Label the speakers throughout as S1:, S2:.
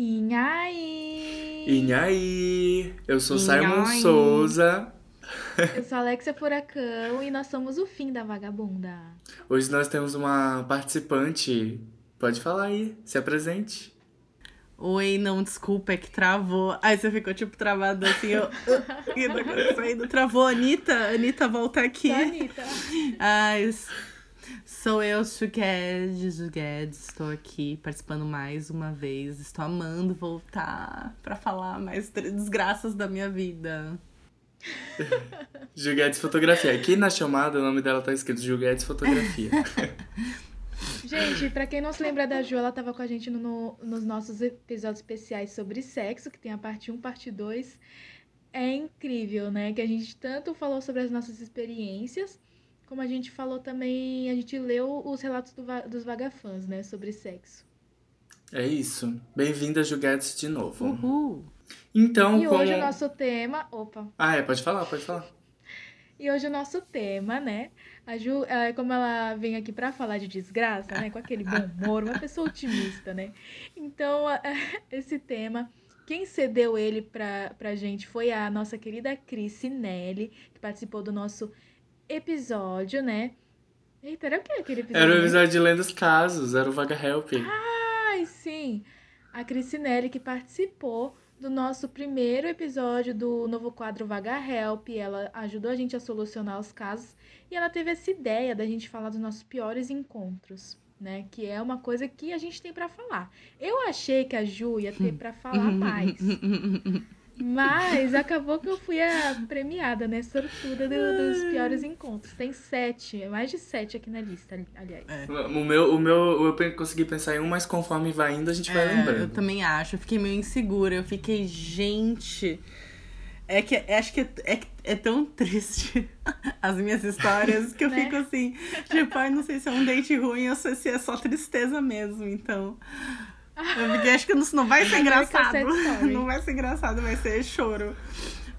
S1: Inhaí!
S2: Inhaí! Eu sou Simon
S3: Inhaí.
S2: Souza.
S1: Eu sou Alexia Furacão e nós somos o fim da vagabunda.
S2: Hoje nós temos uma participante. Pode falar aí, se apresente.
S3: Oi, não, desculpa, é que travou. Aí você ficou tipo travado assim, eu. O que acontecendo? Travou, Anitta? Anitta, volta aqui.
S1: A Anitta.
S3: Ai, sou eu, Juguedes, Juguedes. Estou aqui participando mais uma vez. Estou amando voltar pra falar mais desgraças da minha vida.
S2: Juguetes Fotografia. Aqui na chamada o nome dela tá escrito Juguetes Fotografia.
S1: Gente, pra quem não se lembra da Ju, ela tava com a gente no- no- nos nossos episódios especiais sobre sexo, que tem a parte 1, parte 2. É incrível, né? Que a gente tanto falou sobre as nossas experiências, como a gente falou também, a gente leu os relatos do dos vagafãs, né? Sobre sexo.
S2: É isso. Bem-vinda, Juguetes, de novo.
S3: Uhul!
S2: Então,
S1: e
S2: como...
S1: hoje o nosso tema. Opa!
S2: Ah, é, pode falar, pode falar.
S1: E hoje o nosso tema, né? A Ju, ela- como ela vem aqui pra falar de desgraça, né? Com aquele bom humor, uma pessoa otimista, né? Então, esse tema, quem cedeu ele pra, pra gente foi a nossa querida Cris Nelly, que participou do nosso episódio, né? Eita, era o que aquele episódio?
S2: Era o episódio de Lendo os Casos, era o Vaga Help.
S1: Ai, sim! A Crisinelli que participou do nosso primeiro episódio do novo quadro Vaga Help. Ela ajudou a gente a solucionar os casos e ela teve essa ideia da gente falar dos nossos piores encontros, né? Que é uma coisa que a gente tem pra falar. Eu achei que a Ju ia ter pra falar mais, mas acabou que eu fui a premiada, né? Sortuda do- dos piores encontros. Tem sete, mais de sete aqui na lista, ali- aliás.
S2: O meu, o meu, eu consegui pensar em um, mas conforme vai indo, a gente vai
S3: É,
S2: lembrando.
S3: eu também acho. Eu fiquei meio insegura. Eu fiquei, gente. É que é- acho que é, é, é tão triste as minhas histórias que eu
S1: Né?
S3: fico assim, tipo, ai, não sei se é um date ruim ou se se é só tristeza mesmo. Então. Eu fiquei, acho que não, não vai ser engraçado. Não vai ser engraçado, vai ser choro.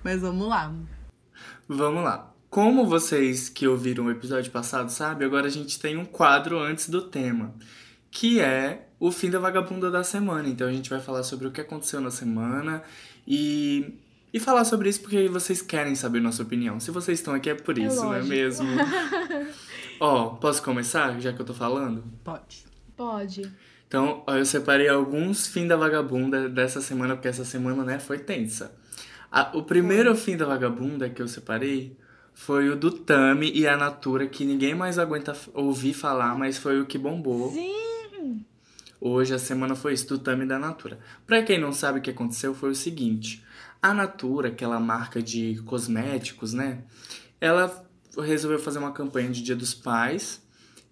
S3: Mas vamos lá.
S2: Vamos lá. Como vocês que ouviram o episódio passado sabem, agora a gente tem um quadro antes do tema, que é o fim da vagabunda da semana. Então a gente vai falar sobre o que aconteceu na semana e, e falar sobre isso porque vocês querem saber nossa opinião. Se vocês estão aqui é por
S1: É
S2: isso, não é mesmo? Ó, posso começar, já que eu tô falando?
S3: Pode.
S1: Pode.
S2: Então, ó, eu separei alguns fim da vagabunda dessa semana, porque essa semana, né, foi tensa. A- o primeiro fim da vagabunda que eu separei foi o do Tami e a Natura, que ninguém mais aguenta ouvir falar, mas foi o que bombou.
S1: Sim!
S2: Hoje a semana foi isso, do Tami e da Natura. Pra quem não sabe o que aconteceu, foi o seguinte. A Natura, aquela marca de cosméticos, né? Ela resolveu fazer uma campanha de Dia dos Pais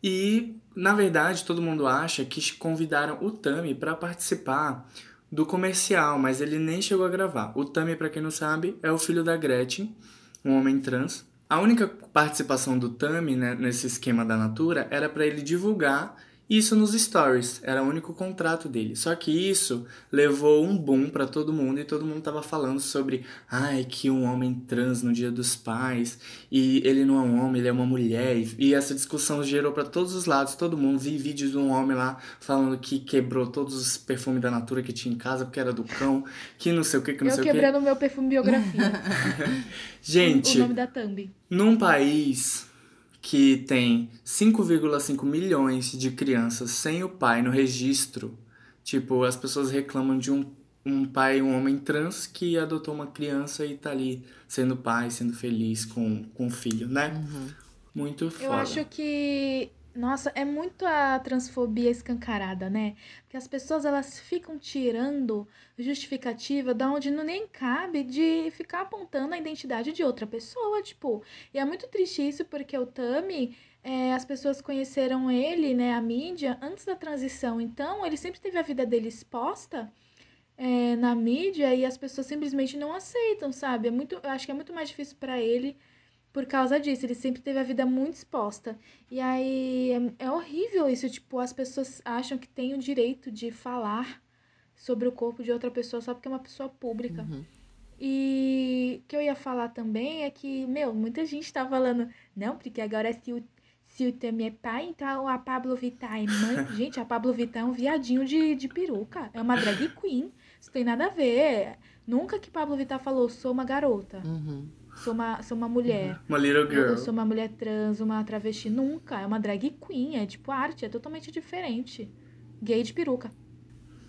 S2: e, na verdade, todo mundo acha que convidaram o Tami para participar do comercial, mas ele nem chegou a gravar. O Tami, pra quem não sabe, é o filho da Gretchen, um homem trans. A única participação do Tami né, nesse esquema da Natura era para ele divulgar isso nos stories, era o único contrato dele. Só que isso levou um boom pra todo mundo e todo mundo tava falando sobre, ai, que um homem trans no Dia dos Pais e ele não é um homem, ele é uma mulher. E, essa discussão gerou pra todos os lados, todo mundo vi vídeos de um homem lá falando que quebrou todos os perfumes da Natura que tinha em casa porque era do cão, que não sei o que, que não
S1: Eu
S2: sei o que.
S1: quebrando meu perfume biografia.
S2: Gente,
S1: o nome da thumb.
S2: num país que tem 5,5 milhões de crianças sem o pai no registro, tipo, as pessoas reclamam de um, um pai, um homem trans que adotou uma criança e tá ali sendo pai, sendo feliz com, com o filho, né? Muito foda.
S1: Eu acho que, nossa, é muito a transfobia escancarada, né? Porque as pessoas elas ficam tirando justificativa da onde não nem cabe de ficar apontando a identidade de outra pessoa, tipo. E é muito triste isso porque o Tami, é, as pessoas conheceram ele, né, a mídia, antes da transição. Então, ele sempre teve a vida dele exposta. é, na mídia e as pessoas simplesmente não aceitam, sabe? É muito, eu acho que é muito mais difícil para ele por causa disso. Ele sempre teve a vida muito exposta. E aí é, é horrível isso, tipo, as pessoas acham que têm o direito de falar sobre o corpo de outra pessoa só porque é uma pessoa pública.
S3: Uhum.
S1: E o que eu ia falar também é que, meu, muita gente tá falando, não, porque agora se o, se o Tami é pai, então a Pablo Vittar é mãe. Gente, a Pablo Vittar é um viadinho de, de peruca. É uma drag queen. Isso tem nada a ver. Nunca que Pablo Vittar falou, sou uma garota.
S3: Uhum.
S1: Sou uma, sou uma mulher.
S2: Uma little
S1: Eu
S2: girl.
S1: sou uma mulher trans, uma travesti. Nunca. É uma drag queen. É tipo arte. É totalmente diferente. Gay de peruca.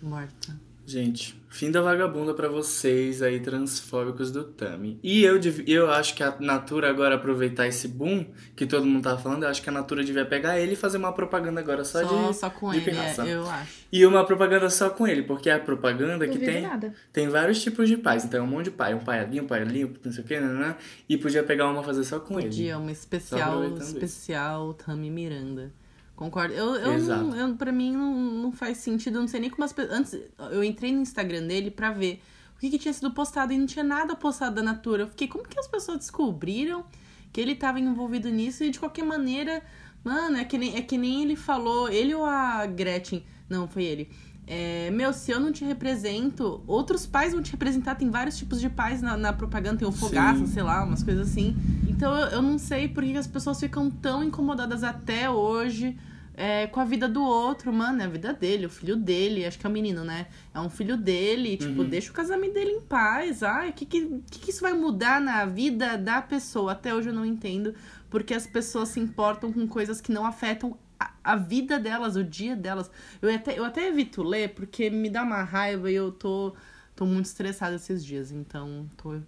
S3: Morta.
S2: Gente, fim da vagabunda pra vocês aí, transfóbicos do Tami. E eu, eu acho que a Natura agora aproveitar esse boom que todo mundo tava falando, eu acho que a Natura devia pegar ele e fazer uma propaganda agora só,
S3: Só,
S2: de.
S3: só com
S2: de
S3: ele, é, eu acho.
S2: E uma propaganda só com ele, porque é a propaganda que
S1: Duvido
S2: tem.
S1: nada.
S2: Tem vários tipos de pais, então é um monte de pai. Um pai ali, um pai ali, não sei o que, né? E podia pegar uma fazer só com
S3: Podia,
S2: ele.
S3: uma especial, especial Tami Miranda. Concordo. Eu, eu
S2: Exato.
S3: não, eu, pra mim não, não faz sentido. Eu não sei nem como as pessoas. Antes, eu entrei no Instagram dele pra ver o que, que tinha sido postado e não tinha nada postado da Natura. Eu fiquei, como que as pessoas descobriram que ele tava envolvido nisso e de qualquer maneira. Mano, é que nem, é que nem ele falou, ele ou a Gretchen. Não, foi ele. É, meu, se eu não te represento, outros pais vão te representar. Tem vários tipos de pais na, na propaganda. Tem o fogaça,
S2: Sim.
S3: sei lá, umas coisas assim. Então eu, eu não sei por que que as pessoas ficam tão incomodadas até hoje é, com a vida do outro. Mano, é a vida dele, o filho dele. Acho que é o menino, né? É um filho dele. Tipo, deixa o casamento dele em paz. Ai, o que, que, que que isso vai mudar na vida da pessoa? Até hoje eu não entendo. Porque as pessoas se importam com coisas que não afetam a, a vida delas, o dia delas. Eu até, eu até evito ler porque me dá uma raiva e eu tô, tô muito estressada esses dias. Então, tô.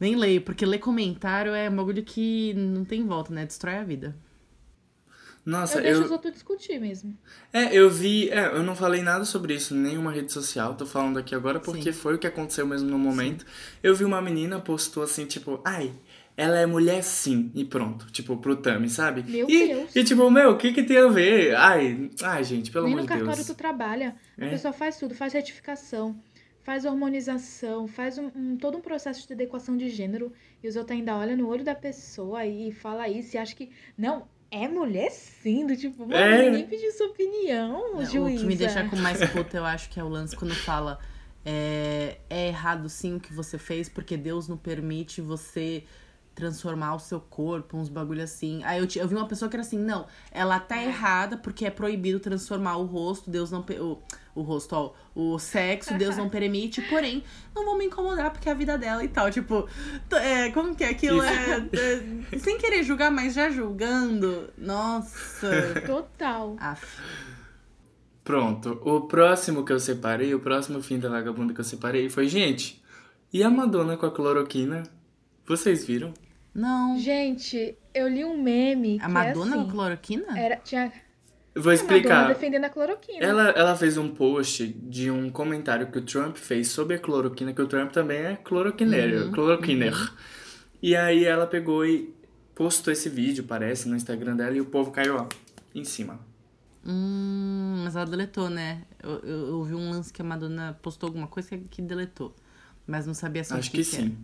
S3: Nem leio, porque ler comentário é um bagulho que não tem volta, né? Destrói a vida.
S2: Nossa,
S1: Eu deixo
S2: eu.
S1: os outros discutir mesmo.
S2: É, eu vi. É, eu não falei nada sobre isso em nenhuma rede social. Tô falando aqui agora porque
S3: Sim.
S2: foi o que aconteceu mesmo no momento. Eu vi uma menina postou assim, tipo, ai, ela é mulher sim, e pronto. Tipo, pro Tami, sabe?
S1: Meu
S2: e,
S1: Deus.
S2: E tipo, meu, o que que tem a ver? Ai, ai, gente, pelo
S1: Nem
S2: amor
S1: no
S2: de
S1: cartório
S2: Deus.
S1: tu trabalha. A
S2: É.
S1: pessoa faz tudo, faz retificação, faz hormonização, faz um, um- todo um processo de adequação de gênero. E os outros ainda olham no olho da pessoa e fala isso e acha que. Não, é mulher sim, do tipo, mano,
S2: É.
S1: ninguém pediu sua opinião,
S3: É, o
S1: juíza.
S3: que me deixa com mais puta, eu acho que é o lance quando fala é, é errado sim o que você fez, porque Deus não permite você transformar o seu corpo, uns bagulho assim. Aí eu, eu vi uma pessoa que era assim, não, ela tá errada porque é proibido transformar o rosto, Deus não... O, o rosto, ó, o sexo, Deus não permite, porém, não vou me incomodar porque é a vida dela e tal. Tipo, é, como que é aquilo? É, é, sem querer julgar, mas já julgando. Nossa.
S1: Total.
S3: Aff.
S2: Pronto. O próximo que eu separei, o próximo fim da vagabunda que eu separei foi, gente, e a Madonna com a cloroquina? Vocês viram?
S3: Não.
S1: Gente, eu li um meme.
S3: A
S1: que
S3: Madonna
S1: é
S3: com
S1: assim,
S3: cloroquina?
S1: era, tinha
S2: Vou
S1: Madonna
S2: explicar.
S1: defendendo a cloroquina.
S2: Ela, ela fez um post de um comentário que o Trump fez sobre a cloroquina, que o Trump também é cloroquineiro,
S3: Uhum,
S2: cloroquiner. E aí ela pegou e postou esse vídeo, parece, no Instagram dela, e o povo caiu, ó, em cima.
S3: Hum, mas ela deletou, né? Eu, eu, eu ouvi um lance que a Madonna postou alguma coisa que, que deletou. Mas não sabia sobre
S2: Acho
S3: o
S2: que,
S3: que, era.
S2: sim.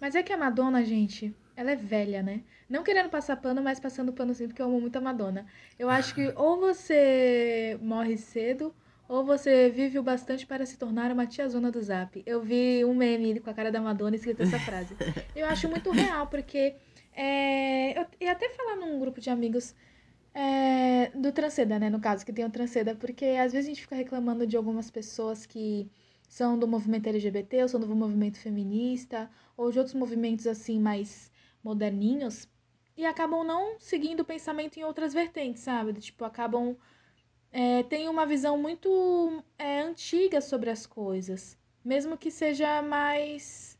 S1: Mas é que a Madonna, gente, ela é velha, né? Não querendo passar pano, mas passando pano sim, porque eu amo muito a Madonna. Eu acho que ou você morre cedo, ou você vive o bastante para se tornar uma tiazona do Zap. Eu vi um meme com a cara da Madonna escrito essa frase. Eu acho muito real, porque é, eu ia até falar num grupo de amigos é, do Transceda, né? No caso, que tem o Transceda, porque às vezes a gente fica reclamando de algumas pessoas que são do movimento LGBT, ou são do movimento feminista, ou de outros movimentos assim mais moderninhos, e acabam não seguindo o pensamento em outras vertentes, sabe? Tipo, acabam. É, tem uma visão muito é, antiga sobre as coisas. Mesmo que seja mais.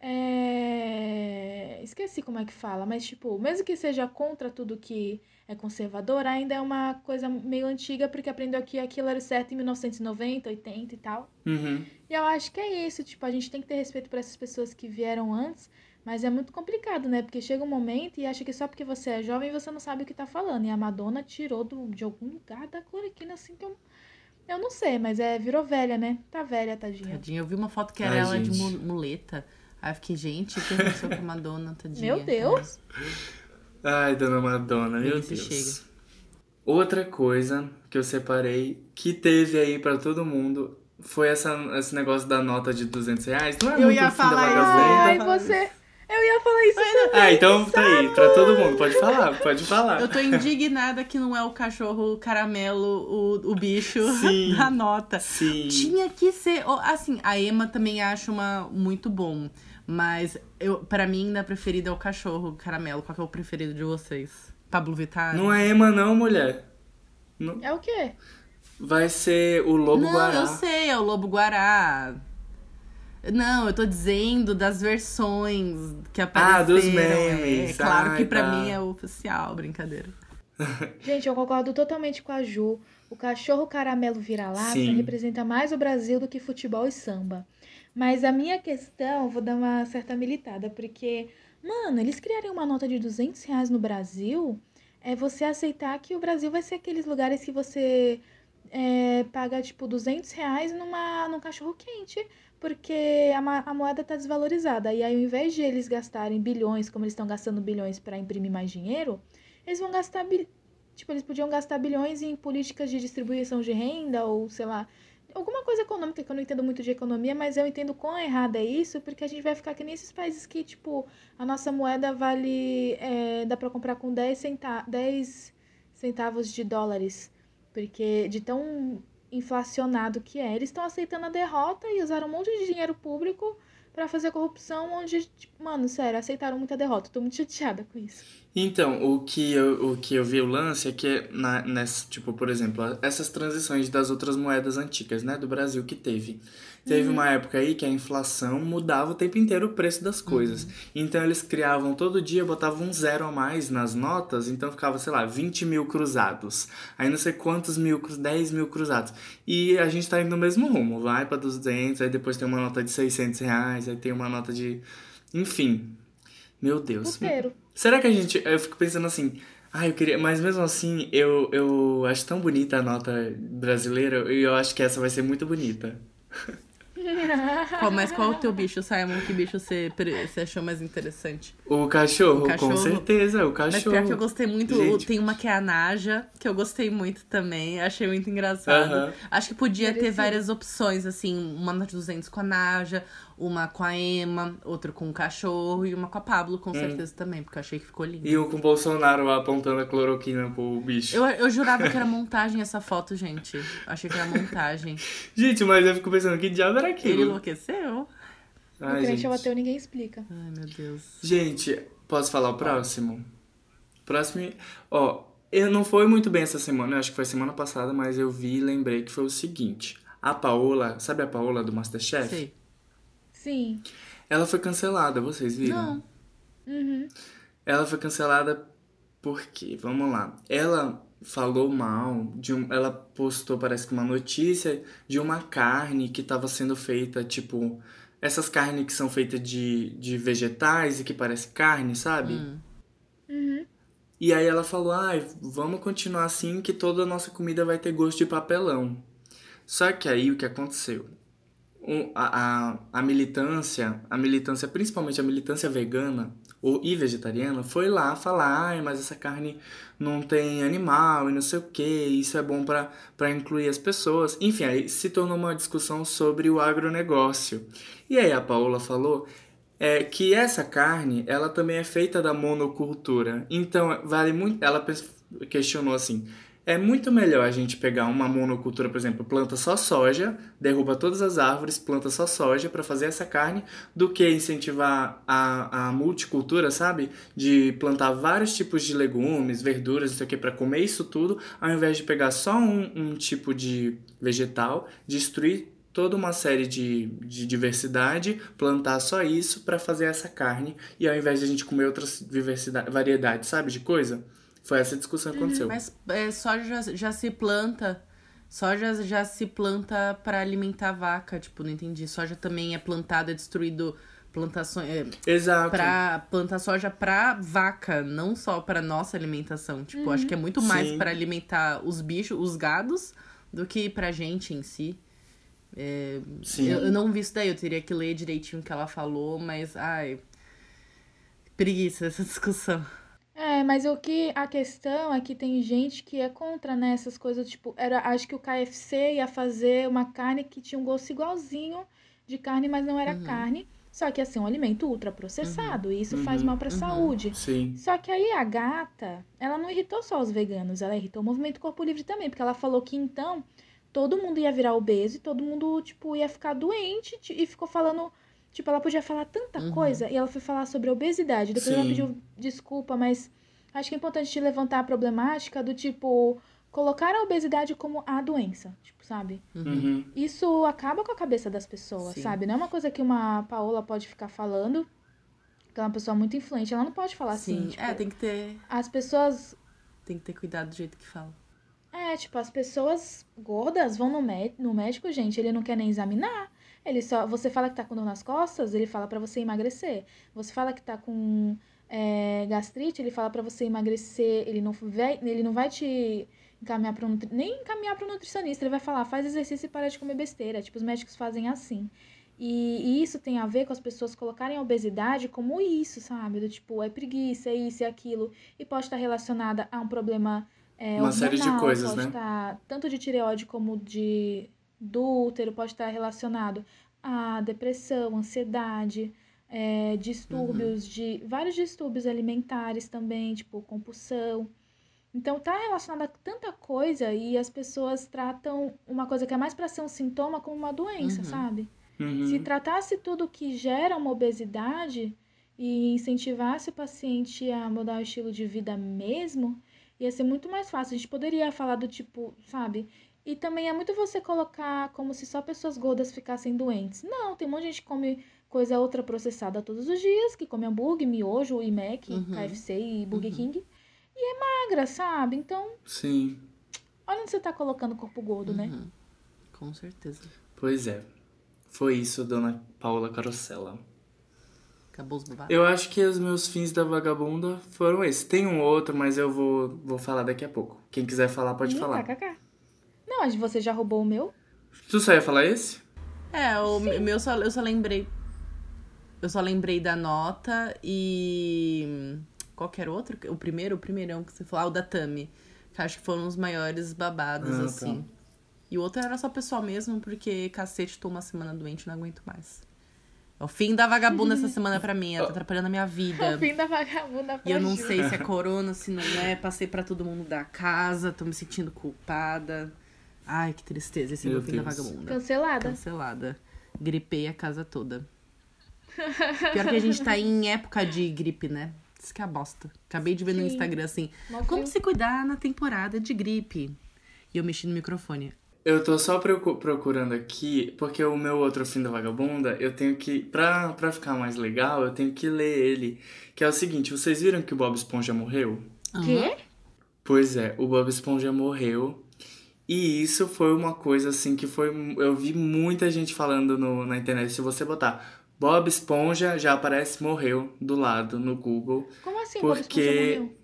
S1: é, Esqueci como é que fala, mas tipo, mesmo que seja contra tudo que é conservador, ainda é uma coisa meio antiga, porque aprendeu que aquilo era certo em 1990, 80 e tal.
S2: Uhum.
S1: E eu acho que é isso, tipo, a gente tem que ter respeito por essas pessoas que vieram antes, mas é muito complicado, né? Porque chega um momento e acha que só porque você é jovem você não sabe o que tá falando. E a Madonna tirou do, de algum lugar da cloroquina, assim, que eu, eu não sei, mas é, virou velha, né? Tá velha, tadinha.
S3: Tadinha, eu vi uma foto que era
S2: Ai,
S3: ela de
S2: gente.
S3: mu- muleta. Aí eu fiquei, gente, o que aconteceu com a Madonna, tadinha?
S1: Meu Deus!
S2: Ai, dona Madonna, meu
S3: Isso,
S2: Deus.
S3: chega.
S2: Outra coisa que eu separei, que teve aí pra todo mundo, foi essa, esse negócio da nota de 200 reais. Não é
S3: Eu
S2: muito
S3: ia
S2: da
S3: falar
S2: vagabunda.
S1: Ai, você. Eu ia falar isso também.
S2: Ah, então tá aí, pra todo mundo. Pode falar, pode falar.
S3: Eu tô indignada que não é o cachorro caramelo, o, o bicho
S2: Sim.
S3: da nota.
S2: Sim.
S3: Tinha que ser. Assim, a Emma também acha uma muito bom. Mas eu, pra mim, ainda preferida é o cachorro caramelo. Qual que é o preferido de vocês? Pablo Vittar?
S2: Não é Ema, não, mulher. Não-
S1: É o quê?
S2: Vai ser o Lobo
S3: Não,
S2: Guará.
S3: eu sei, é o Lobo Guará. Não, eu tô dizendo das versões que apareceram.
S2: Ah, dos
S3: É,
S2: memes.
S3: claro
S2: Ai,
S3: que pra
S2: tá.
S3: mim é o oficial, brincadeira.
S1: Gente, eu concordo totalmente com a Ju. O cachorro caramelo vira-lata representa mais o Brasil do que futebol e samba. Mas a minha questão, vou dar uma certa militada, porque, mano, eles criarem uma nota de 200 reais no Brasil, é você aceitar que o Brasil vai ser aqueles lugares que você é, paga, tipo, 200 reais numa, num cachorro quente, porque a, a moeda tá desvalorizada. E aí, ao invés de eles gastarem bilhões, como eles estão gastando bilhões para imprimir mais dinheiro, eles vão gastar Tipo, eles podiam gastar bilhões em políticas de distribuição de renda ou, sei lá, alguma coisa econômica que eu não entendo muito de economia, mas eu entendo quão errado é isso, porque a gente vai ficar que nem esses países que, tipo, a nossa moeda vale. é, dá pra comprar com 10, centa 10 centavos de dólares. Porque de tão inflacionado que é. Eles estão aceitando a derrota e usaram um monte de dinheiro público pra fazer corrupção, onde, tipo, mano, sério, aceitaram muita derrota. Tô muito chateada com isso.
S2: Então, o que eu, o que eu vi o lance é que, na, nessa, tipo, por exemplo, essas transições das outras moedas antigas, né, do Brasil que teve. Teve uma época aí que a inflação mudava o tempo inteiro o preço das coisas. Então eles criavam todo dia, botavam um zero a mais nas notas, então ficava, sei lá, 20 mil cruzados. Aí não sei quantos mil, cru- 10 mil cruzados. E a gente tá indo no mesmo rumo, vai pra 200, aí depois tem uma nota de 600 reais, aí tem uma nota de... Enfim, meu Deus.
S1: Puteiro.
S2: Será que a gente. Eu fico pensando assim. Ah, eu queria. Mas mesmo assim, eu, eu acho tão bonita a nota brasileira e eu acho que essa vai ser muito bonita.
S3: Qual, mas qual o teu bicho, Simon? Que bicho você, você achou mais interessante?
S2: O cachorro,
S3: O cachorro.
S2: com certeza, o
S3: Mas
S2: cachorro.
S3: pior que eu gostei muito,
S2: Gente.
S3: tem uma que é a Naja, que eu gostei muito também, achei muito engraçado.
S2: Aham.
S3: Acho que podia ter várias opções, assim, uma nota de 200 com a Naja, uma com a Emma, outra com o cachorro e uma com a Pablo, com certeza também, porque eu achei que ficou lindo.
S2: E o com o Bolsonaro apontando a cloroquina pro bicho.
S3: Eu, eu jurava que era montagem essa foto, gente. Achei que era montagem.
S2: Gente, mas eu fico pensando, que diabo era
S3: Ele
S2: aquilo?
S3: enlouqueceu?
S2: Ai,
S1: o crente
S2: gente.
S1: é o ateu, ninguém explica.
S3: Ai, meu Deus.
S2: Gente, posso falar o próximo? Próximo. Ó, eu não foi muito bem essa semana, eu acho que foi semana passada, mas eu vi e lembrei que foi o seguinte. A Paola, sabe a Paola do Masterchef?
S3: Sei.
S1: Sim.
S2: Ela foi cancelada, vocês viram?
S3: Não.
S1: Uhum.
S2: Ela foi cancelada porque, vamos lá, ela falou mal de um, ela postou parece que uma notícia de uma carne que estava sendo feita, tipo, essas carnes que são feitas de, de vegetais e que parece carne, sabe?
S3: Hum.
S1: Uhum.
S2: E aí ela falou, ai, vamos continuar assim que toda a nossa comida vai ter gosto de papelão. Só que aí o que aconteceu? Um, a, a, a militância, a militância, principalmente a militância vegana ou, e vegetariana, foi lá falar, ai, mas essa carne não tem animal e não sei o que, isso é bom pra incluir as pessoas. Enfim, aí se tornou uma discussão sobre o agronegócio. E aí a Paola falou é que essa carne, ela também é feita da monocultura. Então, vale muito. Ela questionou assim: é muito melhor a gente pegar uma monocultura, por exemplo, planta só soja, derruba todas as árvores, planta só soja para fazer essa carne, do que incentivar a, a multicultura, sabe? De plantar vários tipos de legumes, verduras, isso aqui para comer isso tudo, ao invés de pegar só um, um tipo de vegetal, destruir toda uma série de, de diversidade, plantar só isso para fazer essa carne e ao invés de a gente comer outras variedades, sabe, de coisa. Foi essa discussão que aconteceu.
S3: Mas é, soja já, já se planta. Soja já se planta para alimentar a vaca. Tipo, não entendi. Soja também é plantada, é destruído plantações. É,
S2: Exato.
S3: pra plantar soja pra vaca, não só pra nossa alimentação. Tipo, acho que é muito mais pra alimentar os bichos, os gados, do que pra gente em si. É,
S2: Sim.
S3: eu, eu não vi isso daí, eu teria que ler direitinho o que ela falou, mas ai. Preguiça essa discussão.
S1: É, É, mas o que a questão é que tem gente que é contra nessas né, coisas, tipo, era, acho que o KFC ia fazer uma carne que tinha um gosto igualzinho de carne, mas não era
S3: Uhum.
S1: carne. Só que assim, um alimento ultraprocessado, e isso faz
S2: Uhum,
S1: mal pra
S3: uhum.
S1: saúde.
S2: Sim.
S1: Só que aí a gata, ela não irritou só os veganos, ela irritou o movimento Corpo Livre também, porque ela falou que então todo mundo ia virar obeso e todo mundo, tipo, ia ficar doente e ficou falando, tipo, ela podia falar tanta
S3: Uhum.
S1: coisa e ela foi falar sobre a obesidade. Depois ela
S2: Sim.
S1: pediu desculpa, mas acho que é importante te levantar a problemática do tipo colocar a obesidade como a doença, tipo, sabe?
S2: Uhum.
S1: Isso acaba com a cabeça das pessoas,
S3: Sim.
S1: sabe? Não é uma coisa que uma Paola pode ficar falando, que é uma pessoa muito influente, ela não pode falar assim,
S3: Sim,
S1: tipo,
S3: é, tem que ter.
S1: as pessoas
S3: Tem que ter cuidado do jeito que fala.
S1: É, tipo, as pessoas gordas vão no, mé- no médico, gente, ele não quer nem examinar. Ele só, você fala que tá com dor nas costas, ele fala pra você emagrecer. Você fala que tá com é, gastrite, ele fala pra você emagrecer. Ele não vai, ele não vai te encaminhar para nutri... nem encaminhar para nutricionista, ele vai falar, faz exercício e para de comer besteira. Tipo, os médicos fazem assim. E, e isso tem a ver com as pessoas colocarem a obesidade como isso, sabe? Do tipo, é preguiça, é isso e aquilo. E pode estar relacionada a um problema é,
S2: Uma série de coisas,
S1: pode
S2: né?
S1: estar tanto de tireoide como de do útero, pode estar relacionado a depressão, ansiedade, é, distúrbios de vários distúrbios alimentares também, tipo compulsão. Então tá relacionado a tanta coisa e as pessoas tratam uma coisa que é mais para ser um sintoma como uma doença,
S3: Uhum.
S1: sabe?
S2: Uhum.
S1: Se tratasse tudo que gera uma obesidade e incentivasse o paciente a mudar o estilo de vida mesmo, ia ser muito mais fácil. A gente poderia falar do tipo, sabe? E também é muito você colocar como se só pessoas gordas ficassem doentes. Não, tem um monte de gente que come coisa ultraprocessada todos os dias, que come hambúrguer, miojo e Mac,
S3: Uhum.
S1: KFC e Burger
S3: Uhum.
S1: King. E é magra, sabe? Então,
S2: Sim.
S1: olha onde você tá colocando o corpo gordo, né?
S3: Uhum. Com certeza.
S2: Pois é. Foi isso, dona Paula Carosella.
S3: Acabou os babados.
S2: Eu acho que os meus fins da vagabunda foram esses. Tem um outro, mas eu vou, vou falar daqui a pouco. Quem quiser falar, pode
S1: Ih,
S2: falar.
S1: kkk. Não, mas você já roubou o meu?
S2: Tu só ia falar esse?
S3: É, o meu só, eu só lembrei. Eu só lembrei da nota e. Qualquer outro? O primeiro, o primeirão que você falou, ah, o da Tami. Que acho que foram os maiores babados,
S2: Ah, tá.
S3: assim. E o outro era só pessoal mesmo, porque cacete, tô uma semana doente, não aguento mais. É o fim da vagabunda essa semana pra mim, tá atrapalhando a minha
S1: É o
S3: vida.
S1: fim da vagabunda
S3: E
S1: pra
S3: eu não
S1: Ju.
S3: sei se é corona, se não é. Passei pra todo mundo da casa, tô me sentindo culpada. Ai, que tristeza esse é
S2: Meu
S3: fim da vagabunda.
S1: Cancelada.
S3: Cancelada. Gripei a casa toda. Pior que a gente tá em época de gripe, né? Isso que é a bosta. Acabei de ver no
S1: Sim.
S3: Instagram assim,
S1: Mó
S3: como
S1: frio.
S3: se cuidar na temporada de gripe. E eu mexi no microfone.
S2: Eu tô só procu- procurando aqui, porque o meu outro fim da vagabunda, eu tenho que. Pra, pra ficar mais legal, eu tenho que ler ele. Que é o seguinte: vocês viram que o Bob Esponja morreu?
S1: Quê?
S2: Pois é, o Bob Esponja morreu. E isso foi uma coisa assim que foi. Eu vi muita gente falando no, na internet. Se você botar Bob Esponja, já aparece morreu do lado no Google.
S1: Como assim, Bob
S2: Porque-
S1: Esponja morreu?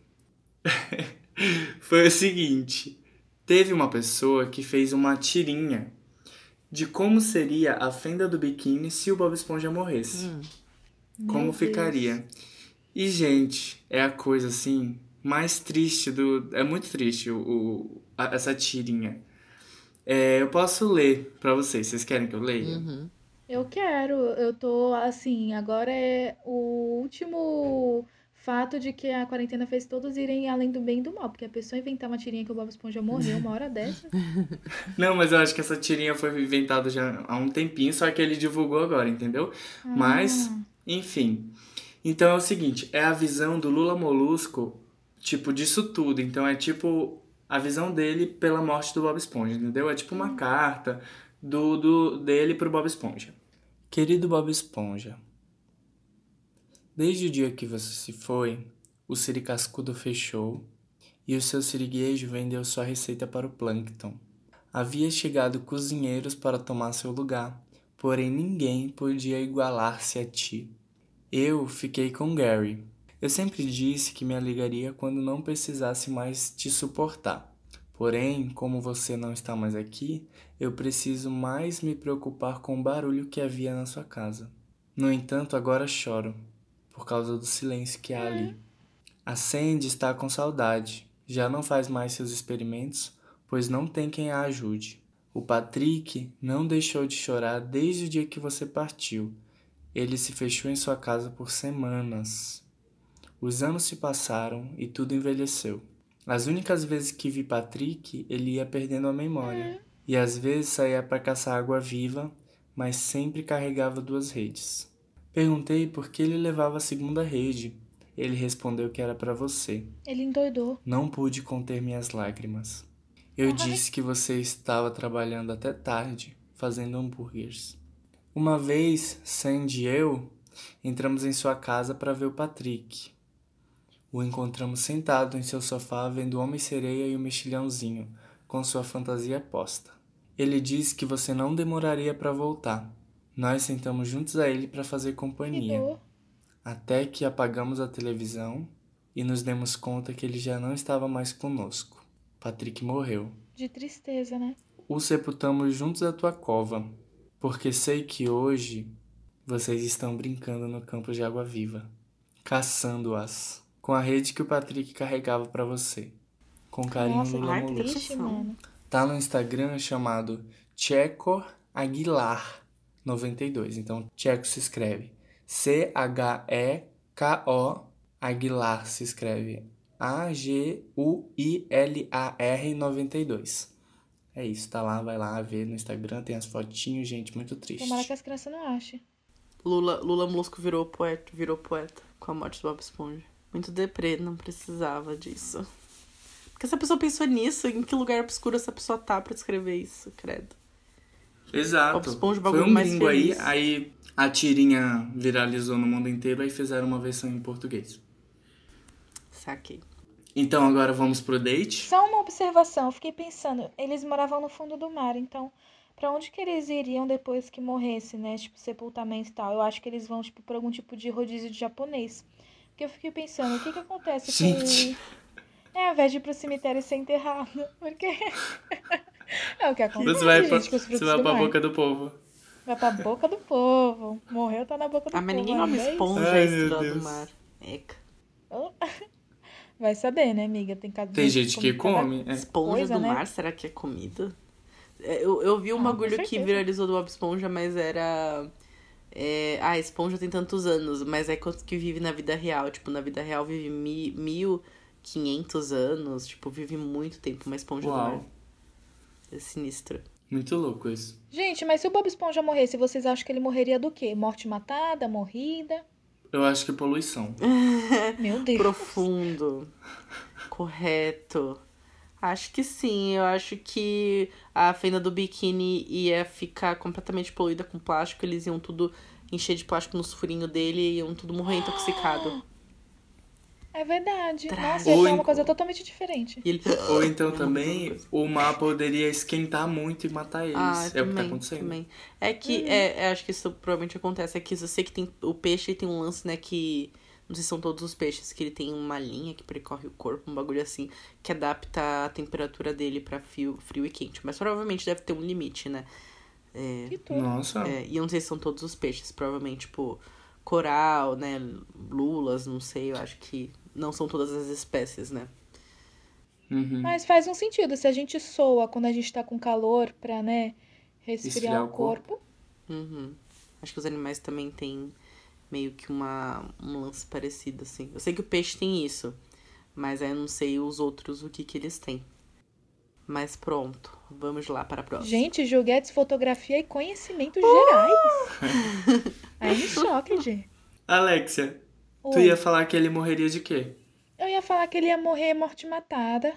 S2: Foi o seguinte: teve uma pessoa que fez uma tirinha de como seria a fenda do biquíni se o Bob Esponja morresse.
S3: Hum.
S2: Como
S1: Meu
S2: ficaria? E, gente, é a coisa assim mais triste do. É muito triste o, essa tirinha. É, eu posso ler pra vocês. Vocês querem que eu leia?
S3: Uhum.
S1: Eu quero, eu tô assim, agora é o último fato de que a quarentena fez todos irem além do bem e do mal, porque a pessoa inventar uma tirinha que o Bob Esponja morreu uma hora dessa.
S2: Não, mas eu acho que essa tirinha foi inventada já há um tempinho, só que ele divulgou agora, entendeu? Mas,
S1: Ah,
S2: enfim. Então é o seguinte: é a visão do Lula Molusco, tipo, disso tudo. Então é tipo a visão dele pela morte do Bob Esponja, entendeu? É tipo uma carta do, do dele pro Bob Esponja. Querido Bob Esponja, desde o dia que você se foi, o Siricascudo fechou e o seu siriguejo vendeu sua receita para o Plankton. Havia chegado cozinheiros para tomar seu lugar, porém ninguém podia igualar-se a ti. Eu fiquei com Gary. Eu sempre disse que me alegaria quando não precisasse mais te suportar. Porém, como você não está mais aqui, eu preciso mais me preocupar com o barulho que havia na sua casa. No entanto, agora choro, por causa do silêncio que há ali. A Sandy está com saudade. Já não faz mais seus experimentos, pois não tem quem a ajude. O Patrick não deixou de chorar desde o dia que você partiu. Ele se fechou em sua casa por semanas. Os anos se passaram e tudo envelheceu. As únicas vezes que vi Patrick, ele ia perdendo a memória. E às vezes saía para caçar água viva, mas sempre carregava duas redes. Perguntei por que ele levava a segunda rede. Ele respondeu que era para você.
S1: Ele endoidou.
S2: Não pude conter minhas lágrimas. Eu
S1: Ai.
S2: disse que você estava trabalhando até tarde, fazendo hambúrgueres. Uma vez, Sandy e eu entramos em sua casa para ver o Patrick. O encontramos sentado em seu sofá vendo o Homem-Sereia e o Mexilhãozinho, com sua fantasia posta. Ele disse que você não demoraria para voltar. Nós sentamos juntos a ele para fazer companhia, até que apagamos a televisão e nos demos conta que ele já não estava mais conosco. Patrick morreu.
S1: De tristeza, né?
S2: O sepultamos juntos à tua cova, porque sei que hoje vocês estão brincando no campo de água viva, caçando-as, com a rede que o Patrick carregava para você. Com carinho,
S1: Nossa,
S2: Lula Molusco.
S1: Triste,
S3: Emoção.
S1: mano.
S2: Tá no Instagram chamado Checo Aguilar 92. Então, Checo se escreve C-H-E-K-O Aguilar se escreve A-G-U-I-L-A-R 92. É isso, tá lá, vai lá ver no Instagram, tem as fotinhos, gente, muito triste.
S1: Tomara que as crianças não achem.
S3: Lula, Lula Molusco virou poeta, virou poeta com a morte do Bob Esponja. Muito deprê, não precisava disso. Porque essa pessoa pensou nisso, em que lugar obscuro essa pessoa tá pra escrever isso, credo.
S2: Exato.
S3: Esponja, o
S2: Foi um
S3: mais
S2: bingo aí,
S3: feliz.
S2: aí a tirinha viralizou no mundo inteiro, aí fizeram uma versão em português.
S3: Saquei.
S2: Então agora vamos pro date?
S1: Só uma observação, eu fiquei pensando, eles moravam no fundo do mar, então pra onde que eles iriam depois que morresse, né? Tipo, sepultamento e tal. Eu acho que eles vão, tipo, por algum tipo de rodízio de japonês. Porque eu fiquei pensando, o que que acontece
S2: Gente.
S1: com... É, ao invés de ir pro cemitério e ser enterrado. Porque... é o que acontece,
S2: Você vai, pra,
S1: gente, com os
S2: você vai
S1: do
S2: pra boca do povo.
S1: Vai pra boca do povo. Morreu, tá na boca do
S3: Ah, mas
S1: povo.
S3: ninguém come
S1: é isso.
S3: esponja
S2: Ai,
S3: estrela do mar. Eca.
S1: Vai saber, né, amiga? Tem, cada
S2: Tem gente que
S1: cada-
S2: come. é.
S3: Esponja
S1: Coisa,
S3: do
S1: né?
S3: mar, será que é comida? É, Eu, eu vi um
S1: Ah,
S3: bagulho que viralizou do Bob Esponja, mas era. É, ah, a esponja tem tantos anos, mas é quanto que vive na vida real. Tipo, na vida real vive mi, 1500 anos. Tipo, vive muito tempo uma esponja do mar.
S2: Uau.
S3: É sinistro.
S2: Muito louco isso.
S1: Gente, mas se o Bob Esponja morresse, vocês acham que ele morreria do quê? Morte matada, morrida?
S2: Eu acho que poluição.
S1: Meu Deus.
S3: Profundo. Correto. Acho que sim. Eu acho que a fenda do biquíni ia ficar completamente poluída com plástico. Eles iam tudo encher de plástico nos furinhos dele e iam tudo morrer intoxicado.
S1: É verdade.
S3: Trágico.
S1: Nossa, ia ser uma coisa totalmente diferente.
S3: Ele...
S2: Ou então também o mar poderia esquentar muito e matar eles.
S3: Ah,
S2: é o que
S3: também,
S2: tá acontecendo.
S3: também. É que, é, é, acho que isso provavelmente acontece. É que eu sei que tem o peixe tem um lance, né, que... Não sei se são todos os peixes, que ele tem uma linha que percorre o corpo, um bagulho assim, que adapta a temperatura dele pra frio, frio e quente. Mas provavelmente deve ter um limite, né? É,
S1: Que tudo.
S2: Nossa.
S3: é, e eu não sei se são todos os peixes, provavelmente, tipo, coral, né, lulas, não sei, eu acho que não são todas as espécies, né?
S2: Uhum.
S1: Mas faz um sentido. Se a gente soa quando a gente tá com calor pra, né, resfriar
S2: Esfriar
S1: o
S2: o corpo.
S1: corpo.
S3: Uhum. Acho que os animais também têm meio que uma, um lance parecido, assim. Eu sei que o peixe tem isso, mas aí eu não sei os outros o que que eles têm. Mas pronto, vamos lá para a próxima.
S1: Gente, julguetes, fotografia e conhecimentos gerais. Aí me choca, gente.
S2: Alexia, tu
S1: Oi.
S2: ia falar que ele morreria de quê?
S1: Eu ia falar que ele ia morrer morte matada.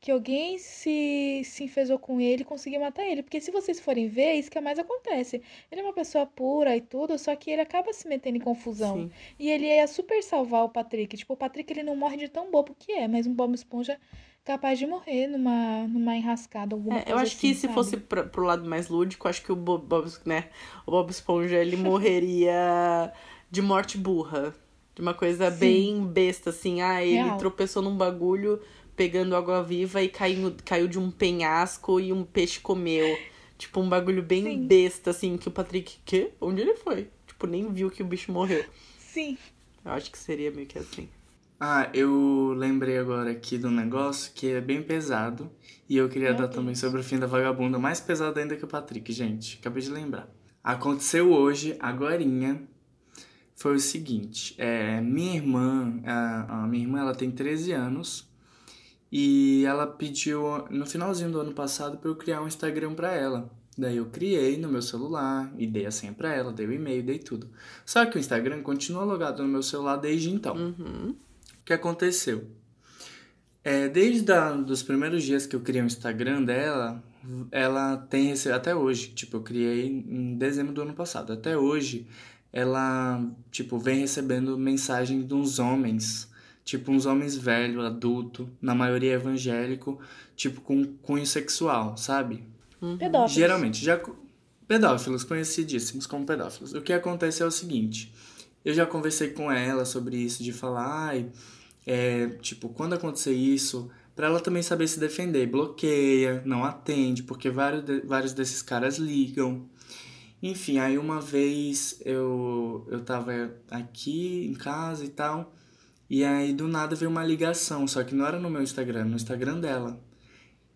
S1: Que alguém se, se enfesou com ele e conseguiu matar ele. Porque se vocês forem ver, é isso que mais acontece. Ele é uma pessoa pura e tudo, só que ele acaba se metendo em confusão.
S3: Sim.
S1: E ele ia super salvar o Patrick. Tipo, o Patrick ele não morre de tão bobo que é, mas um Bob Esponja é capaz de morrer numa, numa enrascada, alguma
S3: É,
S1: coisa
S3: eu acho que
S1: assim,
S3: se
S1: sabe?
S3: fosse pra, pro lado mais lúdico, acho que o Bob, Bob- né, o Bob Esponja ele morreria de morte burra. De uma coisa
S1: Sim.
S3: bem besta, assim. Ah, ele
S1: Real.
S3: tropeçou num bagulho pegando água viva e caiu, caiu de um penhasco e um peixe comeu. Tipo, um bagulho bem
S1: Sim.
S3: besta, assim, que o Patrick. Quê? Onde ele foi? Tipo, nem viu que o bicho morreu.
S1: Sim.
S3: Eu acho que seria meio que assim.
S2: Ah, eu lembrei agora aqui do negócio que é bem pesado. E eu queria
S1: Meu
S2: dar
S1: Deus.
S2: também sobre o fim da vagabunda, mais pesado ainda que o Patrick, gente. Acabei de lembrar. Aconteceu hoje, agorinha. Foi o seguinte, é, minha irmã, a, a minha irmã, ela tem 13 anos. E ela pediu, no finalzinho do ano passado, pra eu criar um Instagram pra ela. Daí eu criei no meu celular e dei a senha pra ela, dei o e-mail, dei tudo. Só que o Instagram continua logado no meu celular desde então.
S3: Uhum.
S2: O que aconteceu? É, desde a, dos primeiros dias que eu criei o Instagram dela, ela tem recebido, até hoje, tipo, eu criei em dezembro do ano passado, até hoje, ela, tipo, vem recebendo mensagem de uns homens, tipo, uns homens velhos, adulto, na maioria evangélico, tipo, com cunho sexual, sabe?
S1: Pedófilos.
S2: Geralmente, já pedófilos, conhecidíssimos como pedófilos. O que acontece é o seguinte, eu já conversei com ela sobre isso, de falar, ai, é, tipo, quando acontecer isso, pra ela também saber se defender, bloqueia, não atende, porque vários, de- vários desses caras ligam. Enfim, aí uma vez eu, eu tava aqui em casa e tal, e aí do nada veio uma ligação, só que não era no meu Instagram, no Instagram dela.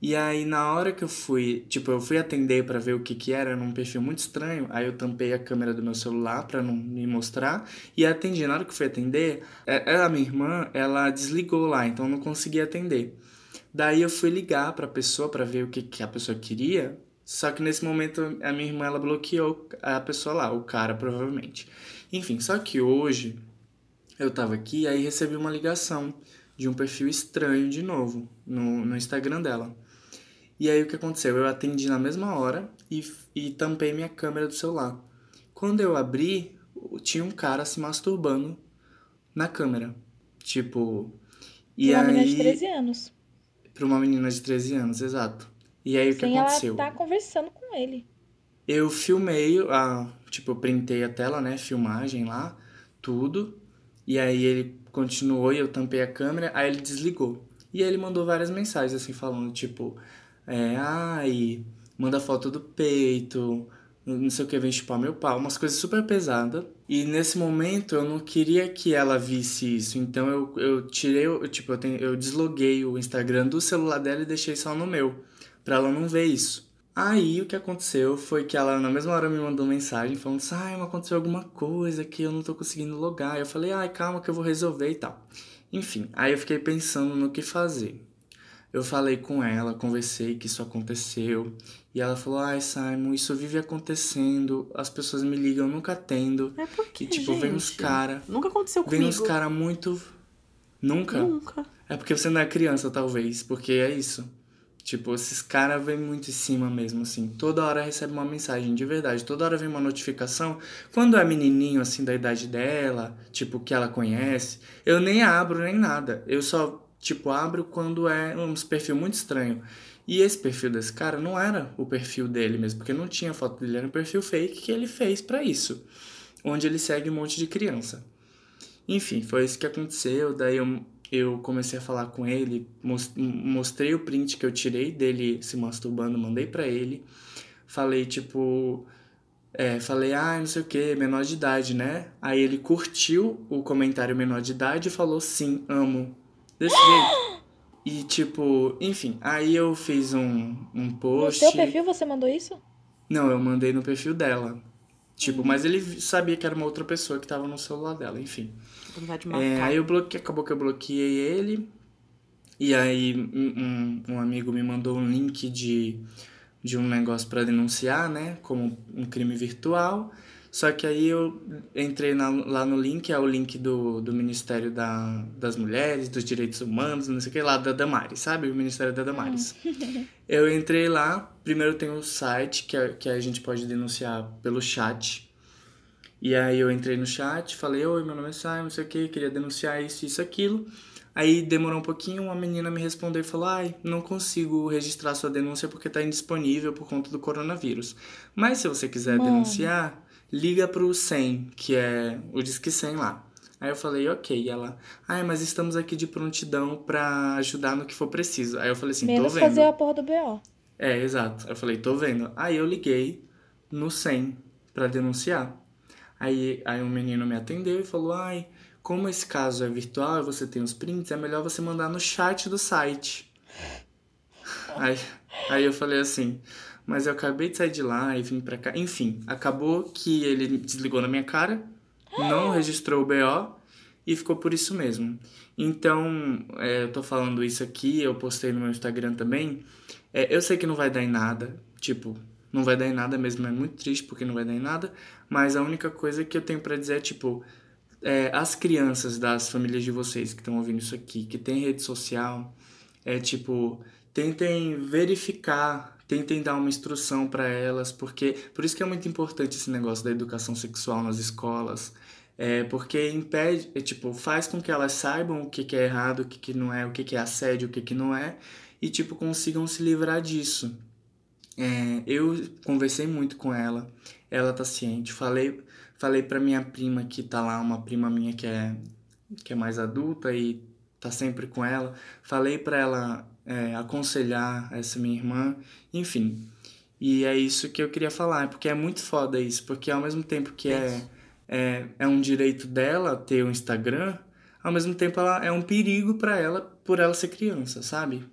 S2: E aí, na hora que eu fui, tipo, eu fui atender pra ver o que que era, num perfil muito estranho, aí eu tampei a câmera do meu celular pra não me mostrar e atendi. Na hora que eu fui atender, é- ela, a minha irmã, ela desligou lá, então eu não consegui atender. Daí eu fui ligar pra pessoa pra ver o que que a pessoa queria, só que nesse momento a minha irmã, ela bloqueou a pessoa lá, o cara, provavelmente. Enfim, só que hoje eu tava aqui, aí recebi uma ligação de um perfil estranho de novo no, no Instagram dela. E aí o que aconteceu? Eu atendi na mesma hora e, e tampei minha câmera do celular. Quando eu abri, tinha um cara se masturbando na câmera. Tipo. E
S1: uma
S2: aí.
S1: menina de 13 anos.
S2: Pra uma menina de 13 anos, exato. E aí o que aconteceu?
S1: ela estar conversando com ele.
S2: Eu filmei, a, tipo, eu printei a tela, né? Filmagem lá, tudo. E aí ele continuou e eu tampei a câmera, aí ele desligou. E aí ele mandou várias mensagens, assim, falando, tipo, é, ai, manda foto do peito, não sei o que, vem chupar meu pau, umas coisas super pesadas. E nesse momento eu não queria que ela visse isso, então eu, eu tirei, eu, tipo, eu, tenho, eu desloguei o Instagram do celular dela e deixei só no meu, pra ela não ver isso. Aí o que aconteceu foi que ela na mesma hora me mandou mensagem falando assim, ai, mas aconteceu alguma coisa que eu não tô conseguindo logar. Eu falei, ai, calma que eu vou resolver e tal. Enfim, aí eu fiquei pensando no que fazer. Eu falei com ela, conversei que isso aconteceu. E ela falou, ai, Simon, isso vive acontecendo, as pessoas me ligam, eu nunca atendo.
S3: É porque,
S2: E tipo, vem uns
S3: gente,
S2: cara,
S3: Nunca aconteceu
S2: vem
S3: comigo.
S2: uns cara muito... Nunca?
S3: Nunca.
S2: É porque você não é criança, talvez, porque é isso. Tipo, esses caras vêm muito em cima mesmo, assim. Toda hora recebe uma mensagem, de verdade. Toda hora vem uma notificação. Quando é menininho, assim, da idade dela, tipo, que ela conhece, eu nem abro nem nada. Eu só, tipo, abro quando é uns perfil muito estranho. E esse perfil desse cara não era o perfil dele mesmo, porque não tinha foto dele, era um perfil fake que ele fez pra isso. Onde ele segue um monte de criança. Enfim, foi isso que aconteceu. Daí eu, eu comecei a falar com ele, mos- mostrei o print que eu tirei dele se masturbando, mandei pra ele. Falei, tipo. É, falei, ah, não sei o que, menor de idade, né? Aí ele curtiu o comentário menor de idade e falou sim, amo. Desse jeito. E tipo, enfim, aí eu fiz um, um
S1: No
S2: post.
S1: seu perfil você mandou isso?
S2: Não, eu mandei no perfil dela. Tipo, mas ele sabia que era uma outra pessoa que tava no celular dela, enfim.
S3: Vontade de
S2: É, aí eu bloqueei, acabou que eu bloqueei ele. E aí um, um- um amigo me mandou um link de, de um negócio pra denunciar, né? Como um crime virtual. Só que aí eu entrei na- lá no link, é o link do, do Ministério da, das Mulheres, dos Direitos Humanos, não sei o que lá, da Damares, sabe? O Ministério da Damares. Eu entrei lá, primeiro tem o site que a, que a gente pode denunciar pelo chat. E aí eu entrei no chat, falei, oi, meu nome é Simon, não sei o que, queria denunciar isso, isso, aquilo. Aí demorou um pouquinho, uma menina me respondeu e falou, ai, não consigo registrar sua denúncia porque tá indisponível por conta do coronavírus. Mas se você quiser denunciar, liga pro 100, que é o Disque 100 lá. Aí eu falei, ok. E ela, ai, mas estamos aqui de prontidão pra ajudar no que for preciso. Aí eu falei assim, tô
S1: Menos
S2: vendo.
S1: fazer a porra do BO.
S2: É, exato. Eu falei, tô vendo. Aí eu liguei no 100 pra denunciar. Aí, aí um menino me atendeu e falou, ai, como esse caso é virtual e você tem os prints, é melhor você mandar no chat do site. Aí, aí eu falei assim, mas eu acabei de sair de lá e vim pra cá. Enfim, acabou que ele desligou na minha cara, não registrou o BO e ficou por isso mesmo. Então, é, eu tô falando isso aqui, eu postei no meu Instagram também. É, eu sei que não vai dar em nada, tipo, não vai dar em nada mesmo, é muito triste porque não vai dar em nada, mas a única coisa que eu tenho para dizer é, tipo, é, as crianças das famílias de vocês que estão ouvindo isso aqui, que tem rede social, é tipo, tentem verificar, tentem dar uma instrução para elas, porque por isso que é muito importante esse negócio da educação sexual nas escolas, é, porque impede, é, tipo, faz com que elas saibam o que, que é errado, o que, que não é, o que, que é assédio, o que, que não é, e tipo, consigam se livrar disso. É, eu conversei muito com ela, ela tá ciente, falei, falei pra minha prima que tá lá, uma prima minha que é, que é mais adulta e tá sempre com ela, falei pra ela é, aconselhar essa minha irmã, enfim. E é isso que eu queria falar, porque é muito foda isso, porque ao mesmo tempo que é, é, é um direito dela ter um Instagram, ao mesmo tempo ela é um perigo para ela por ela ser criança, sabe?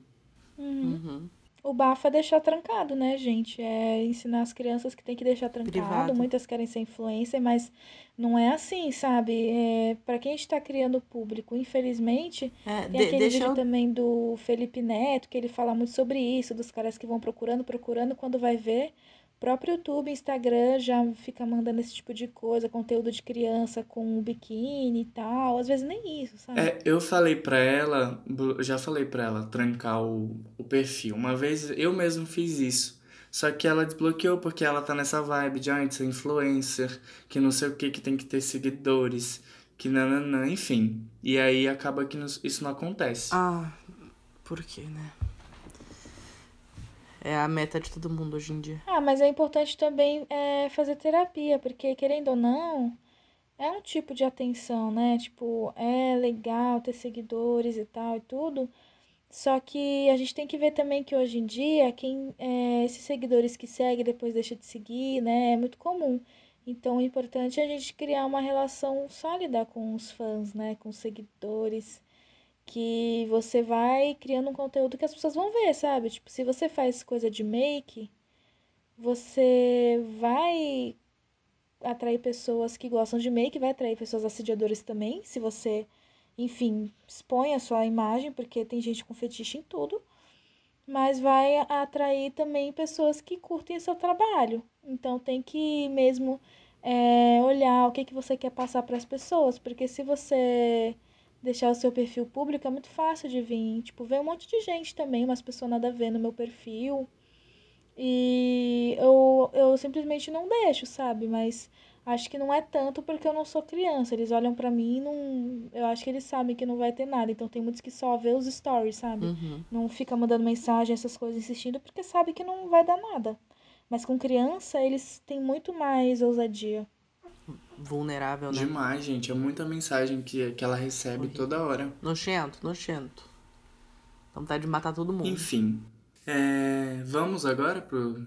S3: Uhum.
S1: O bafo é deixar trancado, né, gente? É ensinar as crianças que tem que deixar trancado.
S3: Privado.
S1: Muitas querem ser influencer, mas não é assim, sabe? É, para quem está criando público, infelizmente,
S3: É,
S1: tem
S3: de-
S1: aquele vídeo
S3: eu
S1: também do Felipe Neto, que ele fala muito sobre isso, dos caras que vão procurando, procurando, quando vai ver, próprio YouTube, Instagram já fica mandando esse tipo de coisa, conteúdo de criança com biquíni e tal. Às vezes nem isso, sabe?
S2: É, eu falei pra ela, já falei pra ela trancar o, o perfil. Uma vez eu mesmo fiz isso. Só que ela desbloqueou porque ela tá nessa vibe de, ah, de ser influencer, que não sei o que, que tem que ter seguidores, que nananã, enfim. E aí acaba que nos- isso não acontece.
S3: Ah, por quê, né? É a meta de todo mundo hoje em dia.
S1: Ah, mas é importante também é, fazer terapia, porque querendo ou não, é um tipo de atenção, né? Tipo, é legal ter seguidores e tal e tudo. Só que a gente tem que ver também que hoje em dia, quem é, esses seguidores que seguem depois deixa de seguir, né? É muito comum. Então, o importante é a gente criar uma relação sólida com os fãs, né? Com os seguidores que você vai criando um conteúdo que as pessoas vão ver, sabe? Tipo, se você faz coisa de make, você vai atrair pessoas que gostam de make, vai atrair pessoas assediadoras também, se você, enfim, expõe a sua imagem, porque tem gente com fetiche em tudo, mas vai atrair também pessoas que curtem o seu trabalho. Então tem que mesmo é, olhar o que, que você quer passar para as pessoas, porque se você deixar o seu perfil público é muito fácil de vir. Tipo, vem um monte de gente também, umas pessoas nada a ver no meu perfil. E eu, eu simplesmente não deixo, sabe? Mas acho que não é tanto porque eu não sou criança. Eles olham pra mim e não. Eu acho que eles sabem que não vai ter nada. Então tem muitos que só vê os stories, sabe?
S3: Uhum.
S1: Não fica mandando mensagem, essas coisas, insistindo, porque sabe que não vai dar nada. Mas com criança, eles têm muito mais ousadia.
S3: Vulnerável, né?
S2: Demais, gente. É muita mensagem que, que ela recebe toda hora.
S3: Nojento, nojento. Dá vontade de matar todo mundo.
S2: Enfim. É, vamos agora pro,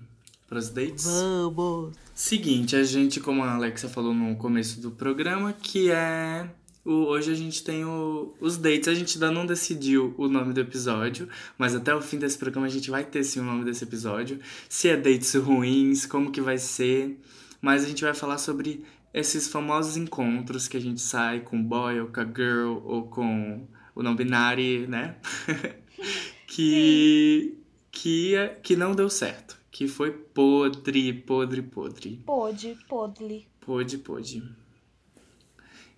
S2: pros dates?
S3: Vamos!
S2: Seguinte, a gente, como a Alexa falou no começo do programa, que é. O, hoje a gente tem o- os dates. A gente ainda não decidiu o nome do episódio, mas até o fim desse programa a gente vai ter sim o nome desse episódio. Se é dates ruins, como que vai ser. Mas a gente vai falar sobre esses famosos encontros que a gente sai com boy ou com a girl ou com o não binário, né? que, que, que não deu certo. Que foi podre, podre, podre.
S1: Pode, podre.
S2: Pode, pode.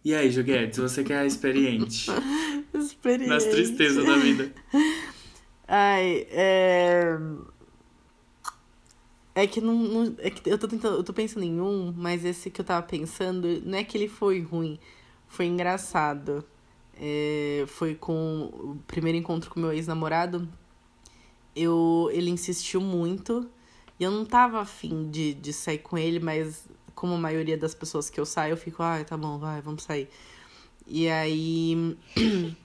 S2: E aí, Juguetes, você que é experiente
S3: Experiência.
S2: nas tristezas da vida.
S3: Ai, é. É que não, não- é que eu tô tentando, eu tô pensando em um, mas esse que eu tava pensando, não é que ele foi ruim, foi engraçado. É, foi com o primeiro encontro com meu ex-namorado. Eu, ele insistiu muito e eu não tava afim de, de sair com ele, mas como a maioria das pessoas que eu saio, eu fico, ai, tá bom, vai, vamos sair. E aí.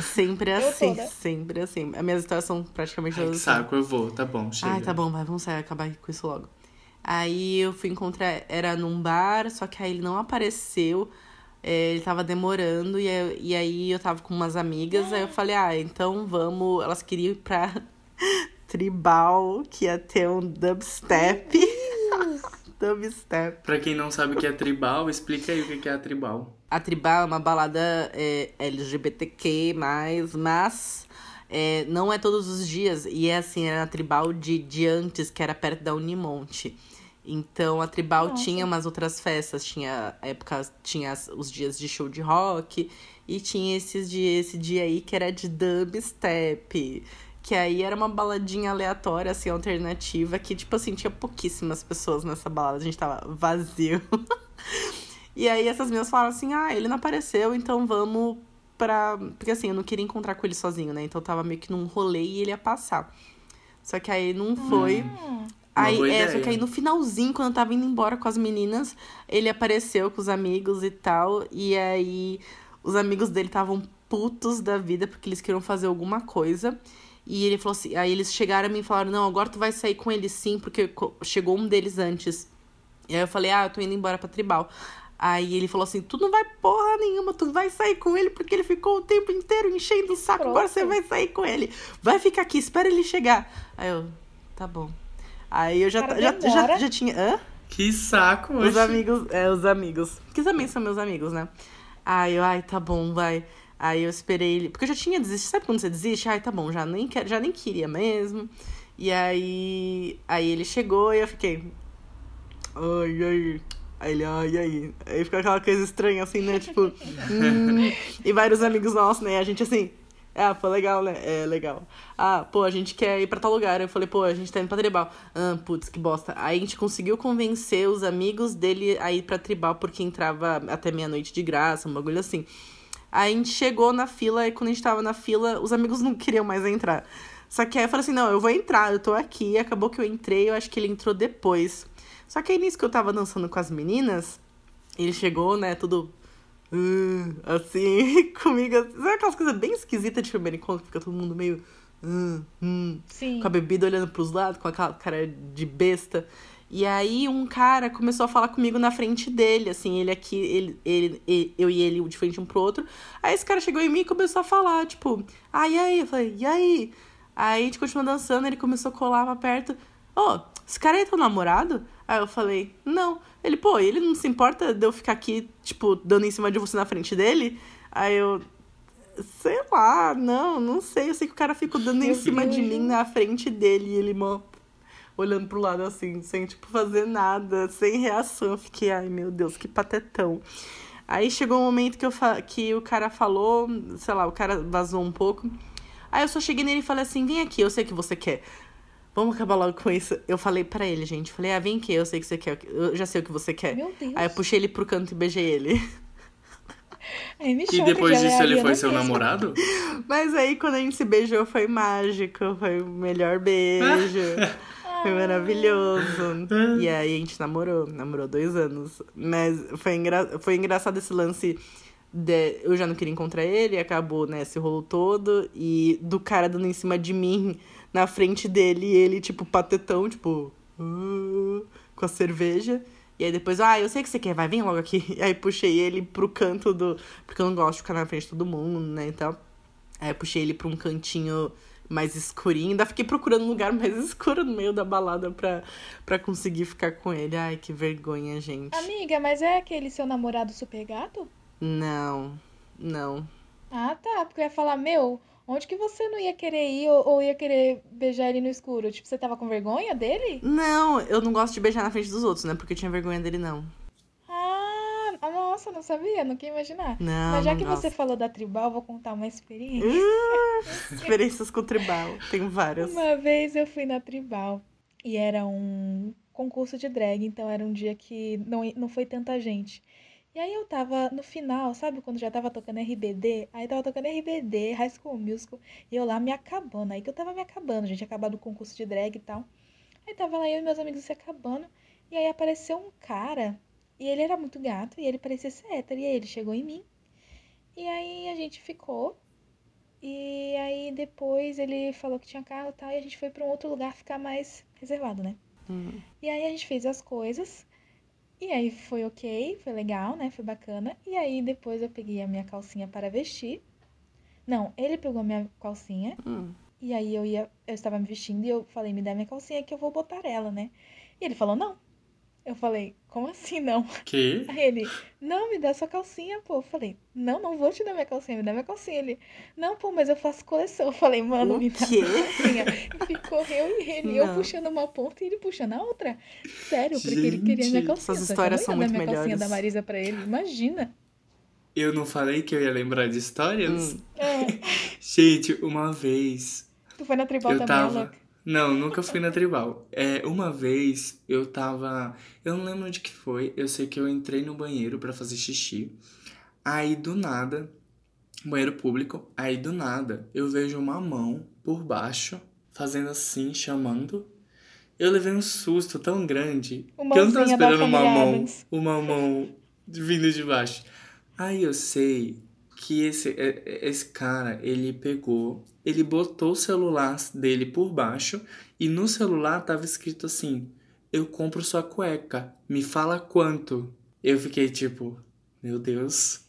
S3: sempre
S1: Eu tô,
S3: assim,
S1: né?
S3: sempre assim. A minha situação praticamente
S2: Ai, que
S3: todas assim.
S2: saco, eu vou, tá bom, chega.
S3: Ai, tá bom, vai, vamos sair, acabar com isso logo. Aí eu fui encontrar, era num bar, só que aí ele não apareceu. é, ele tava demorando e, eu- e aí eu tava com umas amigas, aí eu falei, ah, então vamos. Elas queriam ir pra Tribal, que ia ter um dubstep. Dubstep.
S2: Pra quem não sabe o que é tribal, explica aí o que é a tribal.
S3: A Tribal é uma balada é, LGBTQ, mas é, não é todos os dias. E é assim, era na Tribal de, de antes, que era perto da Unimonte. Então a Tribal
S1: Nossa.
S3: tinha umas outras festas, tinha época, tinha os dias de show de rock, e tinha esses dias, esse dia aí que era de dubstep. Que aí era uma baladinha aleatória, assim, alternativa, que, tipo assim, tinha pouquíssimas pessoas nessa balada, a gente tava vazio. E aí essas meninas falaram assim, ah, ele não apareceu, então vamos pra... Porque assim, eu não queria encontrar com ele sozinho, né? Então eu tava meio que num rolê e ele ia passar. Só que aí não foi.
S1: Hum,
S3: Aí, é,
S2: ideia.
S3: só que aí no finalzinho, quando eu tava indo embora com as meninas, ele apareceu com os amigos e tal. E aí os amigos dele estavam putos da vida porque eles queriam fazer alguma coisa. E ele falou assim, aí eles chegaram a mim e falaram, não, agora tu vai sair com ele sim, porque chegou um deles antes. E aí eu falei, ah, eu tô indo embora pra tribal. Aí ele falou assim, tu não vai porra nenhuma, tu vai sair com ele porque ele ficou o tempo inteiro enchendo o saco, agora você vai sair com ele. Vai ficar aqui, espera ele chegar. Aí eu, tá bom. Aí eu já,
S1: Cara,
S3: já, já,
S1: demora.
S3: já tinha. Hã?
S2: Que saco,
S3: Os amigos. É, os amigos. Que também são meus amigos, né? Aí eu, ai, tá bom, vai. Aí eu esperei ele. Porque eu já tinha desistido. Sabe quando você desiste? Ai, tá bom, já nem, quero, já nem queria mesmo. E aí. Aí ele chegou e eu fiquei. Ai, ai. Aí ele, ai, ai. Aí fica aquela coisa estranha, assim, né? Tipo. hum. E vários amigos nossos, né? A gente assim. Ah, pô, legal, né? É, legal. Ah, pô, a gente quer ir pra tal lugar. Eu falei, pô, a gente tá indo pra Tribal. Ah, putz, que bosta. Aí a gente conseguiu convencer os amigos dele a ir pra Tribal porque entrava até meia-noite de graça, um bagulho assim. Aí a gente chegou na fila e quando a gente tava na fila, os amigos não queriam mais entrar. Só que aí eu falei assim, não, eu vou entrar, eu tô aqui. Acabou que eu entrei, eu acho que ele entrou depois. Só que aí nisso que eu tava dançando com as meninas, ele chegou, né, tudo "Ah", assim, comigo. assim. Sabe aquelas coisas bem esquisitas de primeiro encontro? que Fica todo mundo meio.
S1: Sim.
S3: com a bebida olhando pros lados, com aquela cara de besta. E aí um cara começou a falar comigo na frente dele, assim, ele aqui, ele, ele, ele- eu e ele de frente um pro outro. Aí esse cara chegou em mim e começou a falar, tipo, ah, e aí? Eu falei, e aí? Aí a gente continuou dançando, ele começou a colar pra perto. Ô, esse cara aí é teu namorado? Aí eu falei, não. Ele, pô, ele não se importa de eu ficar aqui, tipo, dando em cima de você na frente dele? Aí eu, sei lá, não, não sei. Eu sei que o cara ficou dando em cima de mim na frente dele e ele, mó, olhando pro lado assim, sem, tipo, fazer nada, sem reação. Eu fiquei, ai meu Deus, que patetão. Aí chegou um momento que, eu fa- que o cara falou, sei lá, o cara vazou um pouco. Aí eu só cheguei nele e falei assim: vem aqui, eu sei o que você quer. Vamos acabar logo com isso. Eu falei pra ele, gente. Falei, ah, vem aqui, eu sei o que você quer. Eu já sei o que você quer.
S1: Meu Deus.
S3: Aí eu puxei ele pro canto e beijei ele.
S1: Aí me
S2: E depois disso ele foi seu namorado?
S3: Mas aí quando a gente se beijou foi mágico, foi o melhor beijo. Foi maravilhoso. E aí a gente namorou, namorou dois anos. Mas foi, engra... foi engraçado esse lance. De... Eu já não queria encontrar ele, acabou, né, esse rolo todo. E do cara dando em cima de mim, na frente dele, e ele, tipo, patetão, tipo. "Ah", com a cerveja. E aí depois, ah, eu sei que você quer, vai, vem logo aqui. E aí puxei ele pro canto do. Porque eu não gosto de ficar na frente de todo mundo, né, e tal. Aí puxei ele pra um cantinho mais escurinho. Ainda fiquei procurando um lugar mais escuro no meio da balada pra, pra conseguir ficar com ele. Ai, que vergonha, gente.
S1: Amiga, mas é aquele seu namorado super gato?
S3: Não, não.
S1: Ah, tá. Porque eu ia falar, meu, onde que você não ia querer ir ou, ou ia querer beijar ele no escuro? Tipo, você tava com vergonha dele?
S3: Não, eu não gosto de beijar na frente dos outros, né? Porque eu tinha vergonha dele, não.
S1: Ah, nossa, não sabia, não queria imaginar.
S3: Não,
S1: Mas já que você falou da tribal, vou contar uma experiência.
S3: Uh, experiências com tribal. Tem várias.
S1: Uma vez eu fui na Tribal e era um concurso de drag, então era um dia que não, não foi tanta gente. E aí eu tava no final, sabe quando já tava tocando RBD? Aí tava tocando RBD, High School Musical, e eu lá me acabando. Aí que eu tava me acabando, gente, acabado o concurso de drag e tal. Aí tava lá eu e meus amigos se acabando, e aí apareceu um cara, e ele era muito gato, e ele parecia ser hétero, e aí ele chegou em mim. E aí a gente ficou, e aí depois ele falou que tinha carro e tal, e a gente foi pra um outro lugar ficar mais reservado, né?
S3: Hum.
S1: E aí a gente fez as coisas. E aí foi ok, foi legal, né? Foi bacana. E aí depois eu peguei a minha calcinha para vestir. Não, ele pegou a minha calcinha.
S3: Hum.
S1: E aí eu ia, eu estava me vestindo e eu falei, me dá minha calcinha que eu vou botar ela, né? E ele falou, não. Eu falei, como assim não?
S2: Que?
S1: Aí ele, não, me dá sua calcinha, pô. Eu falei, não, não vou te dar minha calcinha, me dá minha calcinha. Ele, não, pô, mas eu faço coleção. Eu falei, mano,
S3: O
S1: me dá
S3: quê?
S1: minha calcinha. E ficou eu e ele, eu
S3: Não.
S1: puxando uma ponta e ele puxando a outra. Sério, porque ele queria minha calcinha.
S3: essas
S1: eu não
S3: histórias
S1: ia
S3: são
S1: dar
S3: muito
S1: minha calcinha
S3: melhores.
S1: da Marisa pra ele, imagina.
S2: Eu não falei que eu ia lembrar de histórias?
S3: Hum.
S1: É,
S2: Gente, uma vez
S1: tu foi na tribal
S2: eu
S1: também,
S2: tava.
S1: louca?
S2: Não, nunca fui na tribal. É, uma vez eu tava. Eu não lembro de que foi. Eu sei que eu entrei no banheiro pra fazer xixi. Aí do nada. Banheiro público. Aí do nada eu vejo uma mão por baixo, fazendo assim, chamando. Eu levei um susto tão grande
S1: Uma
S2: que eu não tava esperando uma mão, uma mão vindo de baixo. Aí eu sei que esse, é- é- esse cara, ele pegou, ele botou o celular dele por baixo e no celular tava escrito assim: Eu compro sua cueca, me fala quanto. Eu fiquei tipo, meu Deus.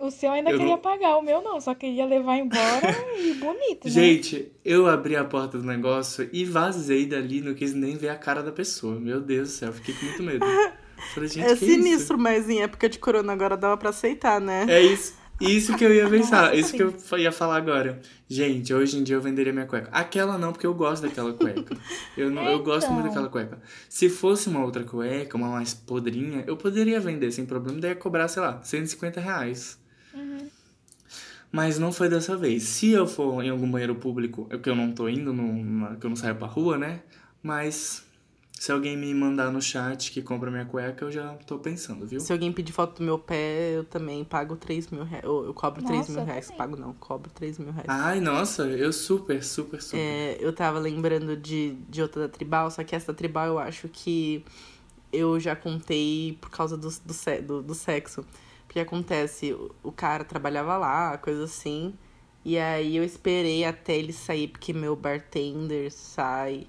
S1: O seu ainda
S2: Eu
S1: queria
S2: não-
S1: pagar, o meu não, só queria levar embora e bonito, né?
S2: Gente, eu abri a porta do negócio e vazei dali, não quis nem ver a cara da pessoa. Meu Deus do céu, fiquei com muito medo. Falei, gente,
S3: É
S2: que
S3: sinistro, mas em época de corona agora dava pra aceitar, né?
S2: É isso. Isso que eu ia pensar, isso que eu ia falar agora. Gente, hoje em dia eu venderia minha cueca. Aquela não, porque eu gosto daquela cueca. Eu, não, eu gosto muito
S1: Então.
S2: daquela cueca. Se fosse uma outra cueca, uma mais podrinha, eu poderia vender sem problema, daí ia cobrar, sei lá, 150 reais.
S1: Uhum.
S2: Mas não foi dessa vez. Se eu for em algum banheiro público, é que eu não tô indo, no, na- que eu não saio pra rua, né? Mas se alguém me mandar no chat que compra minha cueca, eu já tô pensando, viu?
S3: Se alguém pedir foto do meu pé, eu também pago 3 mil reais. Eu, eu cobro 3
S1: Nossa,
S3: mil
S1: eu
S3: reais.
S1: também.
S3: Pago não, cobro 3 mil reais.
S2: Ai, nossa, eu super, super, super.
S3: É, eu tava lembrando de, de outra da tribal, só que essa da tribal eu acho que eu já contei por causa do, do, do, do sexo. Porque acontece, o, o cara trabalhava lá, coisa assim. E aí eu esperei até ele sair, porque meu bartender sai,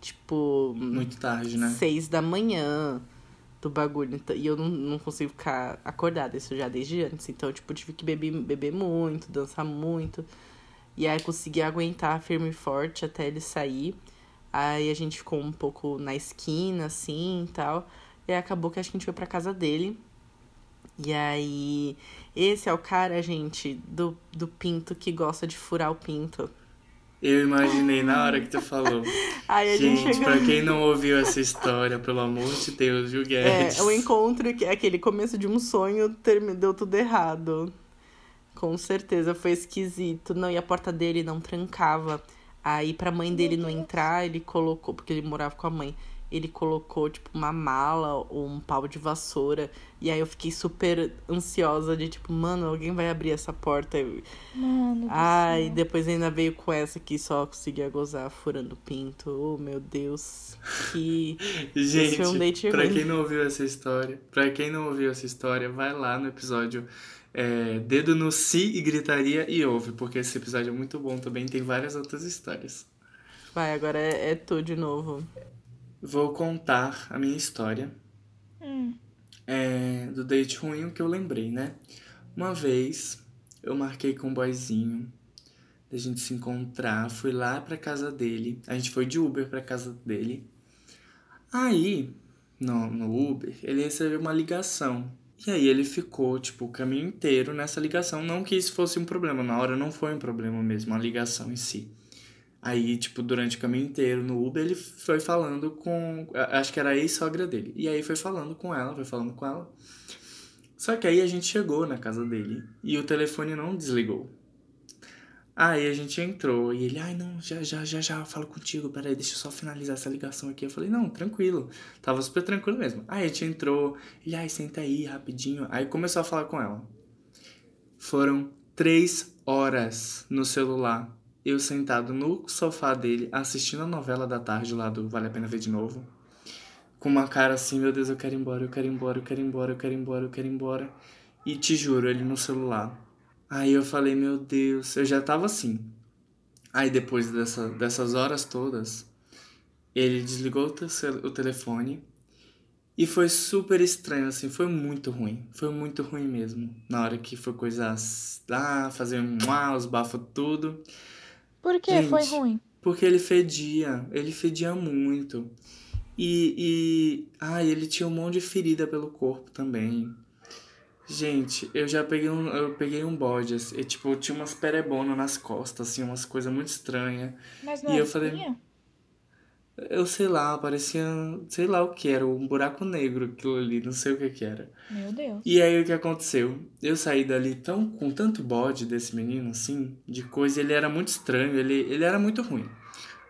S3: tipo,
S2: Muito tarde, né?
S3: seis da manhã do bagulho. Então, e eu não, não consigo ficar acordada, isso já desde antes. Então, tipo, tive que beber, beber muito, dançar muito. E aí consegui aguentar firme e forte até ele sair. Aí a gente ficou um pouco na esquina, assim e tal. E aí acabou que a gente foi pra casa dele. E aí, esse é o cara, gente, do, do pinto que gosta de furar o pinto.
S2: Eu imaginei na hora que tu falou.
S3: Aí a gente,
S2: Gente,
S3: chegou.
S2: pra quem não ouviu essa história, pelo amor de Deus, viu,
S3: É,
S2: Guedes?
S3: é um encontro que é aquele começo de um sonho, deu tudo errado. Com certeza, foi esquisito. Não, e a porta dele não trancava. Aí, pra mãe dele não entrar, ele colocou, porque ele morava com a mãe, ele colocou, tipo, uma mala ou um pau de vassoura. E aí eu fiquei super ansiosa de, tipo, mano, alguém vai abrir essa porta.
S1: Mano
S3: Ai, depois ainda veio com essa que só conseguia gozar furando pinto. Oh, meu Deus. Que.
S2: Gente,
S3: um date
S2: pra
S3: ruim.
S2: quem não ouviu essa história, pra quem não ouviu essa história, vai lá no episódio é, Dedo no Si e Gritaria e ouve, porque esse episódio é muito bom também, tem várias outras histórias.
S3: Vai, agora é, é tu de novo.
S2: Vou contar a minha história
S1: Hum,
S2: é, do date ruim, o que eu lembrei, né? Uma vez eu marquei com um boyzinho da gente se encontrar, fui lá pra casa dele, a gente foi de Uber pra casa dele. Aí, no, no Uber, ele recebeu uma ligação. E aí ele ficou, tipo, o caminho inteiro nessa ligação. Não que isso fosse um problema, na hora não foi um problema mesmo, a ligação em si. Aí, tipo, durante o caminho inteiro no Uber, ele foi falando com. Acho que era a ex-sogra dele. E aí foi falando com ela, foi falando com ela. Só que aí a gente chegou na casa dele e o telefone não desligou. Aí a gente entrou e ele, ai não, já, já, já, já falo contigo, peraí, deixa eu só finalizar essa ligação aqui. Eu falei, não, tranquilo. Tava super tranquilo mesmo. Aí a gente entrou, ele, ai, senta aí rapidinho. Aí começou a falar com ela. Foram três horas no celular. Eu sentado no sofá dele, assistindo a novela da tarde lá do Vale a Pena Ver de Novo. Com uma cara assim, meu Deus, eu quero ir embora, eu quero ir embora, eu quero ir embora, eu quero ir embora, eu quero ir embora. E te juro, ele no celular. Aí eu falei, meu Deus, eu já tava assim. Aí depois dessa, dessas horas todas, ele desligou o, o telefone E foi super estranho, assim, foi muito ruim. Foi muito ruim mesmo. Na hora que foi coisas lá, fazer um os bafos tudo.
S1: Por que
S2: Gente,
S1: foi ruim?
S2: Porque ele fedia, ele fedia muito. E, e. Ai, ele tinha um monte de ferida pelo corpo também. Gente, eu já peguei um, eu peguei um bode, assim, e, tipo, tinha umas perebonas nas costas, assim, umas coisas muito estranhas.
S1: Mas não
S2: E
S1: é
S2: eu falei-
S1: espinha?
S2: Eu sei lá, parecia, sei lá o que era, um buraco negro aquilo ali, não sei o que que era.
S1: Meu Deus.
S2: E aí o que aconteceu? Eu saí dali tão com tanto bode desse menino, assim, de coisa, ele era muito estranho, ele, ele era muito ruim.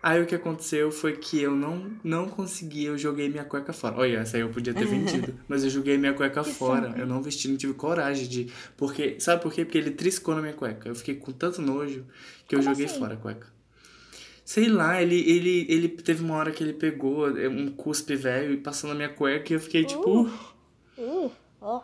S2: Aí o que aconteceu foi que eu não, não consegui, eu joguei minha cueca fora. Olha, essa aí eu podia ter vendido, mas eu joguei minha cueca
S1: Que
S2: fora.
S1: saco.
S2: Eu não vesti, não tive coragem de. Porque, sabe por quê? Porque ele triscou na minha cueca. Eu fiquei com tanto nojo que eu
S1: Como
S2: joguei
S1: assim?
S2: fora a cueca. Sei lá, ele, ele, ele teve uma hora que ele pegou um cuspe velho e passou na minha cueca e eu fiquei tipo.
S1: Uh. Uh, ó.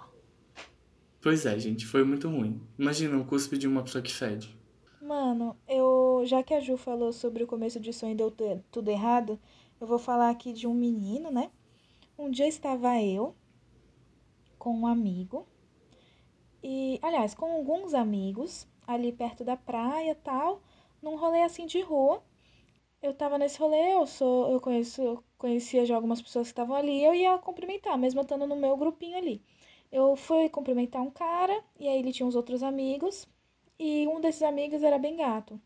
S2: Pois é, gente, foi muito ruim. Imagina um cuspe de uma pessoa que fede.
S1: Mano, eu. Já que a Ju falou sobre o começo de sonho e deu tu- tudo errado, eu vou falar aqui de um menino, né? Um dia estava eu com um amigo. E, aliás, com alguns amigos, ali perto da praia tal, num rolê assim de rua. Eu tava nesse rolê, eu sou, eu conheço, conhecia já algumas pessoas que estavam ali, eu ia cumprimentar, mesmo estando no meu grupinho ali. Eu fui cumprimentar um cara, e aí ele tinha uns outros amigos, e um desses amigos era bem gato.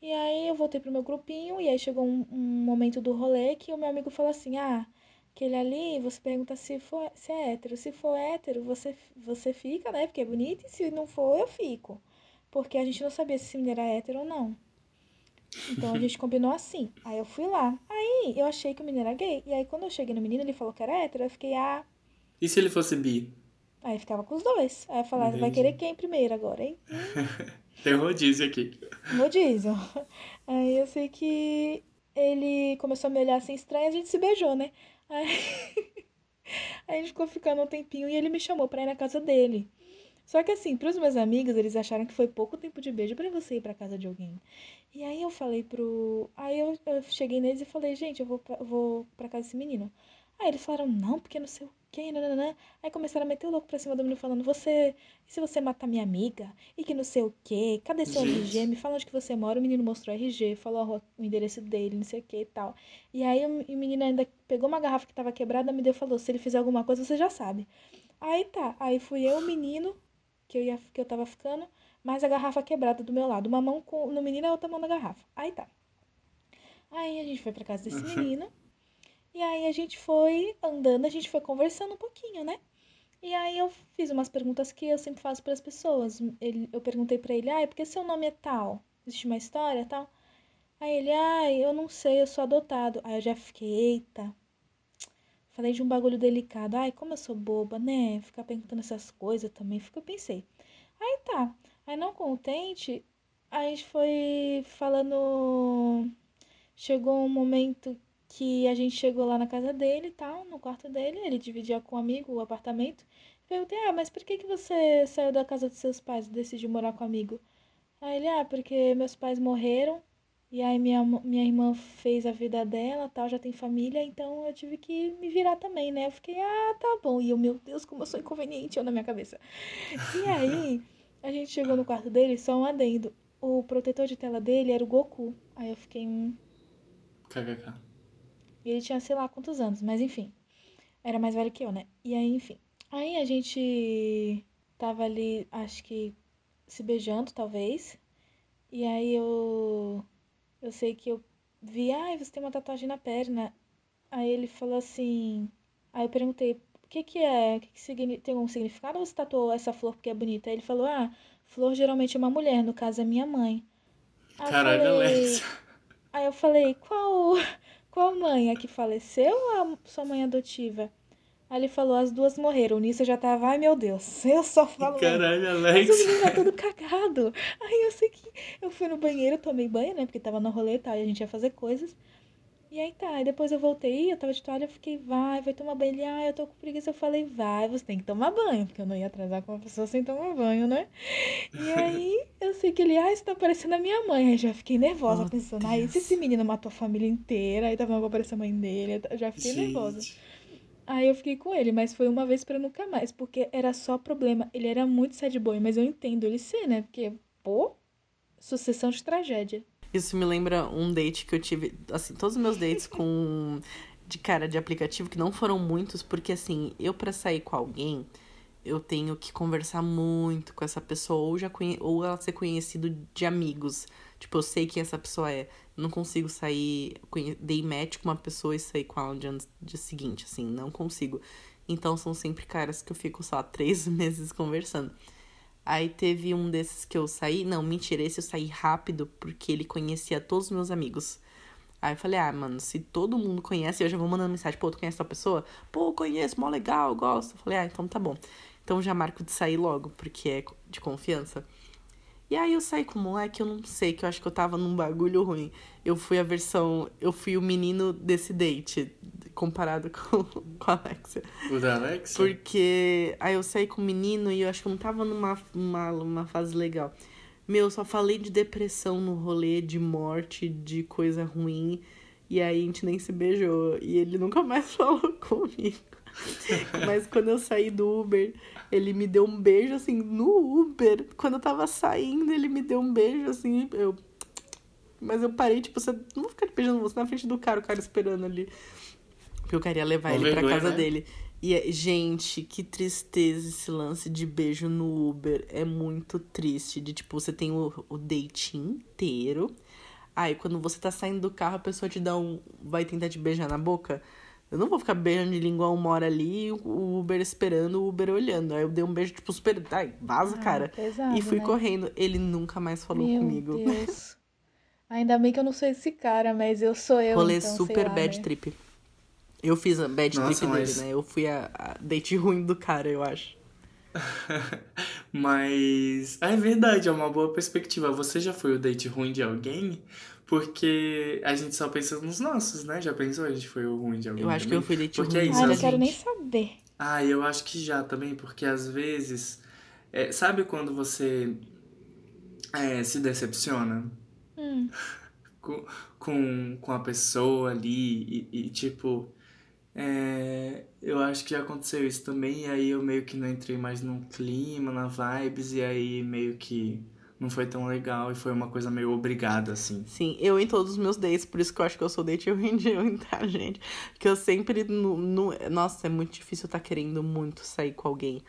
S1: E aí eu voltei pro meu grupinho, e aí chegou um, um momento do rolê que o meu amigo falou assim: Ah, aquele ali, você pergunta se, for, se é hétero. Se for hétero, você, você fica, né? Porque é bonito, e se não for, eu fico. Porque a gente não sabia se esse menino era hétero ou não. Então a gente combinou assim. Aí eu fui lá. Aí eu achei que o menino era gay. E aí quando eu cheguei no menino, ele falou que era hétero. Eu fiquei, ah.
S2: E se ele fosse bi?
S1: Aí ficava com os dois. Aí eu falava, vai querer quem primeiro agora, hein?
S2: Tem rodízio aqui.
S1: Rodízio. Aí eu sei que ele começou a me olhar assim estranho e a gente se beijou, né? Aí... Aí a gente ficou ficando um tempinho e ele me chamou pra ir na casa dele. Só que assim, pros meus amigos, eles acharam que foi pouco tempo de beijo pra você ir pra casa de alguém. E aí eu falei pro. Aí eu, eu cheguei neles e falei, gente, eu vou pra, vou pra casa desse menino. Aí eles falaram, não, porque não sei o quê, nananã. Aí começaram a meter o louco pra cima do menino, falando, você. E se você matar minha amiga? E que não sei o quê? Cadê seu
S2: Gente.
S1: RG? Me fala onde que você mora. O menino mostrou o RG, falou o endereço dele, não sei o que e tal. E aí o, o menino ainda pegou uma garrafa que tava quebrada, me deu e falou, se ele fizer alguma coisa, você já sabe. Aí tá. Aí fui eu, o menino, que eu, ia, que eu tava ficando, mais a garrafa quebrada do meu lado. Uma mão com, no menino e a outra mão na garrafa. Aí tá. Aí a gente foi pra casa desse menino. E aí a gente foi andando, a gente foi conversando um pouquinho, né? E aí eu fiz umas perguntas que eu sempre faço para as pessoas. Ele, eu perguntei pra ele, ai, por que seu nome é tal? Existe uma história tal? Aí ele, ai, eu não sei, eu sou adotado. Aí eu já fiquei, eita. Falei de um bagulho delicado. Ai, como eu sou boba, né? Ficar perguntando essas coisas também. Fica, eu pensei. Aí tá. Aí não contente, a gente foi falando. Chegou um momento que a gente chegou lá na casa dele e tal, no quarto dele. Ele dividia com um amigo o apartamento. Perguntei, ah, mas por que, que você saiu da casa dos seus pais e decidiu morar com um amigo? Aí ele, ah, porque meus pais morreram. E aí minha, minha irmã fez a vida dela, tal, já tem família, então eu tive que me virar também, né? Eu fiquei, ah, tá bom. E eu, meu Deus, como eu sou inconveniente, eu na minha cabeça. E aí, a gente chegou no quarto dele, só um adendo. O protetor de tela dele era o Goku. Aí eu fiquei, hum,
S2: KKK.
S1: e ele tinha sei lá quantos anos, mas enfim. Era mais velho que eu, né? E aí, enfim. Aí a gente tava ali, acho que se beijando, talvez. E aí eu. Eu sei que eu vi, ai, você tem uma tatuagem na perna. Aí ele falou assim. Aí eu perguntei, o que que é? O que que tem um significado ou você tatuou essa flor porque é bonita? Aí ele falou, ah, flor geralmente é uma mulher, no caso é minha mãe. Aí
S2: Caralho,
S1: falei-
S2: Alex.
S1: Aí eu falei, qual, qual mãe? A que faleceu ou a sua mãe adotiva? Aí ele falou, as duas morreram. Nisso eu já tava, ai meu Deus, eu só falo.
S2: Caralho,
S1: Mas
S2: Alex.
S1: o menino tá todo cagado. Aí eu sei que eu fui no banheiro, tomei banho, né? Porque tava no rolê e tal, e a gente ia fazer coisas. E aí tá, aí depois eu voltei, eu tava de toalha, eu fiquei, vai, vai tomar banho. Ele, ah, eu tô com preguiça. Eu falei, vai, você tem que tomar banho, porque eu não ia atrasar com uma pessoa sem tomar banho, né? E aí eu sei que ele, ah, isso tá parecendo a minha mãe. Aí já fiquei nervosa,
S3: Oh,
S1: pensando, ai, se esse menino matou a família inteira, aí tava aparecer a mãe dele, eu já fiquei nervosa. Aí eu fiquei com ele, mas foi uma vez pra nunca mais, porque era só problema. Ele era muito sad boy, mas eu entendo ele ser, né? Porque, pô, sucessão de tragédia.
S3: Isso me lembra um date que eu tive, assim, todos os meus dates com de cara de aplicativo que não foram muitos, porque assim, eu para sair com alguém, eu tenho que conversar muito com essa pessoa ou já conhe... ou ela ser conhecido de amigos. Tipo, eu sei quem essa pessoa é. Não consigo sair, dei match com uma pessoa e sair com ela no dia, dia seguinte, assim, não consigo. Então são sempre caras que eu fico, só três meses conversando. Aí teve um desses que eu saí, não, mentira, esse eu saí rápido porque ele conhecia todos os meus amigos. Aí eu falei, ah, mano, se todo mundo conhece, eu já vou mandando mensagem, pô, tu conhece tal pessoa? Pô, conheço, mó legal, gosto. Eu falei, ah, então tá bom. Então já marco de sair logo, porque é de confiança. E aí eu saí com o moleque, eu não sei, que eu acho que eu tava num bagulho ruim. Eu fui a versão. Eu fui o menino desse date, comparado com, com a Alexia.
S2: O da Alexia?
S3: Porque aí eu saí com o menino e eu acho que eu não tava numa uma, uma fase legal. Meu, só falei de depressão no rolê, de morte, de coisa ruim. E aí a gente nem se beijou. E ele nunca mais falou comigo. Mas quando eu saí do Uber, ele me deu um beijo assim no Uber. Quando eu tava saindo, ele me deu um beijo assim. Eu. Mas eu parei, tipo, você não vou ficar beijando você na frente do cara, o cara esperando ali. Porque eu queria levar ele vergonha, pra casa né? dele. E, gente, que tristeza esse lance de beijo no Uber. É muito triste. De tipo, você tem o, o date inteiro. Aí, quando você tá saindo do carro, a pessoa te dá um. Vai tentar te beijar na boca. Eu não vou ficar beijando de língua uma hora ali, o Uber esperando, o Uber olhando. Aí eu dei um beijo, tipo, super. Ai, vaza, ah, cara. Pesado, e fui né? correndo. Ele nunca mais falou
S1: Meu
S3: comigo.
S1: Deus. Ainda bem que eu não sou esse cara, mas eu sou eu.
S3: Rolê
S1: então,
S3: super
S1: lá,
S3: bad
S1: né?
S3: trip. Eu fiz a bad
S2: Nossa,
S3: trip
S2: mas...
S3: dele, né? Eu fui a, a date ruim do cara, eu acho.
S2: mas. Ah, é verdade, é uma boa perspectiva. Você já foi o date ruim de alguém? Porque a gente só pensa nos nossos, né? Já pensou? A gente foi o ruim de alguém.
S3: Eu acho
S2: também?
S3: que eu fui date
S2: porque
S3: ruim.
S2: É isso,
S1: ah, eu
S2: não
S1: gente... quero nem saber.
S2: Ah, eu acho que já também, porque às vezes. É, sabe quando você é, se decepciona
S1: hum.
S2: com, com, com a pessoa ali e, e tipo. É, eu acho que já aconteceu isso também, e aí eu meio que não entrei mais no clima, na vibes, e aí meio que não foi tão legal e foi uma coisa meio obrigada, assim.
S3: Sim, eu em todos os meus dates, por isso que eu acho que eu sou date ruim tá, gente? Porque eu sempre. No, no, nossa, é muito difícil estar tá querendo muito sair com alguém.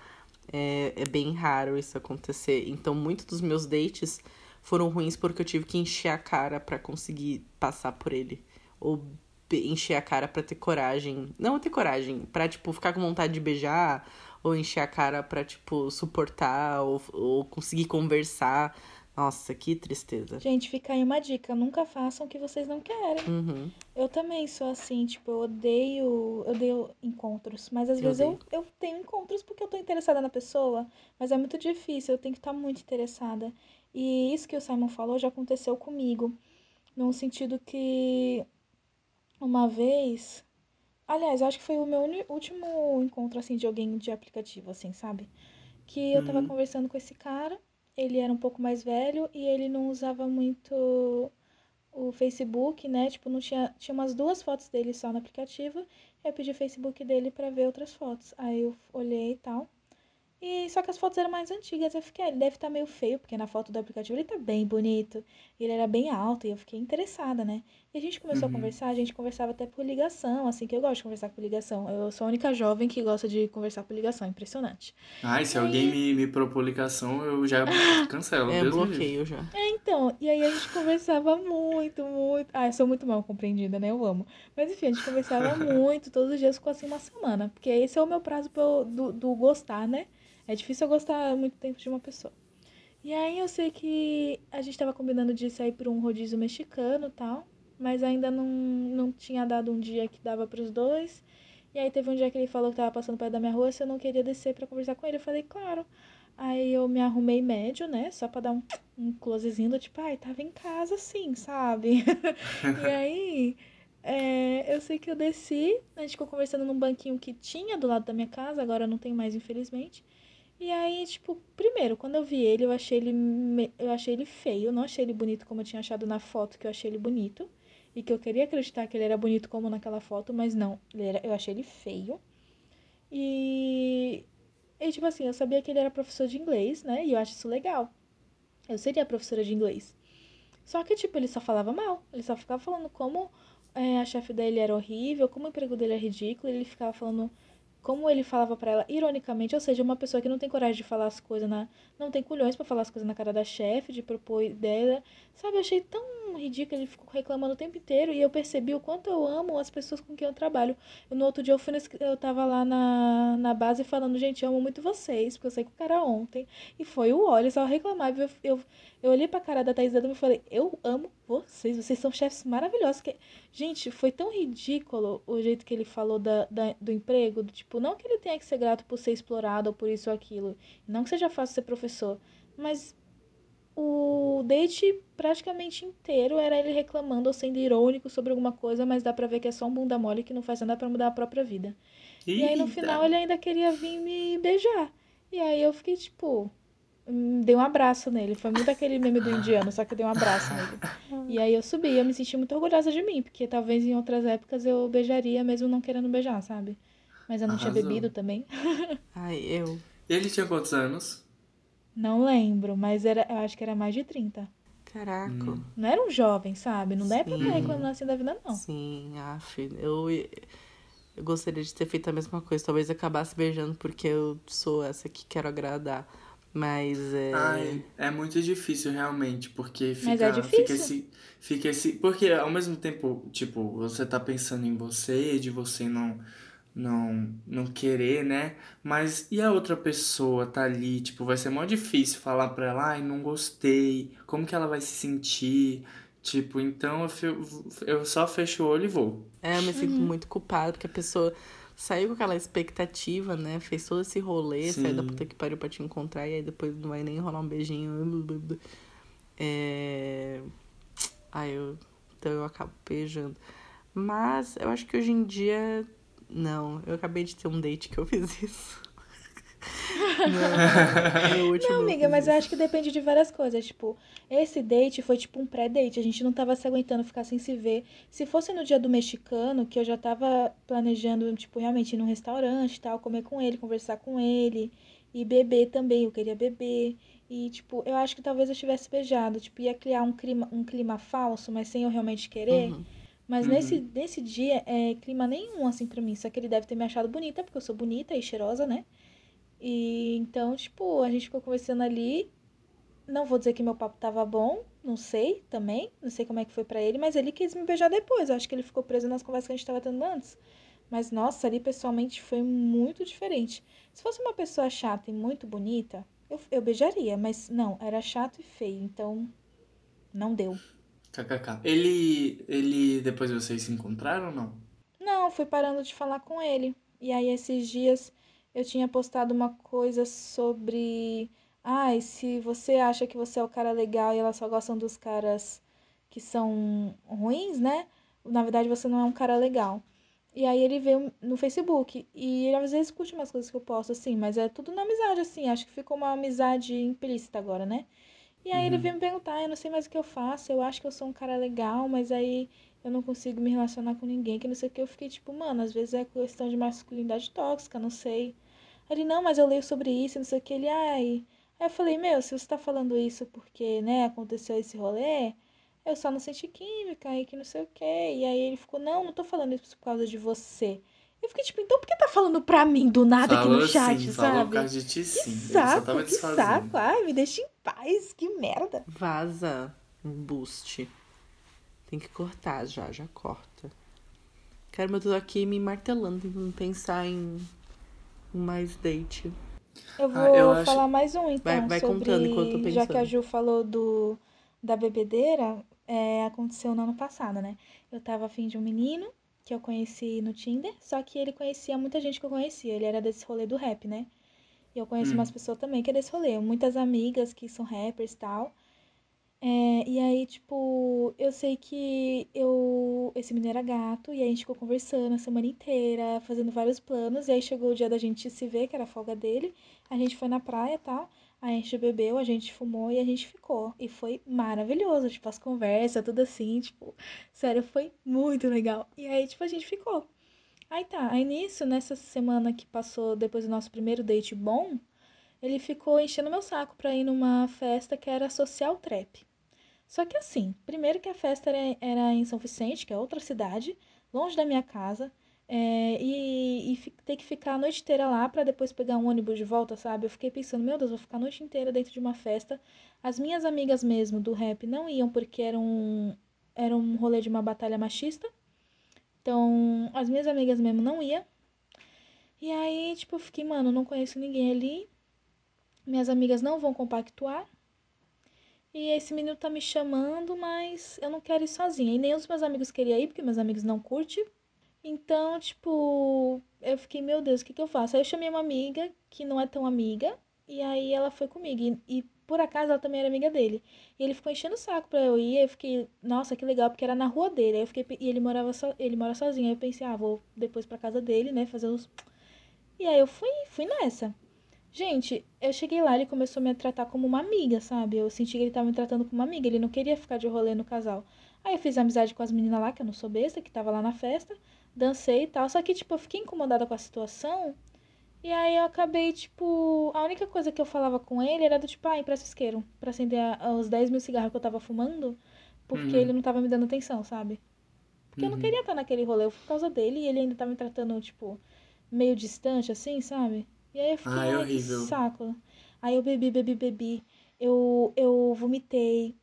S3: É, é bem raro isso acontecer. Então, muitos dos meus dates foram ruins porque eu tive que encher a cara para conseguir passar por ele. Ou encher a cara para ter coragem. Não ter coragem, pra, tipo, ficar com vontade de beijar ou encher a cara pra, tipo, suportar ou, ou conseguir conversar. Nossa, que tristeza.
S1: Gente, fica aí uma dica: nunca façam o que vocês não querem.
S3: Uhum.
S1: Eu também sou assim, tipo, eu odeio, eu odeio encontros, mas às eu vezes eu, eu tenho encontros porque eu tô interessada na pessoa, mas é muito difícil, eu tenho que estar tá muito interessada. E isso que o Simon falou já aconteceu comigo, no sentido que uma vez Aliás, acho que foi o meu último encontro, assim, de alguém de aplicativo, assim, sabe? Que eu tava
S2: Uhum.
S1: conversando com esse cara, ele era um pouco mais velho e ele não usava muito o Facebook, né? Tipo, não tinha, tinha umas duas fotos dele só no aplicativo. Eu pedi o Facebook dele pra ver outras fotos. Aí eu olhei e tal. E só que as fotos eram mais antigas. Eu fiquei, ah, ele deve estar tá meio feio, porque na foto do aplicativo ele tá bem bonito. Ele era bem alto e eu fiquei interessada, né? E a gente começou
S2: Uhum.
S1: a conversar, a gente conversava até por ligação, assim, que eu gosto de conversar por ligação. Eu sou a única jovem que gosta de conversar por ligação, impressionante.
S2: Ai, se
S1: E
S2: alguém
S1: aí-
S2: me, me propor ligação, eu já cancelo.
S3: É
S2: Deus
S3: bloqueio já.
S1: É, então, e aí a gente conversava muito, muito. Ah, eu sou muito mal compreendida, né? Eu amo. Mas enfim, a gente conversava muito, todos os dias ficou assim uma semana. Porque esse é o meu prazo pra eu- do, do gostar, né? É difícil eu gostar muito tempo de uma pessoa. E aí eu sei que a gente tava combinando de sair pra um rodízio mexicano e tal. Mas ainda não, não tinha dado um dia que dava pros dois. E aí teve um dia que ele falou que tava passando perto da minha rua, se eu não queria descer pra conversar com ele. Eu falei, claro. Aí eu me arrumei médio, né? Só pra dar um, um closezinho do tipo, ai, tava em casa sim, sabe? e aí, é, eu sei que eu desci, a gente ficou conversando num banquinho que tinha do lado da minha casa, agora não tem mais, infelizmente. E aí, tipo, primeiro, quando eu vi ele, eu achei ele, me- eu achei ele feio, não achei ele bonito como eu tinha achado na foto, que eu achei ele bonito. E que eu queria acreditar que ele era bonito como naquela foto, mas não, era, eu achei ele feio. E, e, tipo assim, eu sabia que ele era professor de inglês, né? E eu acho isso legal. Eu seria professora de inglês. Só que, tipo, ele só falava mal. Ele só ficava falando como é, a chefe dele era horrível, como o emprego dele é ridículo. Ele ficava falando como ele falava para ela ironicamente, ou seja, uma pessoa que não tem coragem de falar as coisas na, não tem culhões para falar as coisas na cara da chefe, de propor ideia, sabe? Eu achei tão ridículo, ele ficou reclamando o tempo inteiro e eu percebi o quanto eu amo as pessoas com quem eu trabalho. No outro dia eu fui nesse, eu tava lá na, na base falando, gente, eu amo muito vocês, porque eu sei que o cara ontem e foi o olho, só reclamava, eu, eu, eu olhei pra cara da Thaís Adamo e falei, eu amo vocês, vocês são chefes maravilhosos. Que... Gente, foi tão ridículo o jeito que ele falou da, da, do emprego, do tipo, não que ele tenha que ser grato por ser explorado ou por isso ou aquilo, não que seja fácil ser professor, mas o date praticamente inteiro era ele reclamando ou sendo irônico sobre alguma coisa, mas dá pra ver que é só um bunda mole que não faz nada para mudar a própria vida. Eita. E aí no final ele ainda queria vir me beijar. E aí eu fiquei tipo, dei um abraço nele. Foi muito aquele meme do indiano, só que eu dei um abraço nele. E aí eu subi eu me senti muito orgulhosa de mim, porque talvez em outras épocas eu beijaria mesmo não querendo beijar, sabe? Mas eu não Arrasou. tinha bebido também.
S3: Ai, eu.
S2: Ele tinha quantos anos?
S1: Não lembro, mas era, eu acho que era mais de 30.
S3: Caraca. Hum.
S1: Não era um jovem, sabe? Não dá pra reclamar assim da vida, não.
S3: Sim, af, eu, eu gostaria de ter feito a mesma coisa. Talvez acabasse beijando porque eu sou essa que quero agradar. Mas é.
S2: Ai, é muito difícil realmente, porque fica, Mas é difícil. fica esse. Fica esse. Porque ao mesmo tempo, tipo, você tá pensando em você, de você não não não querer, né? Mas e a outra pessoa tá ali, tipo, vai ser mó difícil falar pra ela, ai, não gostei, como que ela vai se sentir? Tipo, então eu, eu só fecho o olho e vou.
S3: É, eu me sinto uhum. muito culpada, porque a pessoa saiu com aquela expectativa, né? Fez todo esse rolê, Sim. saiu da puta que pariu pra te encontrar, e aí depois não vai nem rolar um beijinho. É. Aí eu. Então eu acabo beijando. Mas eu acho que hoje em dia. Não, eu acabei de ter um date que eu fiz isso.
S1: Não, não, amiga, mas eu acho que depende de várias coisas. Tipo, esse date foi tipo um pré-date. A gente não tava se aguentando ficar sem se ver. Se fosse no dia do mexicano, que eu já tava planejando, tipo, realmente ir num restaurante tal, comer com ele, conversar com ele. E beber também, eu queria beber. E, tipo, eu acho que talvez eu tivesse beijado. Tipo, ia criar um clima, um clima falso, mas sem eu realmente querer. Uhum. Mas uhum. nesse, nesse dia, é clima nenhum, assim, pra mim. Só que ele deve ter me achado bonita, porque eu sou bonita e cheirosa, né? E então, tipo, a gente ficou conversando ali. Não vou dizer que meu papo tava bom, não sei também, não sei como é que foi para ele, mas ele quis me beijar depois. Eu acho que ele ficou preso nas conversas que a gente tava tendo antes. Mas nossa, ali pessoalmente foi muito diferente. Se fosse uma pessoa chata e muito bonita, eu, eu beijaria, mas não, era chato e feio, então não deu.
S2: KKK. Ele, ele, depois vocês se encontraram ou não?
S1: Não, fui parando de falar com ele. E aí esses dias eu tinha postado uma coisa sobre. Ai, se você acha que você é o cara legal e elas só gostam dos caras que são ruins, né? Na verdade, você não é um cara legal. E aí ele veio no Facebook. E ele às vezes curte umas coisas que eu posto, assim, mas é tudo na amizade, assim. Acho que ficou uma amizade implícita agora, né? E aí uhum. ele veio me perguntar, eu não sei mais o que eu faço, eu acho que eu sou um cara legal, mas aí eu não consigo me relacionar com ninguém, que não sei o que. Eu fiquei tipo, mano, às vezes é questão de masculinidade tóxica, não sei. Ele, não, mas eu leio sobre isso, não sei o que. Ele, ai. Aí eu falei, meu, se você tá falando isso porque, né, aconteceu esse rolê, eu só não senti química e que não sei o que. E aí ele ficou, não, não tô falando isso por causa de você. Eu fiquei tipo, então por que tá falando pra mim do nada falou aqui no chat, sim, sabe? Falou por
S2: causa de ti, sim.
S1: Que saco, que saco. Ai, me deixa em paz, que merda.
S3: Vaza um boost. Tem que cortar já, já corta. Cara, mas eu tô aqui me martelando, tentando pensar em mais date.
S1: Eu ah, vou ah, eu falar acho... mais um, então. Vai, vai sobre... contando enquanto eu tô Já que a Ju falou do, da bebedeira, é, aconteceu no ano passado, né? Eu tava afim de um menino que eu conheci no Tinder, só que ele conhecia muita gente que eu conhecia. Ele era desse rolê do rap, né? E eu conheço hum. umas pessoas também que é desse rolê. Muitas amigas que são rappers e tal. É, e aí, tipo, eu sei que eu. Esse menino era gato, e aí a gente ficou conversando a semana inteira, fazendo vários planos. E aí chegou o dia da gente se ver, que era a folga dele. A gente foi na praia tal. A gente bebeu, a gente fumou e a gente ficou. E foi maravilhoso, tipo, as conversas, tudo assim, tipo, sério, foi muito legal. E aí, tipo, a gente ficou. Aí tá, aí nisso, nessa semana que passou depois do nosso primeiro date bom, ele ficou enchendo meu saco pra ir numa festa que era Social Trap. Só que assim, primeiro que a festa era, era em São Vicente, que é outra cidade, longe da minha casa, é, e, e ter que ficar a noite inteira lá para depois pegar um ônibus de volta, sabe? Eu fiquei pensando, meu Deus, vou ficar a noite inteira dentro de uma festa. As minhas amigas mesmo do rap não iam porque era um, era um rolê de uma batalha machista. Então, as minhas amigas mesmo não iam. E aí, tipo, eu fiquei, mano, não conheço ninguém ali. Minhas amigas não vão compactuar. E esse menino tá me chamando, mas eu não quero ir sozinha. E nem os meus amigos queriam ir, porque meus amigos não curtem. Então, tipo, eu fiquei, meu Deus, o que, que eu faço? Aí eu chamei uma amiga que não é tão amiga. E aí ela foi comigo. E, e por acaso ela também era amiga dele. E ele ficou enchendo o saco pra eu ir. Eu fiquei, nossa, que legal, porque era na rua dele. Aí eu fiquei, e ele morava so, ele mora sozinho. Aí eu pensei, ah, vou depois pra casa dele, né, fazer os. E aí eu fui, fui nessa. Gente, eu cheguei lá, ele começou a me tratar como uma amiga, sabe? Eu senti que ele tava me tratando como uma amiga, ele não queria ficar de rolê no casal. Aí eu fiz amizade com as meninas lá, que eu não sou besta, que tava lá na festa, dancei e tal. Só que, tipo, eu fiquei incomodada com a situação e aí eu acabei, tipo, a única coisa que eu falava com ele era do tipo, ah, empresta isqueiro pra acender a, os 10 mil cigarros que eu tava fumando, porque uhum. ele não tava me dando atenção, sabe? Porque uhum. eu não uhum. queria estar naquele rolê por causa dele e ele ainda tava me tratando, tipo, meio distante, assim, sabe? E aí eu fiquei,
S2: Ai, que
S1: saco. Aí eu bebi, bebi, bebi. Eu, eu vomitei.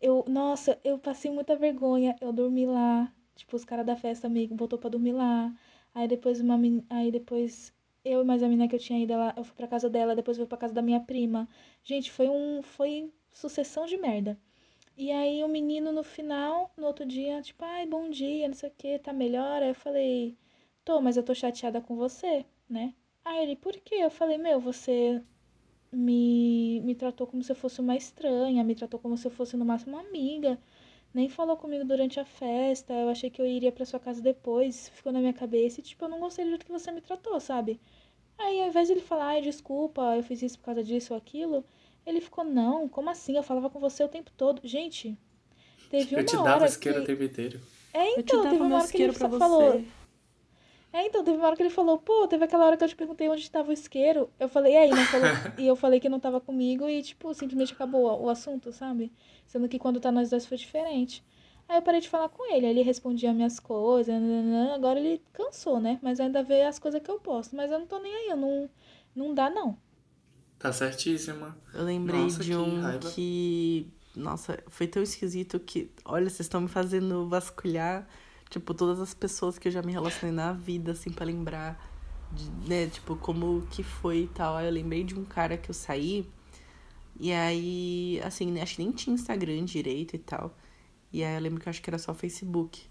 S1: Eu, nossa, eu passei muita vergonha. Eu dormi lá. Tipo, os caras da festa me botou pra dormir lá. Aí depois uma aí depois eu e mais a menina que eu tinha ido, ela, eu fui pra casa dela, depois eu fui pra casa da minha prima. Gente, foi um. Foi sucessão de merda. E aí o menino no final, no outro dia, tipo, ai, bom dia, não sei o que, tá melhor? Aí eu falei, tô, mas eu tô chateada com você, né? Aí ele, por quê? Eu falei, meu, você me, me tratou como se eu fosse uma estranha, me tratou como se eu fosse no máximo uma amiga. Nem falou comigo durante a festa, eu achei que eu iria pra sua casa depois, ficou na minha cabeça e, tipo, eu não gostei do jeito que você me tratou, sabe? Aí, ao invés de ele falar, ai, desculpa, eu fiz isso por causa disso ou aquilo, ele ficou, não, como assim? Eu falava com você o tempo todo. Gente, teve uma hora. Eu te dava
S2: isqueiro que... o tempo inteiro.
S1: É, então, teve uma hora que ele falou. É, então, teve uma hora que ele falou, pô, teve aquela hora que eu te perguntei onde estava o isqueiro. Eu falei, e aí, não falou? e eu falei que não tava comigo e, tipo, simplesmente acabou o assunto, sabe? Sendo que quando tá nós dois foi diferente. Aí eu parei de falar com ele, aí ele respondia minhas coisas, agora ele cansou, né? Mas ainda vê as coisas que eu posto. Mas eu não tô nem aí, eu não, não dá, não.
S2: Tá certíssima.
S3: Eu lembrei Nossa, de um raiva. que. Nossa, foi tão esquisito que. Olha, vocês estão me fazendo vasculhar, tipo, todas as pessoas que eu já me relacionei na vida, assim, pra lembrar, de, né, tipo, como que foi e tal. Aí eu lembrei de um cara que eu saí. E aí, assim, acho que nem tinha Instagram direito e tal. E aí eu lembro que eu acho que era só Facebook.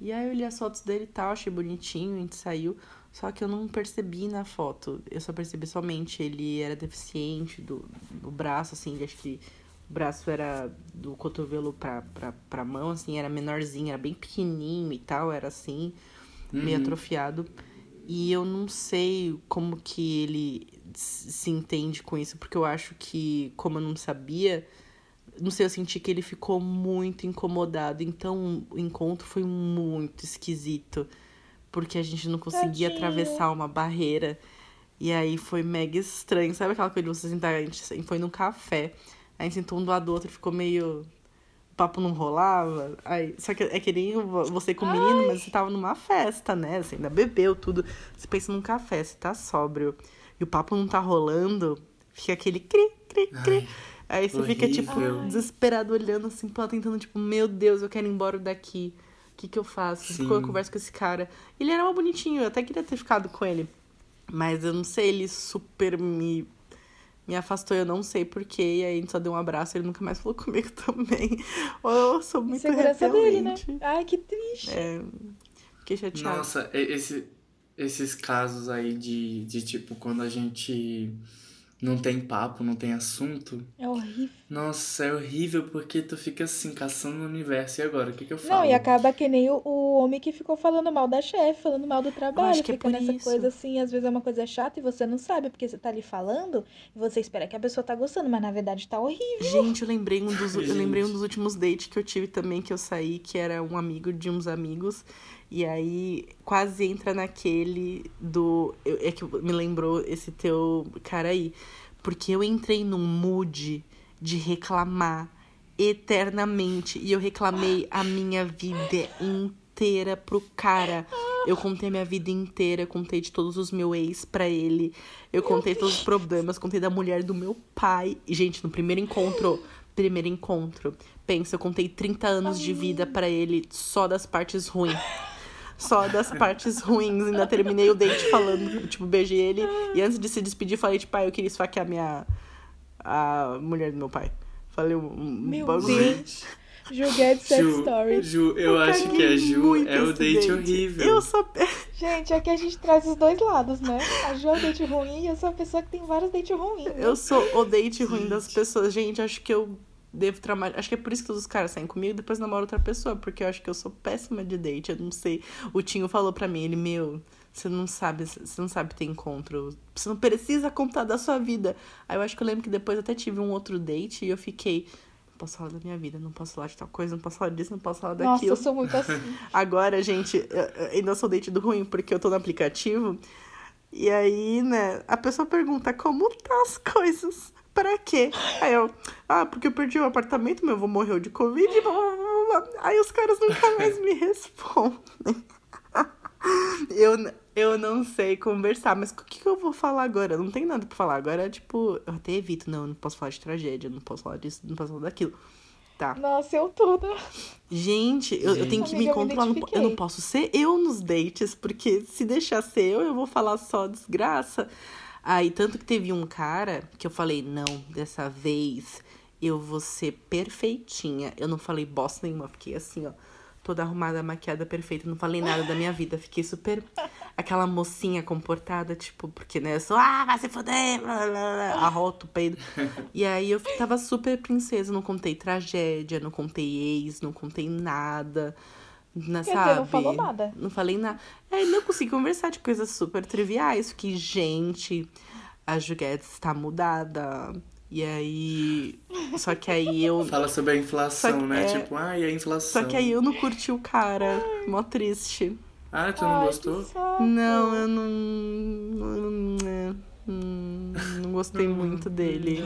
S3: E aí eu li as fotos dele e tal, achei bonitinho, a gente saiu. Só que eu não percebi na foto. Eu só percebi somente ele era deficiente do, do braço, assim, acho que o braço era do cotovelo pra, pra, pra mão, assim, era menorzinho, era bem pequenininho e tal, era assim, uhum. meio atrofiado. E eu não sei como que ele se entende com isso, porque eu acho que, como eu não sabia, não sei, eu senti que ele ficou muito incomodado. Então o encontro foi muito esquisito. Porque a gente não conseguia Tadinho. atravessar uma barreira. E aí foi mega estranho. Sabe aquela coisa de você sentar? A gente foi num café. Aí a gente sentou um do lado do outro e ficou meio. O papo não rolava. Aí, só que é que nem você com o menino, Ai. mas você tava numa festa, né? Você ainda bebeu tudo. Você pensa num café, você tá sóbrio. E o papo não tá rolando. Fica aquele cri, cri, cri. Ai. Aí você Horrível. fica, tipo, desesperado olhando assim, pô, tentando, tipo, meu Deus, eu quero ir embora daqui. O que que eu faço? Sim. eu converso com esse cara. Ele era uma bonitinho, eu até queria ter ficado com ele. Mas eu não sei, ele super me, me afastou, eu não sei porquê. E aí a gente só deu um abraço ele nunca mais falou comigo também. eu sou muito Segurança dele, né?
S1: Ai, que triste.
S3: É, fiquei chateada.
S2: Nossa, esse, esses casos aí de, de tipo, quando a gente não tem papo, não tem assunto.
S1: É horrível.
S2: Nossa, é horrível porque tu fica assim, caçando no universo. E agora, o que, que eu falo?
S1: Não, e acaba que nem o, o homem que ficou falando mal da chefe, falando mal do trabalho. acho que é fica é nessa isso. coisa assim, às vezes é uma coisa chata e você não sabe, porque você tá ali falando e você espera que a pessoa tá gostando, mas na verdade tá horrível.
S3: Gente, eu lembrei um dos, eu lembrei um dos últimos dates que eu tive também, que eu saí, que era um amigo de uns amigos. E aí quase entra naquele do. eu- É que me lembrou esse teu cara aí. Porque eu entrei num mood de reclamar eternamente. E eu reclamei a minha vida inteira pro cara. Eu contei minha vida inteira, contei de todos os meus ex pra ele. Eu contei todos os problemas, contei da mulher do meu pai. E, gente, no primeiro encontro, primeiro encontro, pensa, eu contei 30 anos de vida pra ele só das partes ruins. Só das partes ruins. Ainda terminei o date falando, tipo, beijei ele. E antes de se despedir, falei, tipo, ah, eu queria esfaquear a minha. a mulher do meu pai. Falei um. um
S1: Meu
S3: bagulho.
S1: Ju Guedes Sex
S2: Ju,
S1: Story.
S2: Ju, eu
S3: Eu
S2: acho que a Ju
S3: muito
S2: é o
S3: esse
S2: date, horrível.
S3: Eu sou.
S1: Gente, aqui a gente traz os dois lados, né? A Ju é o date ruim e eu sou a pessoa que tem vários dates ruins. né?
S3: Eu sou o date ruim das pessoas. Gente, acho que eu devo trabalhar. Acho que é por isso que todos os caras saem comigo e depois namoram outra pessoa. Porque eu acho que eu sou péssima de date. Eu não sei. O Tinho falou pra mim, ele, meu, você não sabe, você não sabe ter encontro. Você não precisa contar da sua vida. Aí eu acho que eu lembro que depois até tive um outro date e eu fiquei. Não posso falar da minha vida, não posso falar de tal coisa, não posso falar disso, não posso falar
S1: Nossa,
S3: daquilo.
S1: eu sou muito assim.
S3: Agora, gente, ainda sou date do ruim, porque eu tô no aplicativo. E aí, né, a pessoa pergunta como tá as coisas. Pra quê? Aí eu, ah, porque eu perdi o apartamento, meu avô morreu de Covid. blá, blá, blá. Aí os caras nunca mais me respondem. Eu, eu não sei conversar, mas o que, que eu vou falar agora? Não tem nada pra falar. Agora, tipo, eu até evito, não, eu não posso falar de tragédia, eu não posso falar disso, não posso falar daquilo. Tá.
S1: Nossa, eu toda.
S3: Gente, eu, eu tenho que me
S1: Amiga, eu me
S3: controlar. po- Eu não posso ser eu nos dates, porque se deixar ser eu, eu vou falar só desgraça. Aí, tanto que teve um cara que eu falei, não, dessa vez eu vou ser perfeitinha. Eu não falei bosta nenhuma, fiquei assim, ó, toda arrumada, maquiada, perfeita. Não falei nada da minha vida, fiquei super. Aquela mocinha comportada, tipo, porque, né, eu sou, ah, vai se foder, arroto o peido. E aí eu tava super princesa, não contei tragédia, não contei ex, não contei nada. Na,
S1: Quer
S3: sabe?
S1: dizer, não falou nada.
S3: Não falei nada. É, não consegui conversar de coisas super triviais. Que, gente, a Juguetes está mudada. E aí. Só que aí eu.
S2: Fala sobre a inflação,
S3: Só que-
S2: né?
S3: é.
S2: Tipo, ai, a inflação.
S3: Só que aí eu não curti o cara. Mó triste.
S2: Ah, tu não
S1: Ai,
S2: gostou?
S3: Não, eu não. não- Não gostei muito dele.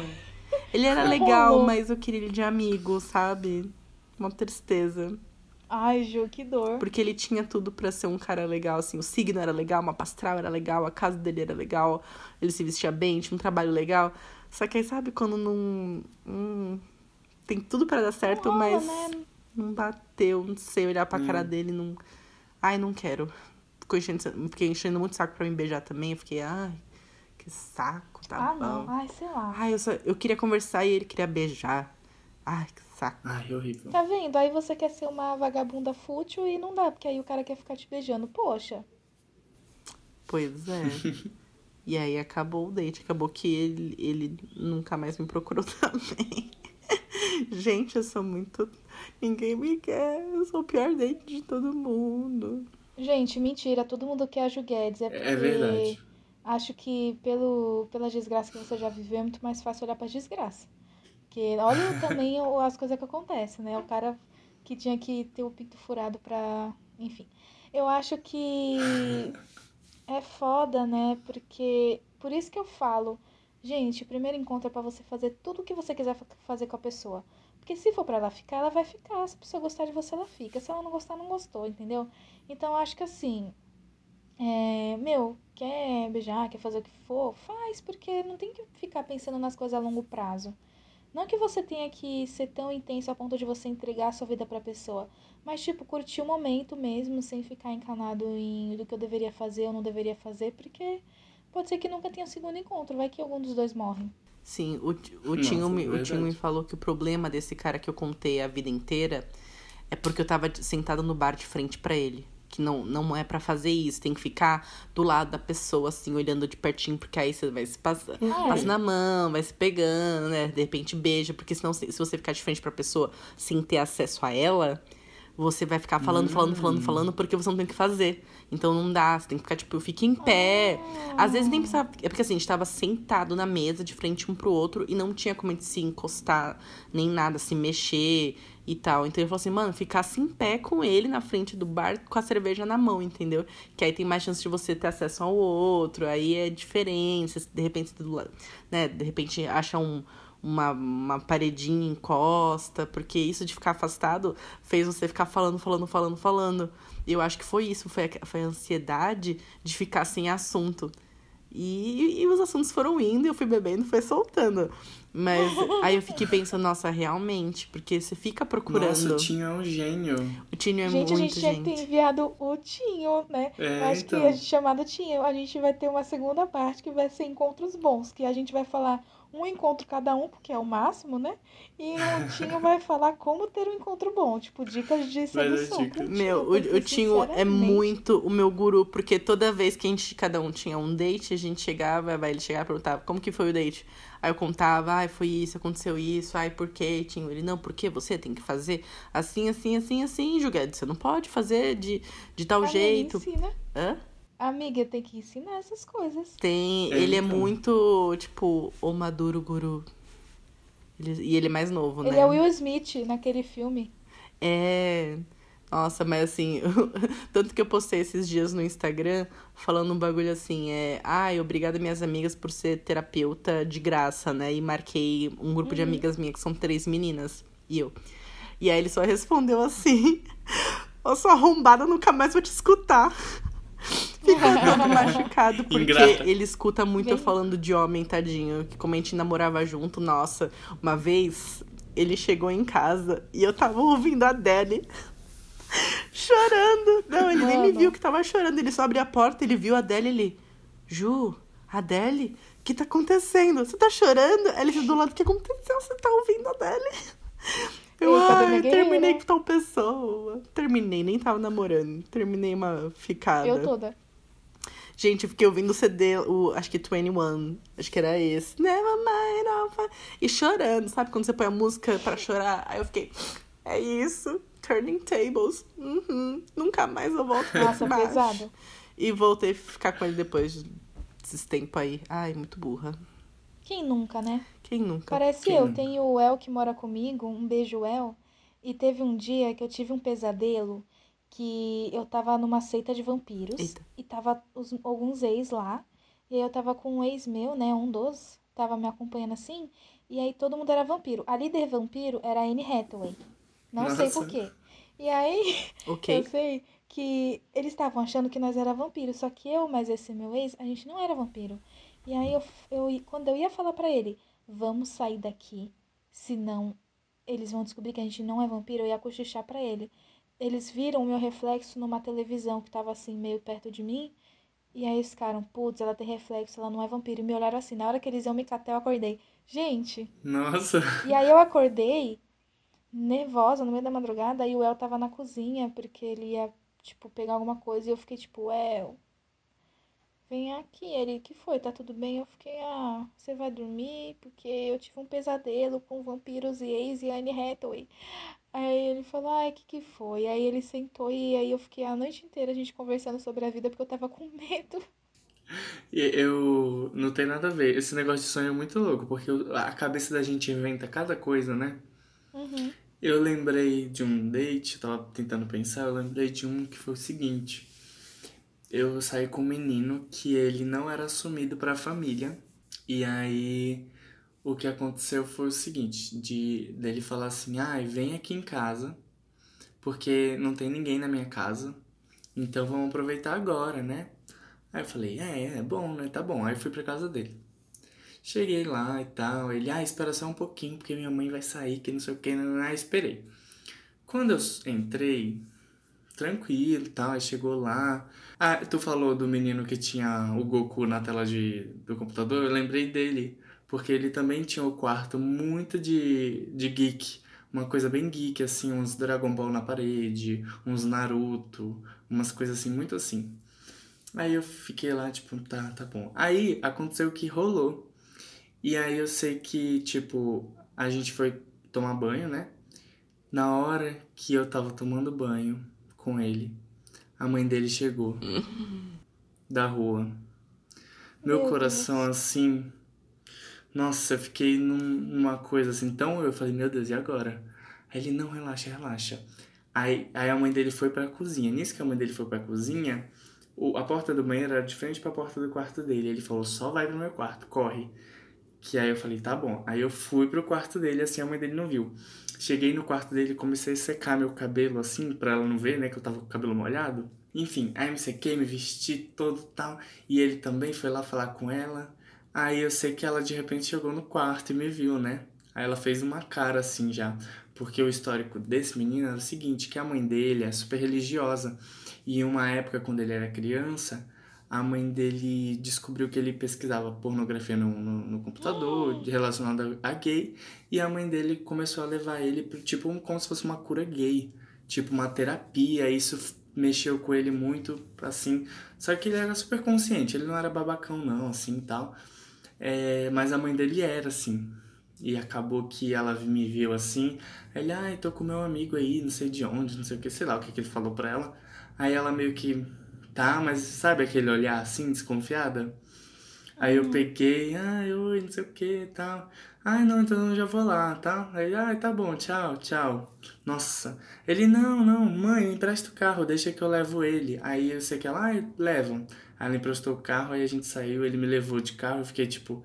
S3: Ele era legal, mas eu queria ele de amigo, sabe? Uma tristeza.
S1: Ai, Ju, que dor.
S3: Porque ele tinha tudo pra ser um cara legal, assim. O signo era legal, uma pastral era legal, a casa dele era legal, ele se vestia bem, tinha um trabalho legal. Só que aí, sabe, quando não. hum, tem tudo pra dar certo,
S1: Não rola,
S3: mas
S1: né?
S3: não bateu, não sei, olhar pra cara
S2: Hum.
S3: dele, não. Ai, não quero. Ficou enchendo, fiquei enchendo muito saco pra me beijar também. Eu fiquei, ai, que saco, tá
S1: ah,
S3: bom.
S1: não. Ai, sei lá.
S3: Ai, eu, só, eu queria conversar e ele queria beijar. Ai, que saco.
S2: Ai, horrível.
S1: Tá vendo? Aí você quer ser uma vagabunda fútil e não dá, porque aí o cara quer ficar te beijando. Poxa.
S3: Pois é. e aí acabou o date. Acabou que ele, ele nunca mais me procurou também. Gente, eu sou muito. Ninguém me quer. Eu sou o pior date de todo mundo.
S1: Gente, mentira. Todo mundo quer a Ju Guedes. É, porque
S2: É verdade.
S1: acho que pelo, pelas desgraças que você já viveu, é muito mais fácil olhar pras desgraças. Porque olha também as coisas que acontecem, né? O cara que tinha que ter o pinto furado pra. Enfim. Eu acho que é foda, né? Porque. Por isso que eu falo. Gente, o primeiro encontro é pra você fazer tudo o que você quiser fa- fazer com a pessoa. Porque se for pra ela ficar, ela vai ficar. Se a pessoa gostar de você, ela fica. Se ela não gostar, não gostou, entendeu? Então eu acho que assim. É, meu, quer beijar, quer fazer o que for, faz, porque não tem que ficar pensando nas coisas a longo prazo. Não que você tenha que ser tão intenso a ponto de você entregar a sua vida pra pessoa, mas tipo, curtir o momento mesmo, sem ficar encanado em do que eu deveria fazer ou não deveria fazer, porque pode ser que nunca tenha um segundo encontro, vai que algum dos dois morre.
S3: Sim, o, o,
S2: Nossa,
S3: Tinho, me, o. Tinho me falou que o problema desse cara que eu contei a vida inteira é porque eu tava sentada no bar de frente pra ele. Que não, não é pra fazer isso, tem que ficar do lado da pessoa, assim, olhando de pertinho, porque aí você vai se passar,
S1: Ah, é.
S3: passa na mão, vai se pegando, né? De repente beija, porque senão, se, se você ficar de frente pra pessoa sem ter acesso a ela, você vai ficar falando, falando, falando,
S2: Hum.
S3: falando, porque você não tem o que fazer. Então não dá, você tem que ficar, tipo, fica em pé. Às vezes nem precisava. É porque assim, a gente tava sentado na mesa, de frente um pro outro, e não tinha como a gente se encostar, nem nada, se mexer e tal. Então ele falou assim, mano, ficasse em pé com ele na frente do bar com a cerveja na mão, entendeu? Que aí tem mais chance de você ter acesso ao outro, aí é diferente, você, de repente, do lado, né? De repente acha um, uma, uma paredinha encosta, porque isso de ficar afastado fez você ficar falando, falando, falando, falando. Eu acho que foi isso, foi a, foi a ansiedade de ficar sem assunto. E, e os assuntos foram indo, eu fui bebendo, foi soltando. Mas aí eu fiquei pensando, nossa, realmente, porque você fica procurando.
S2: Nossa, o Tinho é um gênio.
S3: O Tinho é
S1: gente, a
S3: muito
S1: gente tinha que ter
S3: gente.
S1: enviado o Tinho, né?
S2: É,
S1: Eu acho
S2: então.
S1: que a gente chamado Tinho, a gente vai ter uma segunda parte que vai ser encontros bons, que a gente vai falar um encontro cada um, porque é o máximo, né? E o Tinho vai falar como ter um encontro bom, tipo, dicas de sedução.
S2: dicas.
S1: pro
S3: Meu, o, o Tinho é muito o meu guru, porque toda vez que a gente, cada um tinha um date, a gente chegava, vai, ele chegava e perguntava, como que foi o date? Aí eu contava, ai, foi isso, aconteceu isso, ai, por quê, Tinho? Ele, não, porque você tem que fazer assim, assim, assim, assim, Juguete, você não pode fazer de, de tal
S1: amiga,
S3: jeito.
S1: Ensina.
S3: Hã?
S1: Amiga, tem que ensinar essas coisas.
S3: Tem,
S2: É,
S3: ele é
S2: então.
S3: muito, tipo, o maduro guru. Ele- e ele é mais novo, né?
S1: Ele é o Will Smith naquele filme.
S3: É. Nossa, mas assim, tanto que eu postei esses dias no Instagram falando um bagulho assim, é, ai, obrigada minhas amigas por ser terapeuta de graça, né? E marquei um grupo de amigas minhas que são três meninas e eu. E aí ele só respondeu assim: Ô, sua arrombada, nunca mais vou te escutar. Ficou todo machucado, porque
S2: Ingrata.
S3: ele escuta muito eu falando de homem, tadinho. Que como a gente namorava junto, nossa, uma vez ele chegou em casa e eu tava ouvindo a Adele chorando. Não, ele nem me viu que tava chorando. Ele só abriu a porta, ele viu a Adele ele. Ju, Adele, o que tá acontecendo? Você tá chorando? Ela disse do lado, o que aconteceu? Você tá ouvindo a Adele? Eu, ai, terminei com tal pessoa. Terminei, nem tava namorando. Terminei uma ficada.
S1: Eu toda.
S3: Gente, eu fiquei ouvindo o CD, o, acho que 21, acho que era esse. Never mind, find- E chorando, sabe? Quando você põe a música pra chorar. Aí eu fiquei, é isso, Turning Tables. Uhum, nunca mais eu volto pra
S1: Nossa,
S3: esse
S1: pesado.
S3: E voltei a ficar com ele depois desses tempos aí. Ai, muito burra.
S1: Quem nunca, né?
S3: Quem nunca?
S1: Parece
S2: Quem
S1: eu.
S2: nunca?
S1: Tem o El que mora comigo, um beijo, El. E teve um dia que eu tive um pesadelo que eu tava numa seita de vampiros.
S3: Eita.
S1: E tava os- alguns ex lá. E aí eu tava com um ex meu, né? Um dos. Tava me acompanhando assim. E aí todo mundo era vampiro. A líder vampiro era a Anne Hathaway. Não sei
S2: Nossa.
S1: por quê. E aí
S3: Ok.
S1: eu sei que eles estavam achando que nós era vampiro, só que eu, mas esse meu ex, a gente não era vampiro. E aí eu, eu quando eu ia falar pra ele, vamos sair daqui, senão eles vão descobrir que a gente não é vampiro, eu ia cochichar pra ele. Eles viram o meu reflexo numa televisão que tava assim meio perto de mim, e aí eles ficaram, putz, ela tem reflexo, ela não é vampiro. E me olharam assim, na hora que eles iam me catar, eu acordei. Gente,
S2: Nossa.
S1: e aí eu acordei nervosa no meio da madrugada e o El tava na cozinha porque ele ia, tipo, pegar alguma coisa e eu fiquei tipo, El, vem aqui. Ele, que foi? Tá tudo bem? Eu fiquei, ah, você vai dormir? Porque eu tive um pesadelo com vampiros e ex e Anne Hathaway. Aí ele falou, ai, que que foi? Aí ele sentou e aí eu fiquei a noite inteira a gente conversando sobre a vida porque eu tava com medo.
S2: Eu não tem nada a ver. Esse negócio de sonho é muito louco, porque a cabeça da gente inventa cada coisa, né?
S1: Uhum.
S2: Eu lembrei de um date, tava tentando pensar, eu lembrei de um que foi o seguinte. Eu saí com um menino que ele não era assumido pra família. E aí o que aconteceu foi o seguinte, de dele falar assim: "Ai, vem aqui em casa, porque não tem ninguém na minha casa. Então vamos aproveitar agora, né?" Aí eu falei: "É, é bom, né? Tá bom." Aí fui pra casa dele. Cheguei lá e tal. Ele, ah, espera só um pouquinho, porque minha mãe vai sair, que não sei o que. Ah, esperei. Quando eu entrei, tranquilo tal, aí chegou lá. Ah, tu falou do menino que tinha o Goku na tela de, do computador, eu lembrei dele. Porque ele também tinha o quarto muito de, de geek. Uma coisa bem geek, assim, uns Dragon Ball na parede, uns Naruto, umas coisas assim, muito assim. Aí eu fiquei lá, tipo, tá, tá bom. Aí aconteceu o que rolou. E aí eu sei que, tipo, a gente foi tomar banho, né? Na hora que eu tava tomando banho com ele, a mãe dele chegou da rua. Meu,
S1: Meu
S2: coração
S1: Deus.
S2: assim. Nossa, eu fiquei num- numa coisa assim. Então eu falei, meu Deus, e agora? Aí ele, não, relaxa, relaxa. Aí, aí a mãe dele foi pra cozinha. Nisso que a mãe dele foi pra cozinha, o, a porta do banheiro era de frente pra porta do quarto dele. Ele falou, só vai pro meu quarto, corre. Que aí eu falei, tá bom. Aí eu fui pro quarto dele, assim a mãe dele não viu. Cheguei no quarto dele e comecei a secar meu cabelo, assim, pra ela não ver, né, que eu tava com o cabelo molhado. Enfim, aí me sequei, me vesti todo tal. E ele também foi lá falar com ela. Aí eu sei que ela de repente chegou no quarto e me viu, né? Aí ela fez uma cara assim já. Porque o histórico desse menino era o seguinte, que a mãe dele é super religiosa. E em uma época, quando ele era criança, a mãe dele descobriu que ele pesquisava pornografia no, no, no computador, relacionada a gay. E a mãe dele começou a levar ele pro tipo um- como se fosse uma cura gay. Tipo uma terapia. Isso mexeu com ele muito, assim. Só que ele era super consciente, ele não era babacão não, assim, e tal. É, mas a mãe dele era, assim. E acabou que ela me viu assim. Ele, ai, tô com meu amigo aí, não sei de onde, não sei o que, sei lá o que, que ele falou pra ela. Aí ela meio que, tá, mas sabe aquele olhar assim, desconfiada? Aí eu peguei, ai, oi, não sei o que e tal. Ai, não, então eu já vou lá, tá? Aí, ai, tá bom, tchau, tchau. Nossa. Ele, não, não, mãe, empresta o carro, deixa que eu levo ele. Aí eu sei que ela, ai, levam. Aí ela emprestou o carro, aí a gente saiu, ele me levou de carro, eu fiquei tipo,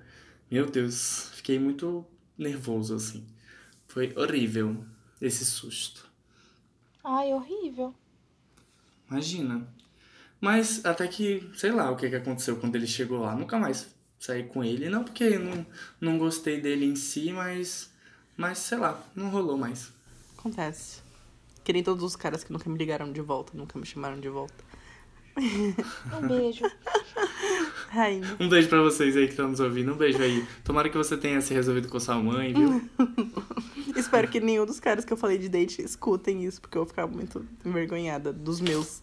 S2: meu Deus, fiquei muito nervoso, assim. Foi horrível esse susto.
S1: Ai, horrível.
S2: Imagina. Mas até que, sei lá o que, que aconteceu quando ele chegou lá. Nunca mais saí com ele. Não porque não, não gostei dele em si, mas. Mas sei lá, não rolou mais.
S3: Acontece. Que nem todos os caras que nunca me ligaram de volta, nunca me chamaram de volta.
S1: Um beijo.
S3: Rainha.
S2: Um beijo pra vocês aí que estão nos ouvindo. Um beijo aí. Tomara que você tenha se resolvido com sua mãe, viu?
S3: Espero que nenhum dos caras que eu falei de date escutem isso, porque eu vou ficar muito envergonhada dos meus.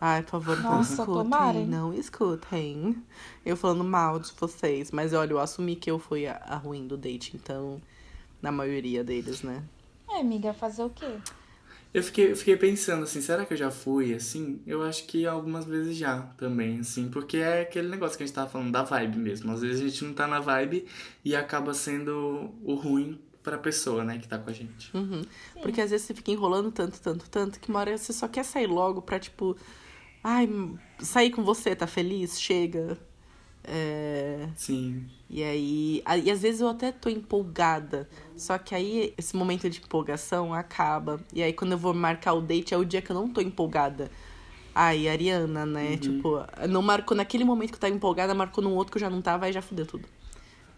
S3: Ai, por favor, não
S1: Nossa,
S3: escutem.
S1: tomara, hein?
S3: Não escutem. Eu falando mal de vocês. Mas olha, eu assumi que eu fui a, a ruim do date, então. Na maioria deles, né?
S1: É, amiga, fazer o quê?
S2: Eu fiquei, eu fiquei pensando assim, será que eu já fui assim? Eu acho que algumas vezes já também, assim, porque é aquele negócio que a gente tava falando da vibe mesmo. Às vezes a gente não tá na vibe e acaba sendo o ruim pra pessoa, né, que tá com a gente.
S3: Uhum. Porque às vezes você fica enrolando tanto, tanto, tanto, que uma hora você só quer sair logo pra, tipo. Ai, sair com você, tá feliz? Chega. É.
S2: Sim.
S3: E aí, a- e às vezes eu até tô empolgada, só que aí esse momento de empolgação acaba. E aí quando eu vou marcar o date é o dia que eu não tô empolgada. Ai, Ariana, né? Tipo, não marcou naquele momento que eu tava empolgada, marcou num outro que eu já não tava, aí já fudeu tudo.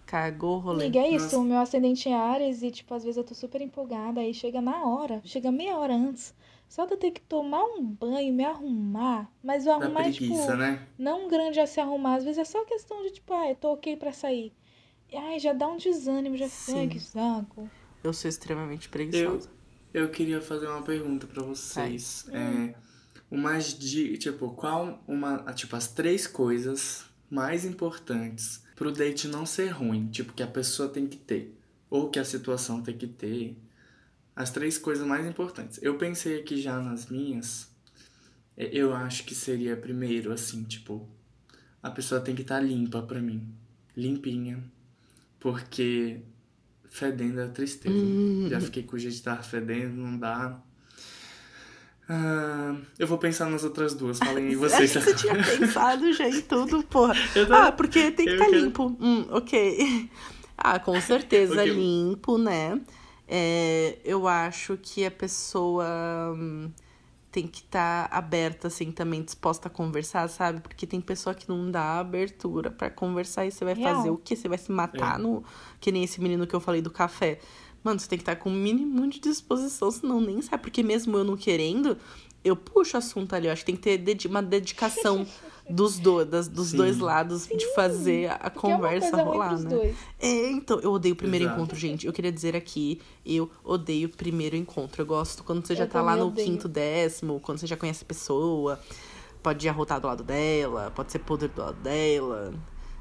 S3: Cagou o rolê.
S1: Amiga, é isso.
S2: Nossa.
S1: O meu ascendente é Ares e, tipo, às vezes eu tô super empolgada. Aí chega na hora, chega meia hora antes. Só de eu ter que tomar um banho, me arrumar. Mas o arrumar é, tipo,
S2: preguiça, né?
S1: não grande a se arrumar. Às vezes é só questão de, tipo, ah, eu tô ok pra sair. E, ai, já dá um desânimo, já fica, ai, que saco.
S3: Eu sou extremamente preguiçosa.
S2: Eu queria fazer uma pergunta pra vocês. É, umas de, tipo, qual uma, tipo, as três coisas mais importantes pro date não ser ruim, tipo, que a pessoa tem que ter, ou que a situação tem que ter. As três coisas mais importantes. Eu pensei aqui já nas minhas. é, Eu acho que seria primeiro, assim, tipo, a pessoa tem que estar limpa pra mim. Limpinha. Porque fedendo é tristeza. Já fiquei com o jeito de estar fedendo, não dá. Ah, eu vou pensar nas outras duas. Falem aí vocês.
S3: Você tinha pensado já em tudo, porra.
S2: Tô-
S3: Ah, porque tem que estar
S2: quero-
S3: limpo. Hum, ok. Ah, com certeza
S2: Ok.
S3: limpo, né? É, eu acho que a pessoa hum, tem que estar aberta, assim, também disposta a conversar, sabe? Porque tem pessoa que não dá abertura pra conversar e você vai
S1: Real.
S3: fazer o quê? Você vai se matar
S2: É.
S3: no. Que nem esse menino que eu falei do café. Mano, você tem que estar com um mínimo de disposição, senão nem sabe. Porque mesmo eu não querendo, eu puxo o assunto ali. Eu acho que tem que ter dedi- uma dedicação dos, do, das, dos
S2: Sim.
S3: dois lados de fazer a
S1: Porque é uma
S3: conversa
S1: coisa
S3: rolar,
S1: ruim pros
S3: né?
S1: dois.
S3: É, então, eu odeio o primeiro
S2: Exato.
S3: encontro, gente. Eu queria dizer aqui, eu odeio o primeiro encontro. Eu gosto quando você já
S1: Eu
S3: tá lá no
S1: odeio.
S3: quinto décimo, quando você já conhece a pessoa. Pode ir arrotar do lado dela, pode ser podre do lado dela.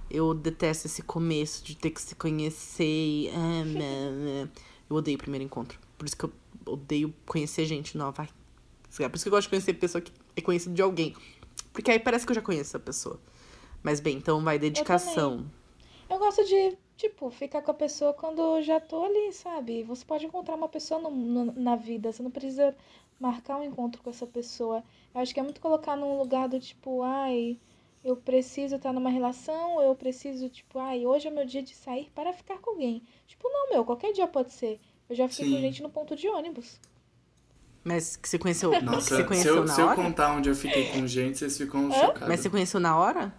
S3: Eu detesto esse começo de ter que se conhecer. e, ah. Eu odeio o primeiro encontro. Por isso que eu odeio conhecer gente nova. Ai, é por isso que eu gosto de conhecer pessoa que é conhecida de alguém. Porque aí parece que eu já conheço a pessoa. Mas bem, então vai dedicação.
S1: Eu, eu gosto de, tipo, ficar com a pessoa quando já tô ali, sabe? Você pode encontrar uma pessoa no, no, na vida, você não precisa marcar um encontro com essa pessoa. Eu acho que é muito colocar num lugar do tipo, ai, eu preciso estar numa relação, eu preciso, tipo, ai, hoje é meu dia de sair para ficar com alguém. Tipo, não, meu, qualquer dia pode ser. Eu já fiquei Sim. com gente no ponto de ônibus.
S3: Mas que você conheceu,
S2: Nossa,
S3: que você conheceu
S2: se eu,
S3: na
S2: se
S3: hora?
S2: eu contar onde eu fiquei com gente, vocês ficam chocados.
S3: Mas você conheceu na hora?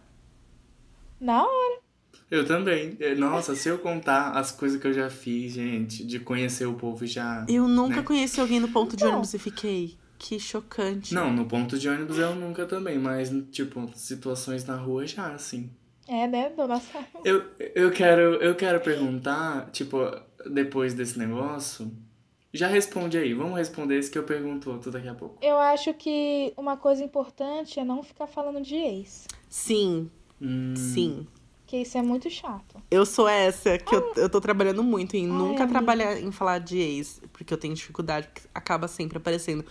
S1: Na hora.
S2: Eu também. Nossa, se eu contar as coisas que eu já fiz, gente, de conhecer o povo já.
S3: Eu nunca
S2: né?
S3: conheci alguém no ponto de ônibus e fiquei. Que chocante.
S2: Não, no ponto de ônibus eu nunca também, mas, tipo, situações na rua já, assim.
S1: É, né, dona
S2: Eu, eu, quero, eu quero perguntar, tipo, depois desse negócio. Já responde aí, vamos responder esse que eu pergunto outro daqui a pouco.
S1: Eu acho que uma coisa importante é não ficar falando de ex.
S3: Sim.
S2: Hum.
S3: Sim.
S1: Que isso é muito chato.
S3: Eu sou essa, que eu, eu tô trabalhando muito em
S1: Ai,
S3: nunca
S1: amiga.
S3: trabalhar em falar de ex, porque eu tenho dificuldade, porque acaba sempre aparecendo.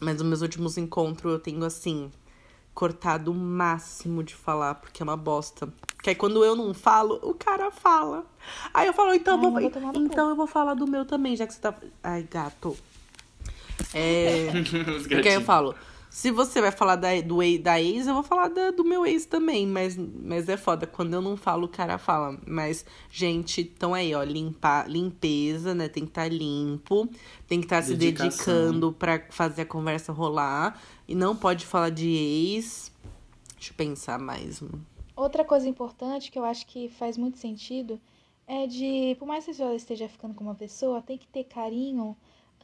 S3: Mas nos meus últimos encontros eu tenho, assim, cortado o máximo de falar, porque é uma bosta. Que aí quando eu não falo, o cara fala. Aí eu falo, então,
S1: Ai,
S3: eu
S1: eu vou
S3: vou, então eu vou falar do meu também, já que você tá. Ai, gato. É. Porque aí eu falo, se você vai falar da, do, ex- da ex, eu vou falar da- do meu ex também. Mas, mas é foda. Quando eu não falo, o cara fala. Mas, gente, então aí, ó, limpar, limpeza, né? Tem que estar limpo. Tem que estar se
S2: Dedicação.
S3: dedicando pra fazer a conversa rolar. E não pode falar de ex. Deixa eu pensar mais.
S1: Outra coisa importante que eu acho que faz muito sentido é de, por mais que você esteja ficando com uma pessoa, tem que ter carinho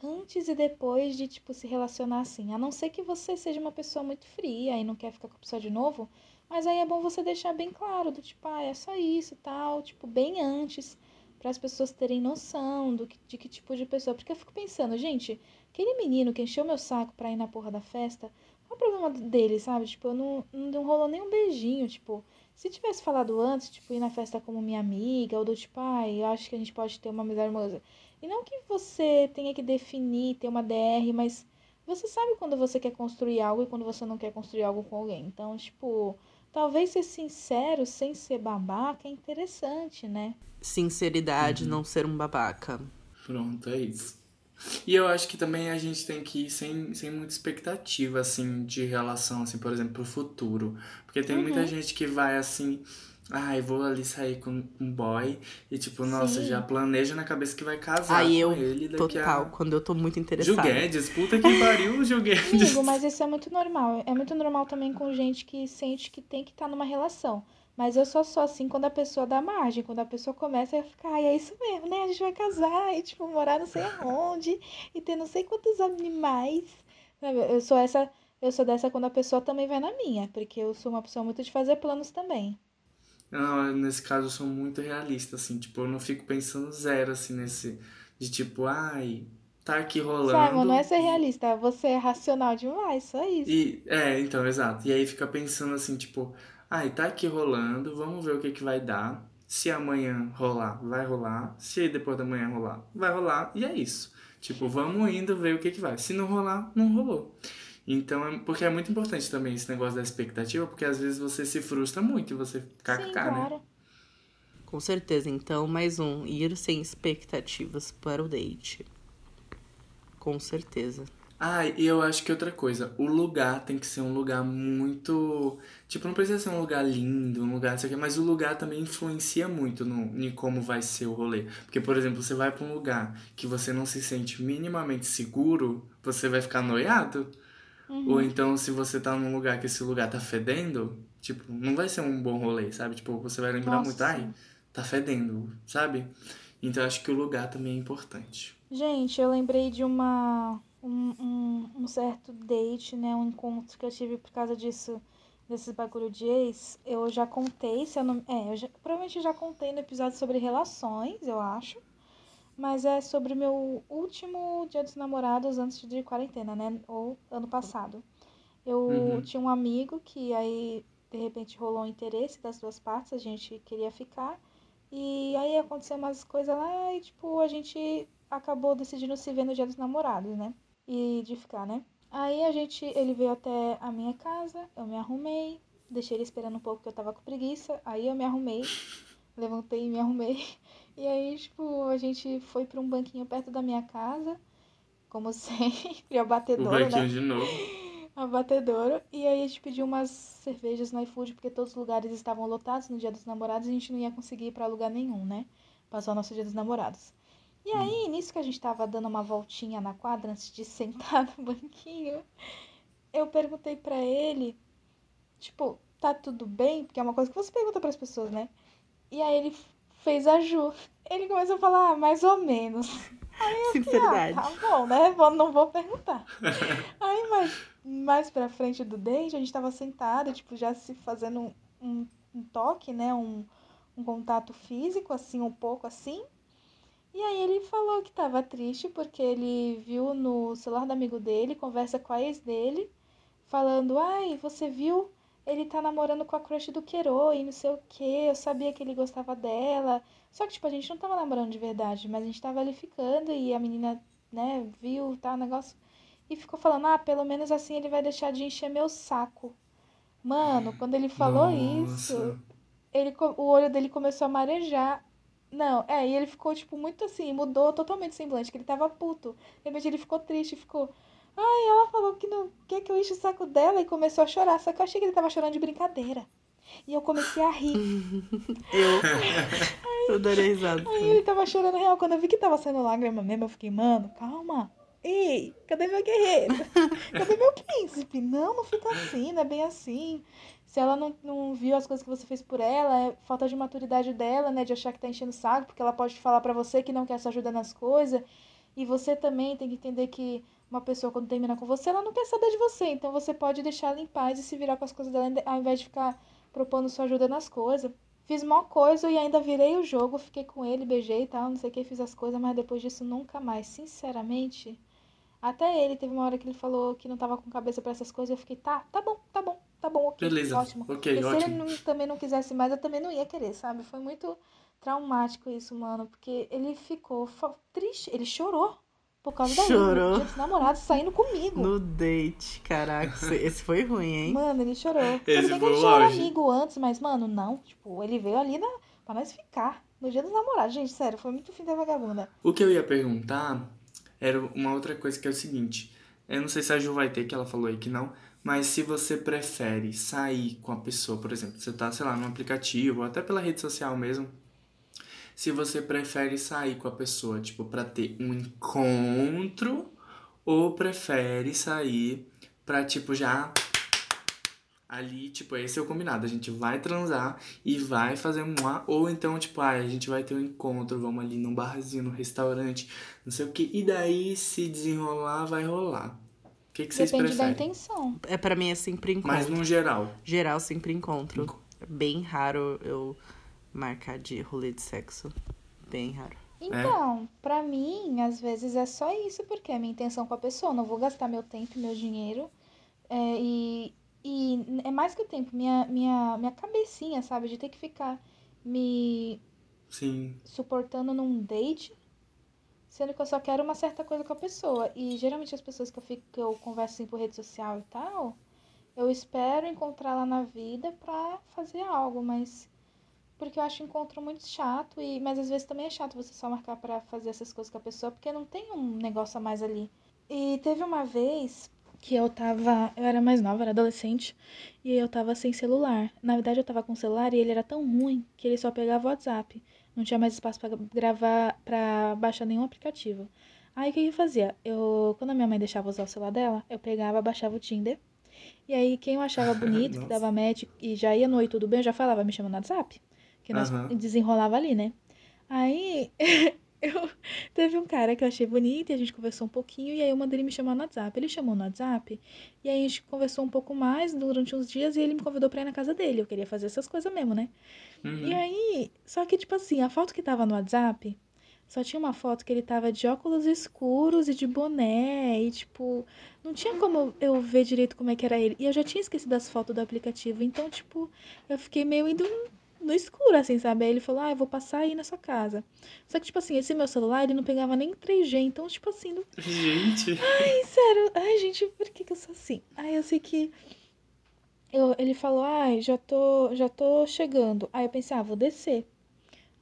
S1: antes e depois de, tipo, se relacionar assim. A não ser que você seja uma pessoa muito fria e não quer ficar com a pessoa de novo, mas aí é bom você deixar bem claro, do tipo, ah, é só isso e tal, tipo, bem antes, para as pessoas terem noção do que, de que tipo de pessoa. Porque eu fico pensando, gente, aquele menino que encheu meu saco pra ir na porra da festa, qual é o problema dele, sabe? Tipo, não, não rolou nem um beijinho, tipo. Se tivesse falado antes, tipo, ir na festa como minha amiga, ou do tipo, ai, eu acho que a gente pode ter uma amizade hermosa. E não que você tenha que definir, ter uma DR, mas você sabe quando você quer construir algo e quando você não quer construir algo com alguém. Então, tipo, talvez ser sincero sem ser babaca é interessante, né?
S3: Sinceridade, não ser um babaca.
S2: Pronto, é isso. E eu acho que também a gente tem que ir sem, sem muita expectativa, assim, de relação, assim, por exemplo, pro futuro. Porque tem muita gente que vai assim, ai, vou ali sair com um boy e tipo, nossa,
S1: Sim.
S2: já planeja na cabeça que vai casar
S3: Aí
S2: com
S3: eu,
S2: ele daqui
S3: total,
S2: a...
S3: quando eu tô muito
S2: Gil
S3: interessada.
S2: Guedes, puta que pariu, Gil Guedes.
S1: Amigo, mas isso é muito normal. É muito normal também com gente que sente que tem que estar numa relação. Mas eu só sou assim quando a pessoa dá margem, quando a pessoa começa a ficar, ai, é isso mesmo, né? A gente vai casar e, tipo, morar não sei aonde e ter não sei quantos animais. Eu sou essa, eu sou dessa quando a pessoa também vai na minha, porque eu sou uma pessoa muito de fazer planos também.
S2: Não, nesse caso eu sou muito realista, assim, tipo, eu não fico pensando zero, assim, nesse. De tipo, ai, tá aqui rolando.
S1: Simon, não é ser realista, você é racional demais, só isso.
S2: E, é, então, exato. E aí fica pensando assim, tipo, ai, tá aqui rolando, vamos ver o que que vai dar. Se amanhã rolar, vai rolar. Se depois da manhã rolar, vai rolar. E é isso. Tipo, vamos indo ver o que que vai. Se não rolar, não rolou. Então, é, porque é muito importante também esse negócio da expectativa, porque às vezes você se frustra muito e você fica
S1: Sim,
S2: cara, né?
S3: Com certeza. Então, mais um. Ir sem expectativas para o date. Com certeza.
S2: Ah, e eu acho que outra coisa, o lugar tem que ser um lugar muito. Tipo, não precisa ser um lugar lindo, um lugar, não sei o quê, mas o lugar também influencia muito no, em como vai ser o rolê. Porque, por exemplo, você vai pra um lugar que você não se sente minimamente seguro, você vai ficar noiado. Ou então, se você tá num lugar que esse lugar tá fedendo, tipo, não vai ser um bom rolê, sabe? Tipo, você vai lembrar
S1: Nossa,
S2: muito, ai, tá fedendo, sabe? Então, eu acho que o lugar também é importante.
S1: Gente, eu lembrei de uma um, um, um certo date, né? Um encontro que eu tive por causa disso, desses bagulho de ex. Eu já contei, se eu não. É, eu já, provavelmente já contei no episódio sobre relações, eu acho. Mas é sobre o meu último dia dos namorados antes de quarentena, né? Ou ano passado. Eu
S2: Uhum.
S1: tinha um amigo que aí, de repente, rolou um interesse das duas partes, a gente queria ficar. E aí aconteceu umas coisas lá e, tipo, a gente acabou decidindo se ver no dia dos namorados, né? E de ficar, né? Aí a gente, ele veio até a minha casa, eu me arrumei, deixei ele esperando um pouco porque eu tava com preguiça, aí eu me arrumei, levantei e me arrumei. E aí, tipo, a gente foi pra um banquinho perto da minha casa, como sempre, a
S2: O
S1: batedouro,
S2: banquinho
S1: né?
S2: de novo.
S1: A batedouro. E aí a gente pediu umas cervejas no iFood, porque todos os lugares estavam lotados no dia dos namorados e a gente não ia conseguir ir pra lugar nenhum, né? Passou o nosso dia dos namorados. E aí, nisso que a gente tava dando uma voltinha na quadra antes de sentar no banquinho, eu perguntei pra ele, tipo, tá tudo bem? Porque é uma coisa que você pergunta pras pessoas, né? E aí ele fez a Ju. Ele começou a falar, ah, mais ou menos.
S3: Sinceridade.
S1: Ah, tá bom, né? Vou- Não vou perguntar. Aí, mais, mais pra frente do date, a gente tava sentada, tipo, já se fazendo um, um, um toque, né? Um, um contato físico, assim, um pouco assim. E aí ele falou que tava triste porque ele viu no celular do amigo dele, conversa com a ex dele, falando, ai, você viu? Ele tá namorando com a crush do Quero e não sei o quê, eu sabia que ele gostava dela. Só que, tipo, a gente não tava namorando de verdade, mas a gente tava ali ficando e a menina, né, viu, tá, o negócio. E ficou falando, ah, pelo menos assim ele vai deixar de encher meu saco. Mano, quando ele falou isso,
S2: Nossa.
S1: ele, co- o olho dele começou a marejar. Não, é, e ele ficou, tipo, muito assim, mudou totalmente o semblante, que ele tava puto. De repente ele ficou triste, ficou. Ai, ela falou que não quer que eu enche o saco dela e começou a chorar. Só que eu achei que ele tava chorando de brincadeira. E eu comecei a rir.
S3: Eu. Eu adorei a risada.
S1: Aí ele tava chorando real. Quando eu vi que tava sendo lágrima mesmo, eu fiquei, mano, calma. Ei, cadê meu guerreiro? Cadê meu príncipe? Não, não fica assim, não é bem assim. Se ela não, não viu as coisas que você fez por ela, é falta de maturidade dela, né? De achar que tá enchendo o saco, porque ela pode falar pra você que não quer sua ajuda nas coisas. E você também tem que entender que uma pessoa, quando termina com você, ela não quer saber de você. Então você pode deixar ela em paz e se virar com as coisas dela, ao invés de ficar propondo sua ajuda nas coisas. Fiz mó coisa e ainda virei o jogo, fiquei com ele, beijei e tal, não sei o que, fiz as coisas, mas depois disso nunca mais. Sinceramente, até ele teve uma hora que ele falou que não tava com cabeça pra essas coisas, eu fiquei, tá, tá bom, tá bom, tá bom, ok,
S2: Beleza.
S1: ótimo.
S2: Ok,
S1: Porque se ele
S2: ótimo.
S1: não- também não quisesse mais, eu também não ia querer, sabe? Foi muito traumático isso, mano, porque ele ficou triste, ele chorou por causa da
S3: Chorou.
S1: Dia dos namorados saindo comigo.
S3: No date. Caraca, esse- foi ruim, hein?
S1: Mano, ele chorou.
S2: Esse
S1: Tudo bem que ele já era amigo antes, mas, mano, não. Tipo, ele veio ali na... pra nós ficar. No dia dos namorados. Gente, sério, foi muito fim da vagabunda.
S2: O que eu ia perguntar era uma outra coisa que é o seguinte. Eu não sei se a Ju vai ter, que ela falou aí que não. Mas se você prefere sair com a pessoa, por exemplo, você tá, sei lá, no aplicativo, ou até pela rede social mesmo. Se você prefere sair com a pessoa, tipo, pra ter um encontro, ou prefere sair pra, tipo, já ali, tipo, esse é o combinado. A gente vai transar e vai fazer um. Ou então, tipo, ah, a gente vai ter um encontro, vamos ali num barzinho, num restaurante, não sei o que. E daí, se desenrolar, vai rolar. Que, que vocês
S1: Depende da intenção.
S3: É pra mim é sempre encontro.
S2: Mas no geral.
S3: Geral, sempre encontro.
S2: Enco-
S3: É bem raro eu marcar de rolê de sexo. Bem raro.
S1: Então, pra mim, às vezes é só isso, porque é minha intenção com a pessoa. Eu não vou gastar meu tempo e meu dinheiro. É, e, e é mais que o tempo, minha, minha, minha cabecinha, sabe? De ter que ficar me
S2: Sim.
S1: suportando num date, sendo que eu só quero uma certa coisa com a pessoa. E geralmente as pessoas que eu fico, que eu converso assim por rede social e tal, eu espero encontrar lá na vida pra fazer algo, mas porque eu acho o encontro muito chato e mas às vezes também é chato você só marcar pra fazer essas coisas com a pessoa, porque não tem um negócio a mais ali. E teve uma vez que eu tava, eu era mais nova, era adolescente, e eu tava sem celular. Na verdade, eu tava com celular e ele era tão ruim que ele só pegava WhatsApp. Não tinha mais espaço pra gravar, pra baixar nenhum aplicativo. Aí o que eu fazia? Eu, quando a minha mãe deixava usar o celular dela, eu pegava, baixava o Tinder. E aí quem eu achava bonito, que dava match e já ia no oi, tudo bem, eu já falava, me chama no WhatsApp. Que nós
S2: Aham.
S1: desenrolava ali, né? Aí eu teve um cara que eu achei bonito e a gente conversou um pouquinho e aí eu mandei ele me chamar no WhatsApp. Ele chamou no WhatsApp e aí a gente conversou um pouco mais durante uns dias e ele me convidou pra ir na casa dele. Eu queria fazer essas coisas mesmo, né?
S2: Uhum.
S1: E aí, só que tipo assim, a foto que tava no WhatsApp só tinha uma foto que ele tava de óculos escuros e de boné e tipo, não tinha como eu ver direito como é que era ele. E eu já tinha esquecido as fotos do aplicativo, então tipo, eu fiquei meio indo no escuro, assim, sabe? Aí ele falou, ah, eu vou passar aí na sua casa. Só que, tipo assim, esse meu celular, ele não pegava nem 3G, então, tipo assim... Não...
S2: Gente.
S1: Ai, sério. Ai, gente, por que que eu sou assim? Aí eu sei que... Eu, ele falou, ai, já tô, já tô chegando. Aí eu pensei, ah, vou descer.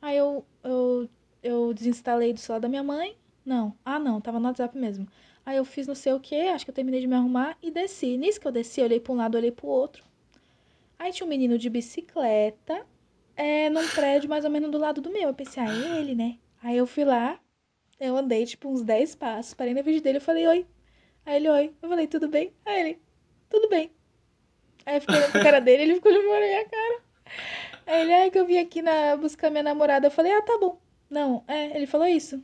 S1: Aí eu, eu, eu desinstalei do celular da minha mãe. Não, ah, não, tava no WhatsApp mesmo. Aí eu fiz não sei o que, acho que eu terminei de me arrumar e desci. Nisso que eu desci, eu olhei pra um lado, olhei pro outro. Aí tinha um menino de bicicleta, é, num prédio mais ou menos do lado do meu. Eu pensei, ah, é ele, né? Aí eu fui lá, eu andei tipo uns 10 passos, parei na frente dele, eu falei, oi. Aí ele, oi. Eu falei, tudo bem? Aí ele, tudo bem. Aí eu fiquei olhando pra cara dele, ele ficou olhando pra minha cara. Aí ele, ah, que eu vim aqui na, buscar minha namorada. Eu falei, ah, tá bom. Não, é, ele falou isso.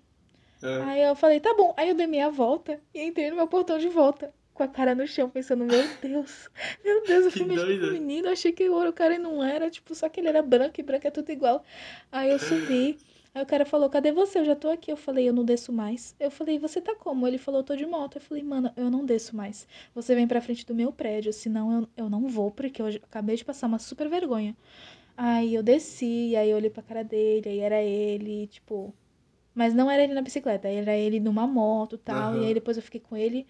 S2: É.
S1: Aí eu falei, tá bom. Aí eu dei minha volta e entrei no meu portão de volta. Com a cara no chão, pensando, meu Deus, meu Deus, eu fui mexer com o menino, achei que o cara não era, tipo, só que ele era branco e branco é tudo igual. Aí eu subi, aí o cara falou, cadê você? Eu já tô aqui. Eu falei, eu não desço mais. Eu falei, você tá como? Ele falou, eu tô de moto. Eu falei, mano, eu não desço mais. Você vem pra frente do meu prédio, senão eu, eu não vou, porque eu acabei de passar uma super vergonha. Aí eu desci, aí eu olhei pra cara dele, aí era ele, tipo. Mas não era ele na bicicleta, era ele numa moto e tal. E
S2: Aham.
S1: aí depois eu fiquei com ele.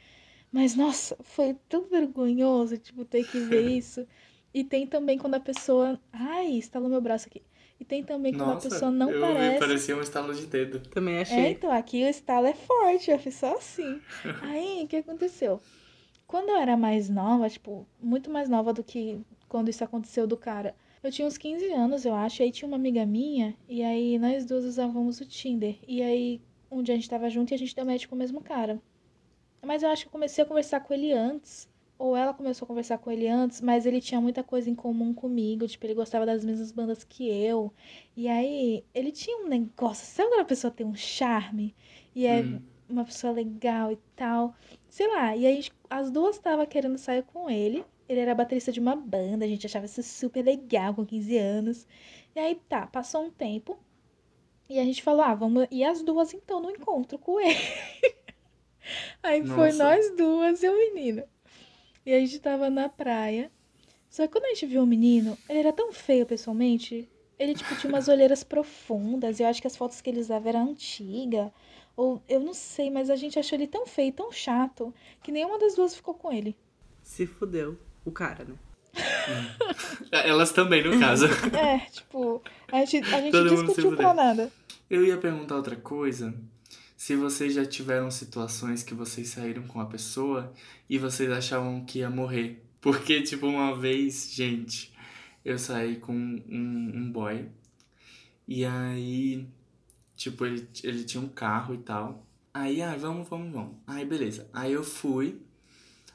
S1: Mas nossa, foi tão vergonhoso, tipo, ter que ver isso. E tem também quando a pessoa. Ai, estalou meu braço aqui. E tem também quando
S2: Nossa,
S1: a pessoa não
S2: eu
S1: parece.
S2: vi, parecia um estalo de dedo.
S3: Também
S1: É,
S3: achei.
S1: então, aqui o estalo é forte, eu fiz só assim. Aí, o que aconteceu? Quando eu era mais nova, tipo, muito mais nova do que quando isso aconteceu do cara, eu tinha uns 15 anos, eu acho, e aí tinha uma amiga minha, e aí nós duas usávamos o Tinder. E aí, um dia a gente tava junto e a gente deu match com o mesmo cara. Mas eu acho que eu comecei a conversar com ele antes. Ou ela começou a conversar com ele antes, mas ele tinha muita coisa em comum comigo. Tipo, ele gostava das mesmas bandas que eu. E aí, ele tinha um negócio. Sabe quando a pessoa tem um charme? E é
S2: Hum.
S1: uma pessoa legal e tal. Sei lá. E aí, as duas estavam querendo sair com ele. Ele era baterista de uma banda. A gente achava isso super legal com 15 anos. E aí, tá. Passou um tempo. E a gente falou, ah, vamos ir as duas então no encontro com ele. Aí foi
S2: Nossa.
S1: nós duas e o menino. E a gente tava na praia. Só que quando a gente viu o menino, ele era tão feio pessoalmente. Ele, tipo, tinha umas olheiras profundas. Eu acho que as fotos que ele usava eram antigas. Ou eu não sei, mas a gente achou ele tão feio, tão chato, que nenhuma das duas ficou com ele.
S3: Se fudeu. O cara, né?
S2: Elas também, no caso.
S1: É, tipo, a gente, a gente
S2: Todo
S1: discutiu pra nada.
S2: Eu ia perguntar outra coisa. Se vocês já tiveram situações que vocês saíram com a pessoa e vocês achavam que ia morrer. Porque, tipo, uma vez, gente, eu saí com um, um boy. E aí, tipo, ele, ele tinha um carro e tal. Aí, ah, vamos, vamos, vamos. Aí, beleza. Aí eu fui.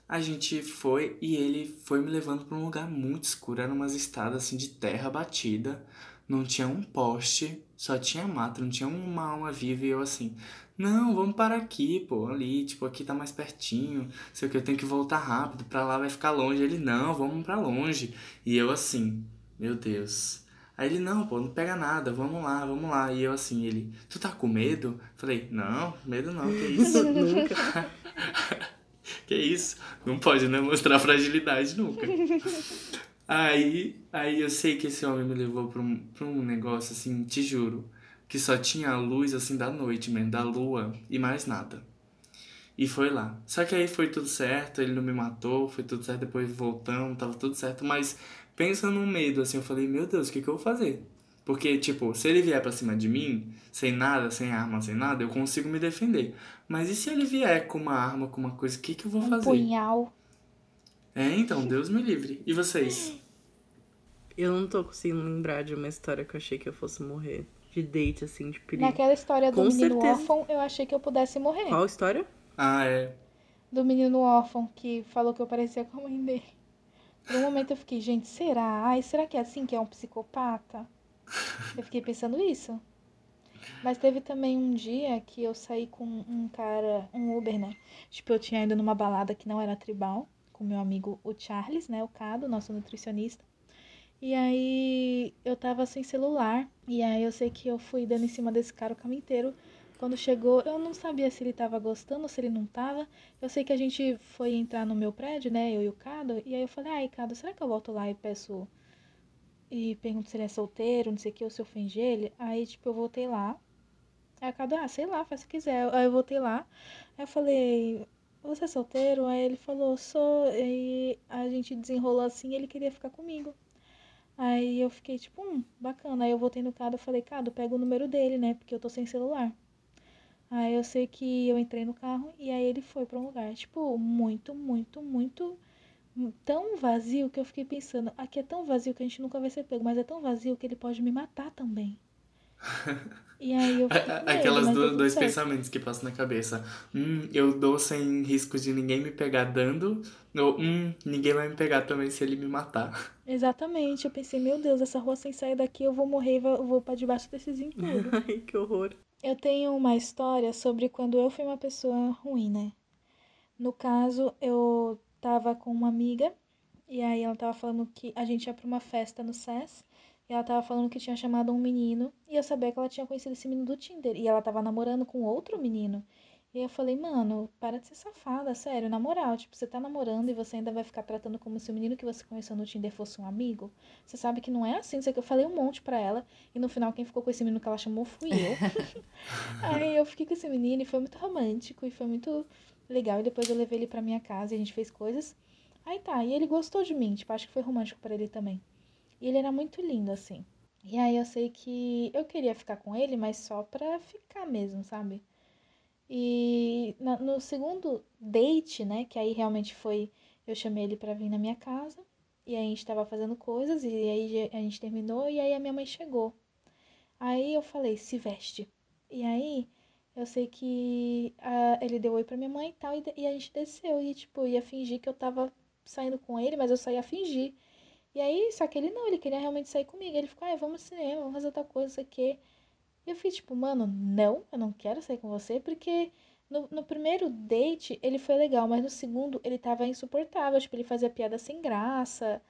S2: A gente foi e ele foi me levando pra um lugar muito escuro. Eram umas estradas assim de terra batida. Não tinha um poste, só tinha mato, não tinha uma alma viva. E eu assim, não, vamos parar aqui, pô, ali, tipo, aqui tá mais pertinho. Sei o que, eu tenho que voltar rápido, pra lá vai ficar longe. Ele, não, vamos pra longe. E eu assim, meu Deus. Aí ele, não, pô, não pega nada, vamos lá, vamos lá. E eu assim, ele, tu tá com medo? Falei, não, medo não, que isso?
S3: Nunca.
S2: Que isso? Não pode, né? Mostrar fragilidade nunca. Aí, aí eu sei que esse homem me levou pra um, pra um negócio assim, te juro, que só tinha a luz assim da noite mesmo, da lua e mais nada. E foi lá. Só que aí foi tudo certo, ele não me matou, foi tudo certo, depois voltamos, tava tudo certo, mas pensa no medo, assim, eu falei, meu Deus, o que que eu vou fazer? Porque, tipo, se ele vier pra cima de mim, sem nada, sem arma, sem nada, eu consigo me defender. Mas e se ele vier com uma arma, com uma coisa, o que que eu vou
S1: Um
S2: fazer?
S1: punhal.
S2: É, então, Deus me livre. E vocês?
S3: Eu não tô conseguindo lembrar de uma história que eu achei que eu fosse morrer. De date, assim, de perigo.
S1: Naquela história do
S3: Com
S1: menino
S3: certeza.
S1: órfão, eu achei que eu pudesse morrer.
S3: Qual história?
S2: Ah, é.
S1: do menino órfão que falou que eu parecia com a mãe dele. Por um momento eu fiquei, gente, será? Ai, será que é assim que é um psicopata? Eu fiquei pensando isso. Mas teve também um dia que eu saí com um cara, um Uber, né? Tipo, eu tinha ido numa balada que não era tribal, com meu amigo o Charles, né? O Cado, nosso nutricionista. E aí eu tava sem celular. E aí eu sei que eu fui dando em cima desse cara o caminho inteiro. Quando chegou, eu não sabia se ele tava gostando ou se ele não tava. Eu sei que a gente foi entrar no meu prédio, né? Eu e o Cado. E aí eu falei, ai, Cado, será que eu volto lá e peço e pergunto se ele é solteiro, não sei o que, ou se eu ofendi ele. Aí, tipo, eu voltei lá. Aí a Cadu, ah, sei lá, faz o que quiser. Aí eu voltei lá. Aí eu falei, você é solteiro? Aí ele falou, sou. E a gente desenrolou assim ele queria ficar comigo. Aí eu fiquei tipo, hum, bacana. Aí eu voltei no Cado e falei, Cado, pega o número dele, né? Porque eu tô sem celular. Aí eu sei que eu entrei no carro e aí ele foi pra um lugar, tipo, muito, muito, muito tão vazio que eu fiquei pensando, aqui é tão vazio que a gente nunca vai ser pego, mas é tão vazio que ele pode me matar também. E aí eu fiquei com
S2: Aquelas
S1: ele,
S2: do- dois
S1: certo.
S2: pensamentos que passam na cabeça. Hum, eu dou sem risco de ninguém me pegar dando. Ou, hum, ninguém vai me pegar também se ele me matar.
S1: Exatamente, eu pensei, meu Deus, essa rua sem sair daqui, eu vou morrer e vou eu vou pra debaixo desses entulhos.
S3: Ai, que horror.
S1: Eu tenho uma história sobre quando eu fui uma pessoa ruim, né? No caso, eu tava com uma amiga e aí ela tava falando que a gente ia pra uma festa no SES e ela tava falando que tinha chamado um menino e eu sabia que ela tinha conhecido esse menino do Tinder e ela tava namorando com outro menino. E eu falei, mano, para de ser safada, sério, na moral, tipo, você tá namorando e você ainda vai ficar tratando como se o menino que você conheceu no Tinder fosse um amigo? Você sabe que não é assim, eu falei um monte pra ela e no final quem ficou com esse menino que ela chamou fui eu. Aí eu fiquei com esse menino e foi muito romântico e foi muito legal. E depois eu levei ele pra minha casa e a gente fez coisas. Aí tá, e ele gostou de mim, tipo, acho que foi romântico pra ele também. E ele era muito lindo, assim. E aí eu sei que eu queria ficar com ele, mas só pra ficar mesmo, sabe? E no segundo date, né, que aí realmente foi, eu chamei ele pra vir na minha casa. E aí a gente tava fazendo coisas e aí a gente terminou e aí a minha mãe chegou. Aí eu falei, se veste. E aí, eu sei que ah, ele deu oi pra minha mãe e tal, e, e a gente desceu. E, tipo, ia fingir que eu tava saindo com ele, mas eu só ia fingir. E aí, só que ele não, ele queria realmente sair comigo. Ele ficou, ah, vamos ao cinema, vamos fazer outra coisa, isso aqui. E eu fiquei, tipo, mano, não, eu não quero sair com você, porque no, no primeiro date ele foi legal, mas no segundo ele tava insuportável. Tipo, ele fazia piada sem graça.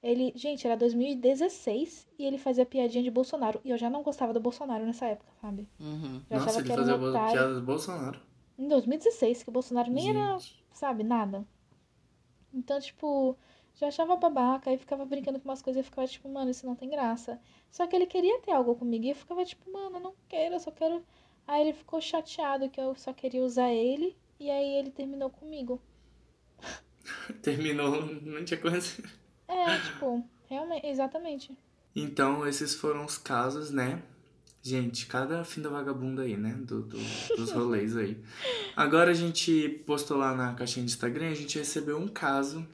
S1: Ele, gente, era 2016 e ele fazia piadinha de Bolsonaro. E eu já não gostava do Bolsonaro nessa época, sabe?
S3: Uhum.
S1: Já
S2: Nossa, ele
S1: era
S2: fazia piada do Bolsonaro.
S1: Em 2016, que o Bolsonaro nem era,
S2: Gente.
S1: sabe, nada. Então, tipo, já achava babaca, aí ficava brincando com umas coisas e ficava tipo, mano, isso não tem graça. Só que ele queria ter algo comigo e eu ficava tipo, mano, eu não quero, eu só quero. Aí ele ficou chateado que eu só queria usar ele e aí ele terminou comigo.
S2: Terminou, não tinha coisa.
S1: É, tipo, realmente, exatamente.
S2: Então, esses foram os casos, né? Gente, cada fim da vagabunda aí, né? Do, do- dos rolês aí. Agora a gente postou lá na caixinha de Instagram, a gente recebeu um caso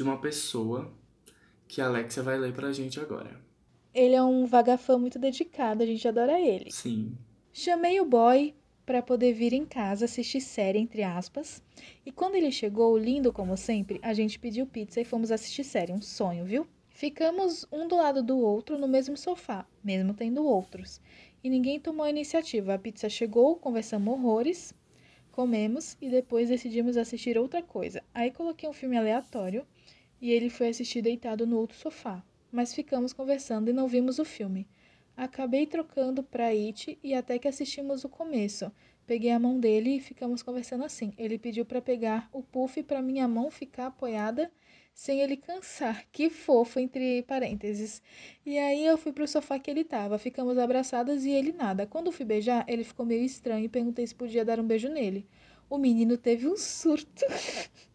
S2: de uma pessoa que a Alexia vai ler pra gente agora.
S1: Ele é um vagafã muito dedicado, a gente adora ele.
S2: Sim.
S1: Chamei o boy para poder vir em casa assistir série, entre aspas. E quando ele chegou, lindo como sempre, a gente pediu pizza e fomos assistir série. Um sonho, viu? Ficamos um do lado do outro no mesmo sofá, mesmo tendo outros. E ninguém tomou a iniciativa. A pizza chegou, conversamos horrores, comemos e depois decidimos assistir outra coisa. Aí coloquei um filme aleatório e ele foi assistir deitado no outro sofá. Mas ficamos conversando e não vimos o filme. Acabei trocando pra It e até que assistimos o começo. Peguei a mão dele e ficamos conversando assim. Ele pediu pra pegar o puff pra minha mão ficar apoiada sem ele cansar. Que fofo, entre parênteses. E aí eu fui pro sofá que ele tava. Ficamos abraçadas e ele nada. Quando fui beijar, ele ficou meio estranho e perguntei se podia dar um beijo nele. O menino teve um surto.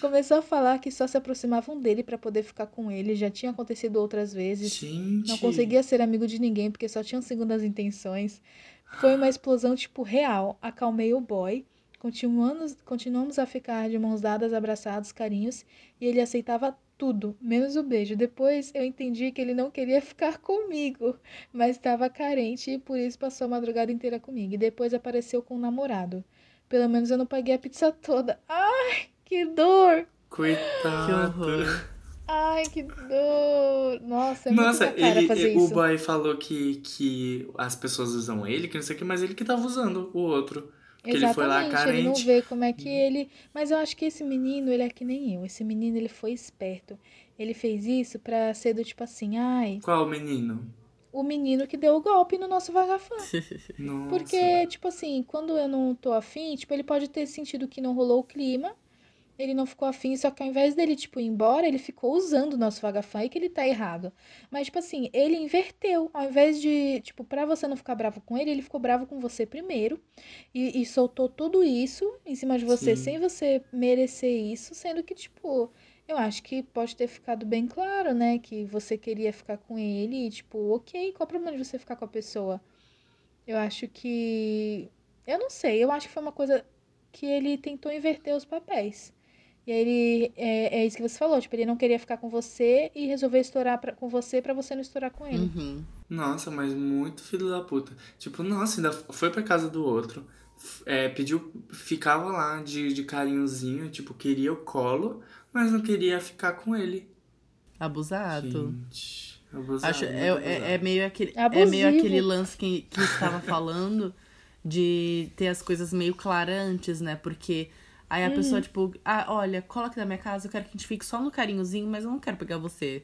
S1: Começou a falar que só se aproximavam dele pra poder ficar com ele. Já tinha acontecido outras vezes.
S2: Gente.
S1: Não conseguia ser amigo de ninguém porque só tinham segundas intenções. Foi uma explosão, tipo, real. Acalmei o boy. Continuamos, continuamos a ficar de mãos dadas, abraçados, carinhos. E ele aceitava tudo, menos o beijo. Depois eu entendi que ele não queria ficar comigo, mas estava carente e por isso passou a madrugada inteira comigo. E depois apareceu com um namorado. Pelo menos eu não paguei a pizza toda. Ai, que dor!
S2: Coitado.
S3: Que horror.
S1: Ai, que dor! Nossa, é
S2: Nossa,
S1: muito
S2: ele,
S1: fazer
S2: o
S1: isso.
S2: boy falou que, que as pessoas usam ele, que não sei o que, mas ele que tava usando o outro. Porque ele foi lá
S1: Exatamente, ele não
S2: carente.
S1: vê como é que ele. Mas eu acho que esse menino, ele é que nem eu. Esse menino, ele foi esperto. Ele fez isso pra ser do tipo assim, ai,
S2: Qual menino?
S1: o menino que deu o golpe no nosso vagafã.
S2: Nossa.
S1: Porque, tipo assim, quando eu não tô afim, tipo, ele pode ter sentido que não rolou o clima. Ele não ficou afim, só que ao invés dele, tipo, ir embora, ele ficou usando o nosso vagafã e que ele tá errado. Mas, tipo assim, ele inverteu. Ao invés de, tipo, pra você não ficar bravo com ele, ele ficou bravo com você primeiro e, e soltou tudo isso em cima de você
S2: Sim.
S1: sem você merecer isso, sendo que, tipo, eu acho que pode ter ficado bem claro, né, que você queria ficar com ele e, tipo, ok, qual o problema de você ficar com a pessoa? Eu acho que. Eu não sei, eu acho que foi uma coisa que ele tentou inverter os papéis. E aí ele. É, é isso que você falou, tipo, ele não queria ficar com você e resolveu estourar pra, com você pra você não estourar com ele.
S3: Uhum.
S2: Nossa, mas muito filho da puta. Tipo, nossa, ainda foi pra casa do outro. é, pediu, ficava lá de, de carinhozinho, tipo, queria o colo, mas não queria ficar com ele.
S3: Abusado.
S2: Gente, abusado,
S3: Acho, é, é, é meio aquele, é meio aquele lance que, que estava falando de ter as coisas meio claras antes, né? Porque aí a
S1: Uhum.
S3: pessoa, tipo, ah, olha, cola aqui na minha casa, eu quero que a gente fique só no carinhozinho, mas eu não quero pegar você.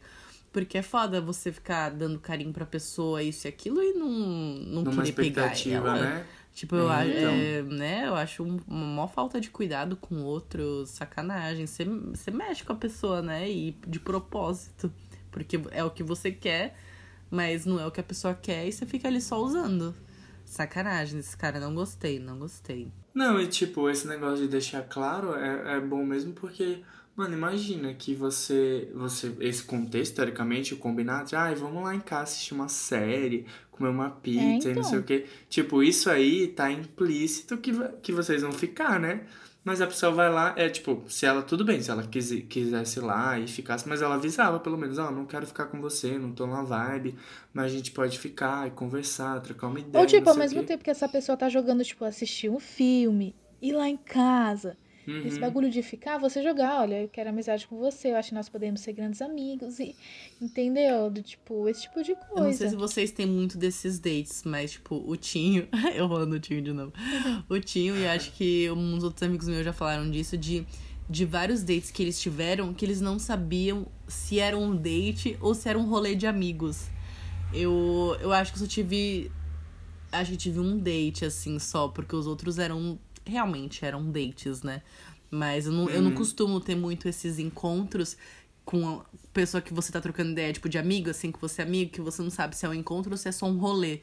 S3: Porque é foda você ficar dando carinho pra pessoa, isso e aquilo, e não, não
S2: Numa
S3: querer pegar
S2: expectativa,
S3: ela.
S2: né?
S3: Tipo, eu,
S2: É,
S3: acho,
S2: então.
S3: é, né, eu acho um- uma maior falta de cuidado com o outro, sacanagem. Você, você mexe com a pessoa, né? E de propósito. Porque é o que você quer, mas não é o que a pessoa quer e você fica ali só usando. Sacanagem, esse cara, não gostei, não gostei.
S2: Não, e tipo, esse negócio de deixar claro é, é bom mesmo porque, mano, imagina que você, você, esse contexto, teoricamente, o combinado, de, ai, vamos lá em casa assistir uma série, comer uma pizza e não
S1: então.
S2: sei o quê. Tipo, isso aí tá implícito que, que vocês vão ficar, né? Mas a pessoa vai lá, é tipo, se ela, tudo bem, se ela quisi- quisesse ir lá e ficasse, mas ela avisava pelo menos, ó, não quero ficar com você, não tô na vibe, mas a gente pode ficar e conversar, trocar uma ideia.
S1: Ou, tipo, ao mesmo tempo que essa pessoa tá jogando, tipo, assistir um filme, ir lá em casa. Esse
S2: Uhum.
S1: bagulho de ficar, você jogar, olha, eu quero amizade com você, eu acho que nós podemos ser grandes amigos e entendeu? Do tipo, esse tipo de
S3: Eu não sei
S1: coisa.
S3: se vocês têm muito desses dates, mas, tipo, o Tinho. eu falando o Tinho de novo. O Tinho, e acho que uns outros amigos meus já falaram disso, de, de vários dates que eles tiveram que eles não sabiam se era um date ou se era um rolê de amigos. Eu, eu acho que eu só tive. Acho que tive um date, assim, só, porque os outros eram. Realmente eram dates, né? Mas eu não, eu não
S2: Uhum.
S3: costumo ter muito esses encontros com a pessoa que você tá trocando ideia, tipo, de amigo, assim, que você é amigo, que você não sabe se é um encontro ou se é só um rolê.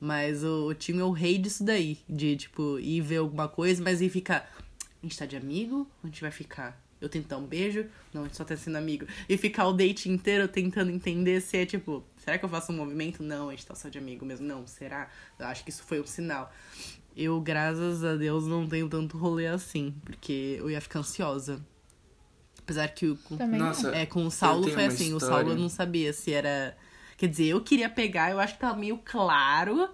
S3: Mas o, o time é o rei disso daí. De, tipo, ir ver alguma coisa, mas ir ficar. A gente tá de amigo? A gente vai ficar? Eu tento dar um beijo? Não, a gente só tá sendo amigo. E ficar o date inteiro tentando entender se é tipo, será que eu faço um movimento? Não, a gente tá só de amigo mesmo. Não, será? Eu acho que isso foi um sinal. Eu, graças a Deus, não tenho tanto rolê assim, porque eu ia ficar ansiosa. Apesar que o, com,
S2: Nossa,
S3: é, com o Saulo foi assim, o
S2: história.
S3: Saulo eu não sabia se era. Quer dizer, eu queria pegar, eu acho que tava meio claro,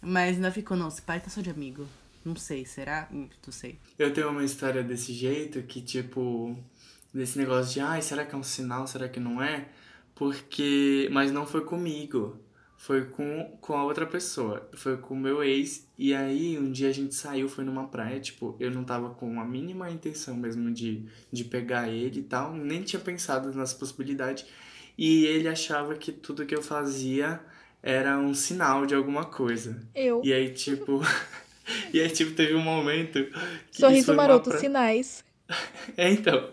S3: mas ainda ficou, não, esse pai tá só de amigo. Não sei, será? Hum, Não sei.
S2: Eu tenho uma história desse jeito que, tipo, desse negócio de, ai, será que é um sinal, será que não é? Porque. Mas não foi comigo. Foi com, com a outra pessoa. Foi com o meu ex. E aí, um dia a gente saiu, foi numa praia. Tipo, eu não tava com a mínima intenção mesmo de, de pegar ele e tal. Nem tinha pensado nas possibilidades. E ele achava que tudo que eu fazia era um sinal de alguma coisa.
S1: Eu.
S2: E aí, tipo. e aí, tipo, teve um momento. Que
S1: Sorriso maroto,
S2: pra-
S1: sinais.
S2: É, então.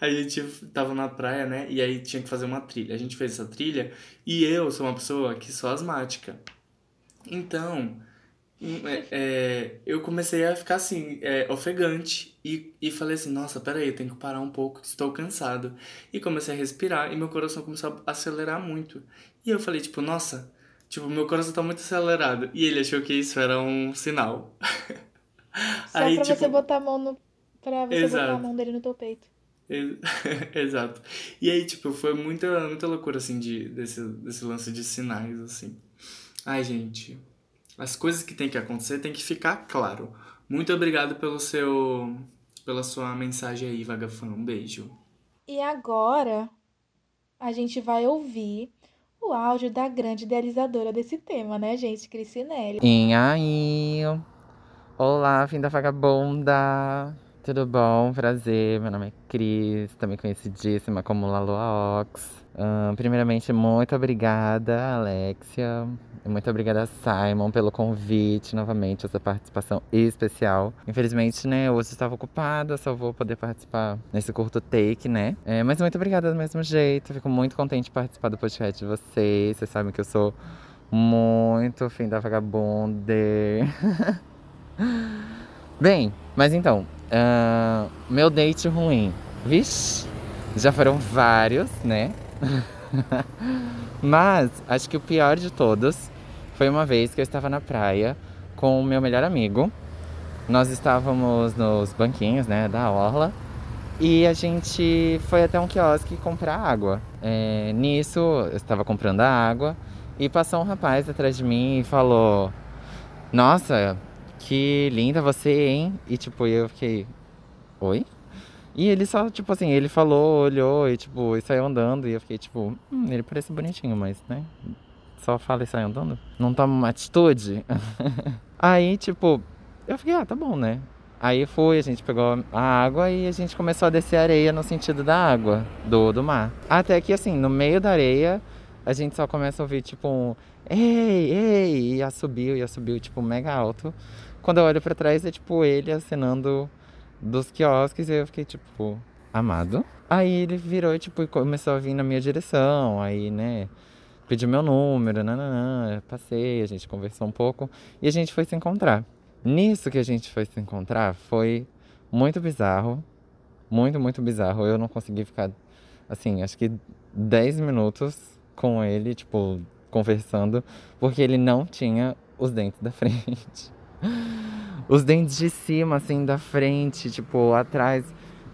S2: A gente tava na praia, né? E aí tinha que fazer uma trilha. A gente fez essa trilha e eu sou uma pessoa que sou asmática. Então, é, é, eu comecei a ficar assim, é, ofegante. E, e falei assim: nossa, peraí, eu tenho que parar um pouco, estou cansado. E comecei a respirar e meu coração começou a acelerar muito. E eu falei: tipo, nossa, tipo, meu coração tá muito acelerado. E ele achou que isso era um sinal.
S1: Só
S2: Aí,
S1: pra você
S2: tipo,
S1: botar a mão no. Pra você botar a
S2: Exato.
S1: mão dele no teu peito.
S2: Ex- Exato. E aí, tipo, foi muita, muita loucura, assim, de, desse, desse lance de sinais, assim. Ai, gente, as coisas que tem que acontecer tem que ficar claro. Muito obrigado pelo seu, pela sua mensagem aí, Vagafã. Um beijo.
S1: E agora a gente vai ouvir o áudio da grande idealizadora desse tema, né, gente? Cricinelli.
S4: E aí? Olá, fim da vagabunda. tudo bom? Prazer, meu nome é Cris, também conhecidíssima como Laloa Ox. Primeiramente, muito obrigada, Alexia. Muito obrigada, Simon, pelo convite novamente, essa participação especial. Infelizmente, né, hoje estava ocupada, só vou poder participar nesse curto take, né? É, mas muito obrigada do mesmo jeito. Fico muito contente de participar do podcast de vocês. Vocês sabem que eu sou muito fim da vagabunda. Bem, mas então, uh, meu date ruim. Vixe, já foram vários, né? mas acho que o pior de todos foi uma vez que eu estava na praia com o meu melhor amigo. Nós estávamos nos banquinhos, né, da orla. E a gente foi até um quiosque comprar água. É, nisso, eu estava comprando a água e passou um rapaz atrás de mim e falou: Nossa, que linda você, hein? E tipo, eu fiquei, oi? E ele só, tipo assim, ele falou, olhou e tipo, e saiu andando. E eu fiquei tipo, hum, ele parece bonitinho, mas, né? Só fala e sai andando. Não toma uma atitude. Aí, tipo, eu fiquei, ah, tá bom, né? Aí foi, a gente pegou a água e a gente começou a descer areia no sentido da água, do, do mar. Até que, assim, no meio da areia, a gente só começa a ouvir, tipo, um ei, ei, e subiu, e subiu, tipo, mega alto. Quando eu olho para trás, é tipo ele acenando dos quiosques e eu fiquei tipo, amado. Aí ele virou tipo, e começou a vir na minha direção, aí, né, pediu meu número, nananã, passei, a gente conversou um pouco e a gente foi se encontrar. Nisso que a gente foi se encontrar, foi muito bizarro, muito, muito bizarro. Eu não consegui ficar, assim, acho que 10 minutos com ele, tipo, conversando, porque ele não tinha os dentes da frente os dentes de cima, assim, da frente, tipo, atrás.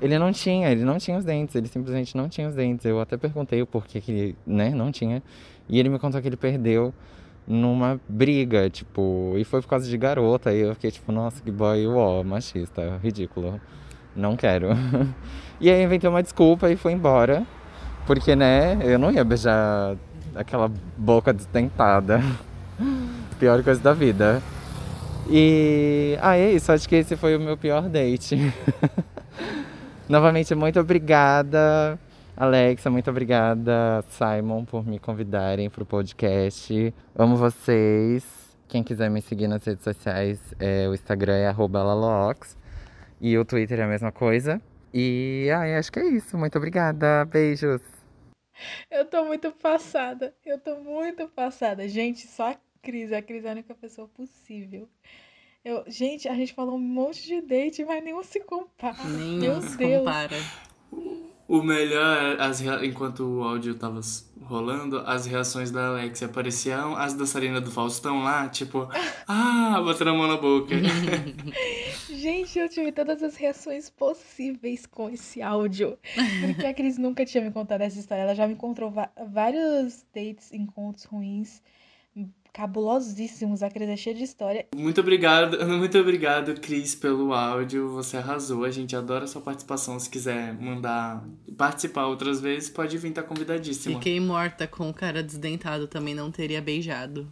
S4: Ele não tinha, ele não tinha os dentes, ele simplesmente não tinha os dentes. Eu até perguntei o porquê que ele, né, não tinha. E ele me contou que ele perdeu numa briga, tipo, e foi por causa de garota. E eu fiquei tipo, nossa, que boy, ó, machista, ridículo. Não quero. e aí inventei uma desculpa e foi embora. Porque, né, eu não ia beijar aquela boca desdentada. Pior coisa da vida. E ah, é isso, acho que esse foi o meu pior date. Novamente, muito obrigada, Alexa, muito obrigada, Simon, por me convidarem para o podcast. Amo vocês. Quem quiser me seguir nas redes sociais, é, o Instagram é @lalox e o Twitter é a mesma coisa. E ah, acho que é isso. Muito obrigada. Beijos.
S1: Eu tô muito passada. Eu tô muito passada. Gente, só Cris. A Cris é a única pessoa possível. Eu, gente, a gente falou um monte de date, mas nenhum se compara. Nenhum Meu se Deus. compara.
S2: O melhor, é as, enquanto o áudio tava rolando, as reações da Alexia pareciam as dançarinas do Faustão lá, tipo, ah, botando a mão na boca.
S1: Gente, eu tive todas as reações possíveis com esse áudio. Porque a Cris nunca tinha me contado essa história. Ela já me encontrou vários dates, encontros ruins cabulosíssimos. A Cris é cheia de história.
S2: Muito obrigado, muito obrigado, Cris, pelo áudio. Você arrasou. A gente adora a sua participação. Se quiser mandar participar outras vezes, pode vir, tá convidadíssima.
S3: Fiquei morta com o cara desdentado, também não teria beijado.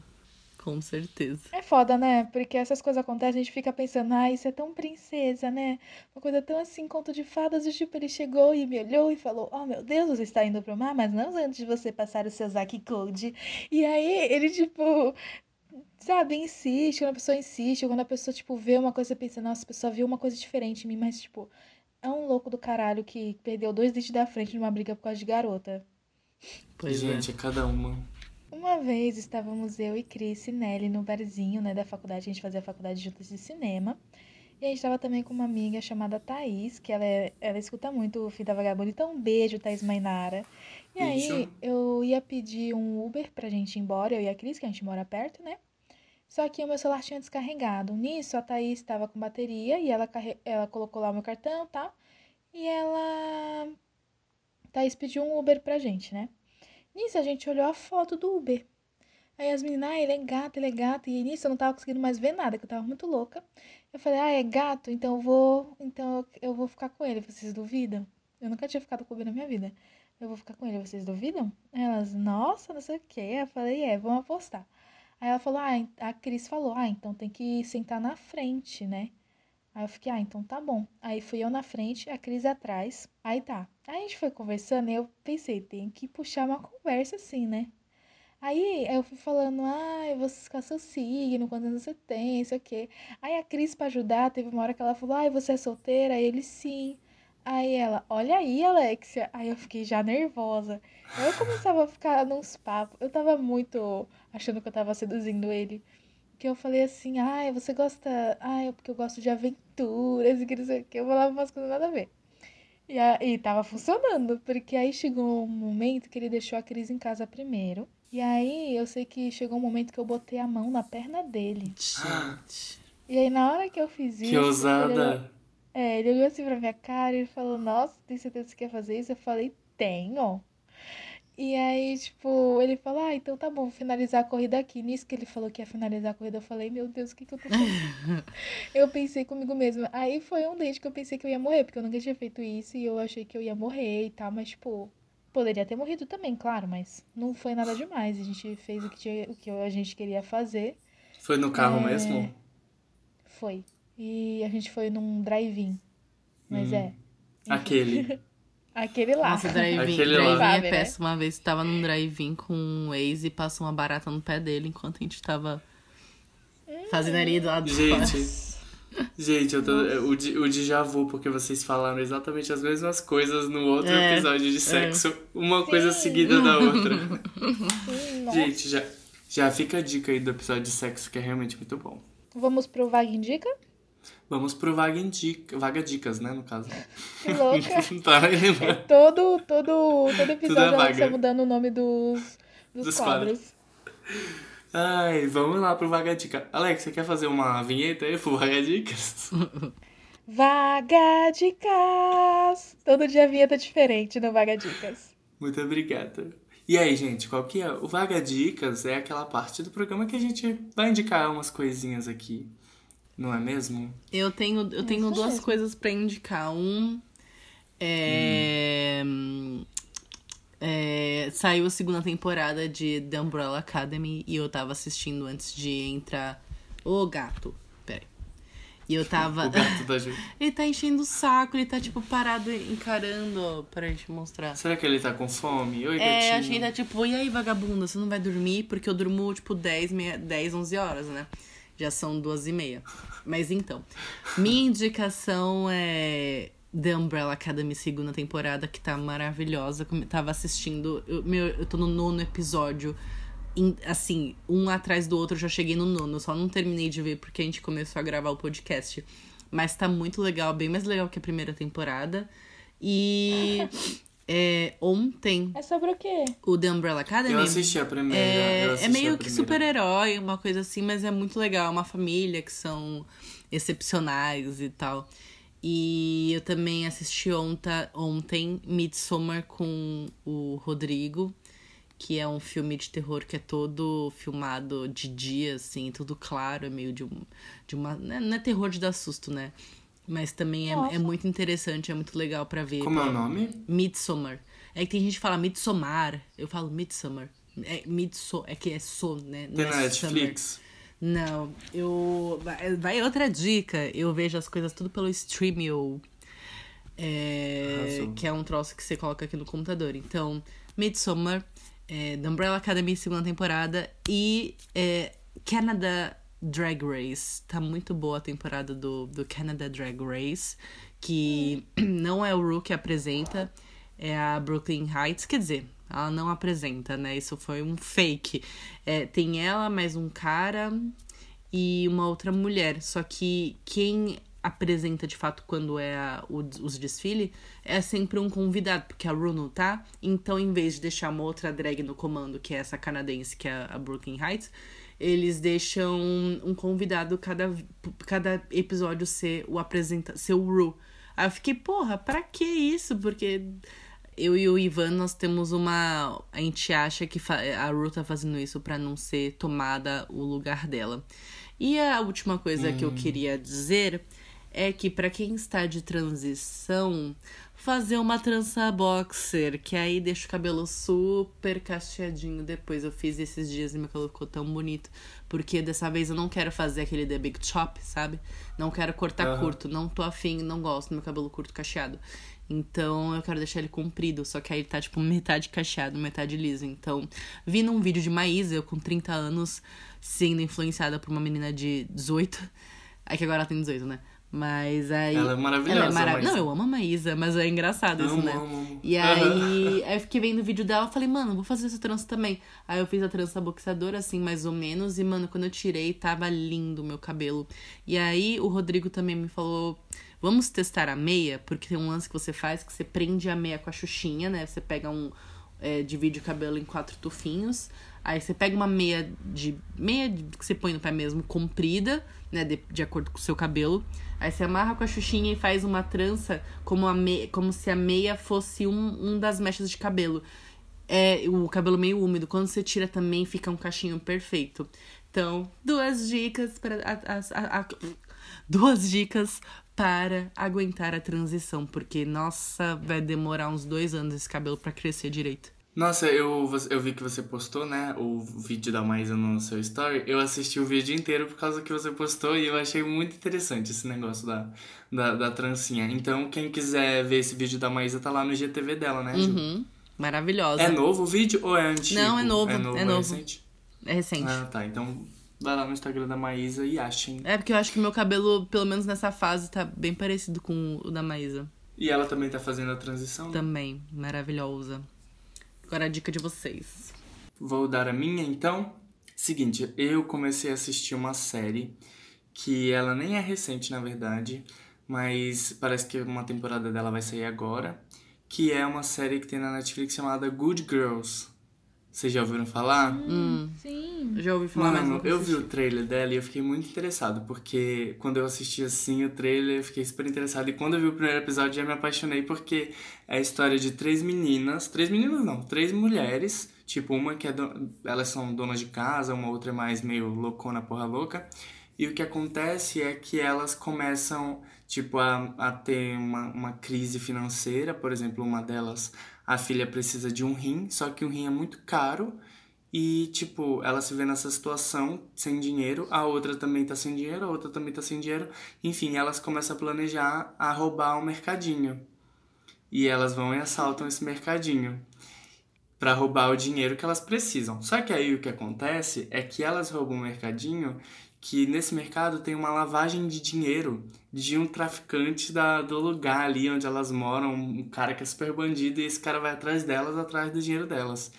S3: Com certeza.
S1: É foda, né? Porque essas coisas acontecem, a gente fica pensando, ah, isso é tão princesa, né? Uma coisa tão assim, conto de fadas. E tipo, ele chegou e me olhou e falou: Oh meu Deus, você está indo pro mar, mas não antes de você passar o seu Zaki Code. E aí ele, tipo, sabe, insiste, quando a pessoa insiste, quando a pessoa, tipo, vê uma coisa e pensa, nossa, a pessoa viu uma coisa diferente em mim, mas, tipo, é um louco do caralho que perdeu dois dentes da frente numa briga por causa de garota.
S2: Pois Gente, é. é cada uma.
S1: Uma vez estávamos eu e Cris e Nelly no barzinho, né, da faculdade, a gente fazia a faculdade juntas de cinema. E a gente estava também com uma amiga chamada Thaís, que ela, é, ela escuta muito o Fita Vagabundo. Então, um beijo, Thaís Mainara. E aí, eu ia pedir um Uber pra gente ir embora, eu e a Cris, que a gente mora perto, né? Só que o meu celular tinha descarregado. Nisso, a Thaís estava com bateria e ela, carre... ela colocou lá o meu cartão e tal. E ela. Thaís pediu um Uber pra gente, né? Nisso a gente olhou a foto do Uber. Aí as meninas, ah, ele é gato, ele é gato. E nisso eu não tava conseguindo mais ver nada, que eu tava muito louca. Eu falei, ah, é gato, então eu vou. Então eu vou ficar com ele. Vocês duvidam? Eu nunca tinha ficado com o Uber na minha vida. Eu vou ficar com ele, vocês duvidam? Elas, nossa, não sei o que. Eu falei, é, vamos apostar. Aí ela falou, ah, a Cris falou, ah, então tem que sentar na frente, né? Aí eu fiquei, ah, então tá bom. Aí fui eu na frente, a Cris atrás. Aí tá. Aí a gente foi conversando e eu pensei, tem que puxar uma conversa assim, né? Aí eu fui falando, ah, você ficar seu signo, quantos anos você tem, isso aqui. Aí a Cris, pra ajudar, teve uma hora que ela falou, ah, você é solteira? Aí ele, sim. Aí ela, olha aí, Alexia. Aí eu fiquei já nervosa. Aí eu começava a ficar nos papos. Eu tava muito achando que eu tava seduzindo ele. Que eu falei assim, ai, você gosta. Ai, é porque eu gosto de aventuras e que não sei o que. Eu falava umas coisas nada a ver. E, aí tava funcionando, porque aí chegou um momento que ele deixou a Cris em casa primeiro. E aí eu sei que chegou um momento que eu botei a mão na perna dele.
S3: Gente.
S1: E aí na hora que eu fiz isso.
S2: Que
S1: Ele,
S2: ousada.
S1: é, ele olhou assim pra minha cara e falou, nossa, tem certeza que você quer fazer isso? Eu falei, tenho. E aí, tipo, ele falou, ah, então tá bom, vou finalizar a corrida aqui. Nisso que ele falou que ia finalizar a corrida, eu falei, meu Deus, o que que eu tô fazendo? eu pensei comigo mesma. Aí foi um date que eu pensei que eu ia morrer, porque eu nunca tinha feito isso e eu achei que eu ia morrer e tal, mas, tipo, poderia ter morrido também, claro, mas não foi nada demais. A gente fez o que, tinha, o que a gente queria fazer.
S2: Foi no carro
S1: É.
S2: mesmo?
S1: Foi. E a gente foi num drive-in. Mas
S2: Hum.
S1: é.
S2: Aquele.
S1: Aquele lá.
S3: Nossa, drive-in
S2: Aquele lá.
S3: drive é
S1: né?
S3: péssimo. Uma vez tava num drive-in com um ex e passou uma barata no pé dele enquanto a gente tava fazendo ali do lado fora.
S2: Gente, gente, eu tô, o, o déjà vu, porque vocês falaram exatamente as mesmas coisas no outro
S3: É,
S2: episódio de sexo. Uma coisa seguida da outra.
S1: Nossa.
S2: Gente, já, já fica a dica aí do episódio de sexo, que é realmente muito bom.
S1: Vamos pro Vaga Indica?
S2: Vamos pro Vaga, Indica, Vaga Dicas, né, no caso.
S1: Que louca.
S2: tá,
S1: É todo, todo, todo episódio
S2: é
S1: ela
S2: vaga.
S1: tá mudando o nome dos, dos,
S2: Dos
S1: quadros.
S2: Ai, vamos lá pro Vaga Dica. Alex, você quer fazer uma vinheta aí pro Vaga Dicas?
S1: Vaga Dicas! Todo dia a vinheta diferente no Vaga Dicas.
S2: Muito obrigada. E aí, gente, qual que é? O Vaga Dicas é aquela parte do programa que a gente vai indicar umas coisinhas aqui. Não é mesmo?
S3: Eu tenho, eu tenho
S1: Isso
S3: duas coisas pra indicar. Um é, é, Saiu a segunda temporada de The Umbrella Academy e eu tava assistindo antes de entrar. Ô gato, peraí. E eu tava.
S2: O gato da Ju.
S3: ele tá enchendo o saco, ele tá tipo parado encarando pra gente mostrar.
S2: Será que ele tá com fome? Oi,
S3: É,
S2: gatinho.
S3: a gente tá tipo, e aí, vagabunda, você não vai dormir? Porque eu durmo, tipo, 10, meia, 10 11 horas, né? Já são duas e meia. Mas então, minha indicação é The Umbrella Academy segunda temporada, que tá maravilhosa. Eu tava assistindo, eu, meu, eu tô no nono episódio. em- assim, um atrás do outro, já cheguei no nono. Só não terminei de ver porque a gente começou a gravar o podcast. Mas tá muito legal, bem mais legal que a primeira temporada. E é, ontem
S1: É sobre o quê?
S3: o The Umbrella Academy.
S2: Eu assisti a primeira.
S3: É,
S2: assisti
S3: é meio que super-herói, uma coisa assim, mas é muito legal. É uma família que são excepcionais e tal. E eu também assisti ontem, ontem Midsommar com o Rodrigo, que é um filme de terror que é todo filmado de dia, assim, tudo claro, é meio de, um, de uma. né, Não é terror de dar susto, né? Mas também é, é muito interessante, é muito legal pra ver.
S2: Como é o nome?
S3: Midsommar. É que tem gente que fala Midsommar. Eu falo Midsommar. É, midso, é que é so, né? Não
S2: Tem
S3: é
S2: na
S3: summer.
S2: Netflix?
S3: Não, eu. Vai, outra dica. Eu vejo as coisas tudo pelo Streamio. É, que é um troço que você coloca aqui no computador. Então, Midsommar, é, The Umbrella Academy, segunda temporada. E é, Canada Drag Race. Tá muito boa a temporada do, do Canada Drag Race. Que não é o Ru que apresenta, é a Brooklyn Heights. Quer dizer, ela não apresenta, né? Isso foi um fake. É, tem ela, mais um cara e uma outra mulher. Só que quem apresenta de fato quando é a- o- os desfiles é sempre um convidado, porque a Ru não tá. Então, em vez de deixar uma outra drag no comando, que é essa canadense, que é a Brooklyn Heights, eles deixam um convidado cada, cada episódio ser o apresenta ser o Ru. Aí eu fiquei, porra, pra que isso? Porque eu e o Ivan, nós temos uma. A gente acha que a Ru tá fazendo isso pra não ser tomada o lugar dela. E a última coisa que eu queria dizer é que para quem está de transição, fazer uma trança boxer, que aí deixa o cabelo super cacheadinho depois. Eu fiz esses dias e meu cabelo ficou tão bonito, porque dessa vez eu não quero fazer aquele The Big Chop, sabe? Não quero cortar
S2: Aham.
S3: curto, não tô afim, não gosto do meu cabelo curto cacheado. Então eu quero deixar ele comprido, só que aí ele tá tipo metade cacheado, metade liso. Então, vi num vídeo de Maísa, eu com 30 anos, sendo influenciada por uma menina de 18. Aí que agora ela tem 18, né? Mas aí.
S2: Ela é maravilhosa,
S3: Ela é mara-
S2: Maísa.
S3: Não, eu amo a Maísa, mas é engraçado isso,
S2: Amo,
S3: né?
S2: amo.
S3: E aí, aí eu fiquei vendo o vídeo dela e falei, mano, vou fazer essa trança também. Aí eu fiz a trança boxeadora, assim, mais ou menos. E, mano, quando eu tirei, tava lindo o meu cabelo. E aí o Rodrigo também me falou. Vamos testar a meia, porque tem um lance que você faz que você prende a meia com a xuxinha, né? Você pega um. é, divide o cabelo em quatro tufinhos. Aí você pega uma meia de. meia que você põe no pé mesmo, comprida, né? De, de acordo com o seu cabelo. Aí você amarra com a xuxinha e faz uma trança como, a me, como se a meia fosse um, um das mechas de cabelo. É o cabelo meio úmido. Quando você tira também fica um cachinho perfeito. Então, duas dicas para. duas dicas para aguentar a transição. Porque, nossa, vai demorar uns dois anos esse cabelo pra crescer direito.
S2: Nossa, eu, eu vi que você postou, né, o vídeo da Maísa no seu story. Eu assisti o vídeo inteiro por causa que você postou e eu achei muito interessante esse negócio da, da, da trancinha. Então, quem quiser ver esse vídeo da Maísa, tá lá no GTV dela, né, Ju?
S3: Uhum. Maravilhosa.
S2: É novo o vídeo ou é antigo?
S3: Não, é novo,
S2: É novo,
S3: é novo.
S2: recente?
S3: É recente.
S2: Ah, tá. Então, vai lá no Instagram da Maísa e achem.
S3: É porque eu acho que meu cabelo, pelo menos nessa fase, tá bem parecido com o da Maísa.
S2: E ela também tá fazendo a transição.
S3: Também, maravilhosa. Agora a dica de vocês.
S2: Vou dar a minha, então. Seguinte, eu comecei a assistir uma série que ela nem é recente, na verdade, mas parece que uma temporada dela vai sair agora, que é uma série que tem na Netflix chamada Good Girls. Vocês já ouviram falar?
S3: Hum,
S1: Sim.
S3: eu já ouvi falar
S2: Mano, eu vi o trailer dela e eu fiquei muito interessado, porque quando eu assisti assim o trailer, eu fiquei super interessado. E quando eu vi o primeiro episódio, já me apaixonei, porque é a história de três meninas. Três meninas não, três mulheres. Tipo, uma que é. do- Elas são donas de casa, uma outra é mais meio loucona, porra louca. E o que acontece é que elas começam, tipo, a, a ter uma, uma crise financeira. Por exemplo, uma delas, a filha precisa de um rim, só que o rim é muito caro. E, tipo, ela se vê nessa situação, sem dinheiro, a outra também tá sem dinheiro, a outra também tá sem dinheiro. Enfim, elas começam a planejar a roubar o mercadinho. E elas vão e assaltam esse mercadinho para roubar o dinheiro que elas precisam. Só que aí o que acontece é que elas roubam um mercadinho que nesse mercado tem uma lavagem de dinheiro de um traficante da, do lugar ali onde elas moram, um cara que é super bandido, e esse cara vai atrás delas, atrás do dinheiro delas.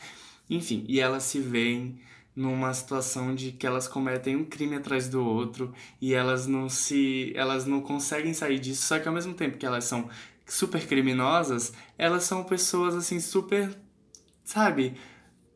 S2: Enfim, e elas se veem numa situação de que elas cometem um crime atrás do outro e elas não se elas não conseguem sair disso, só que ao mesmo tempo que elas são super criminosas, elas são pessoas assim super, sabe,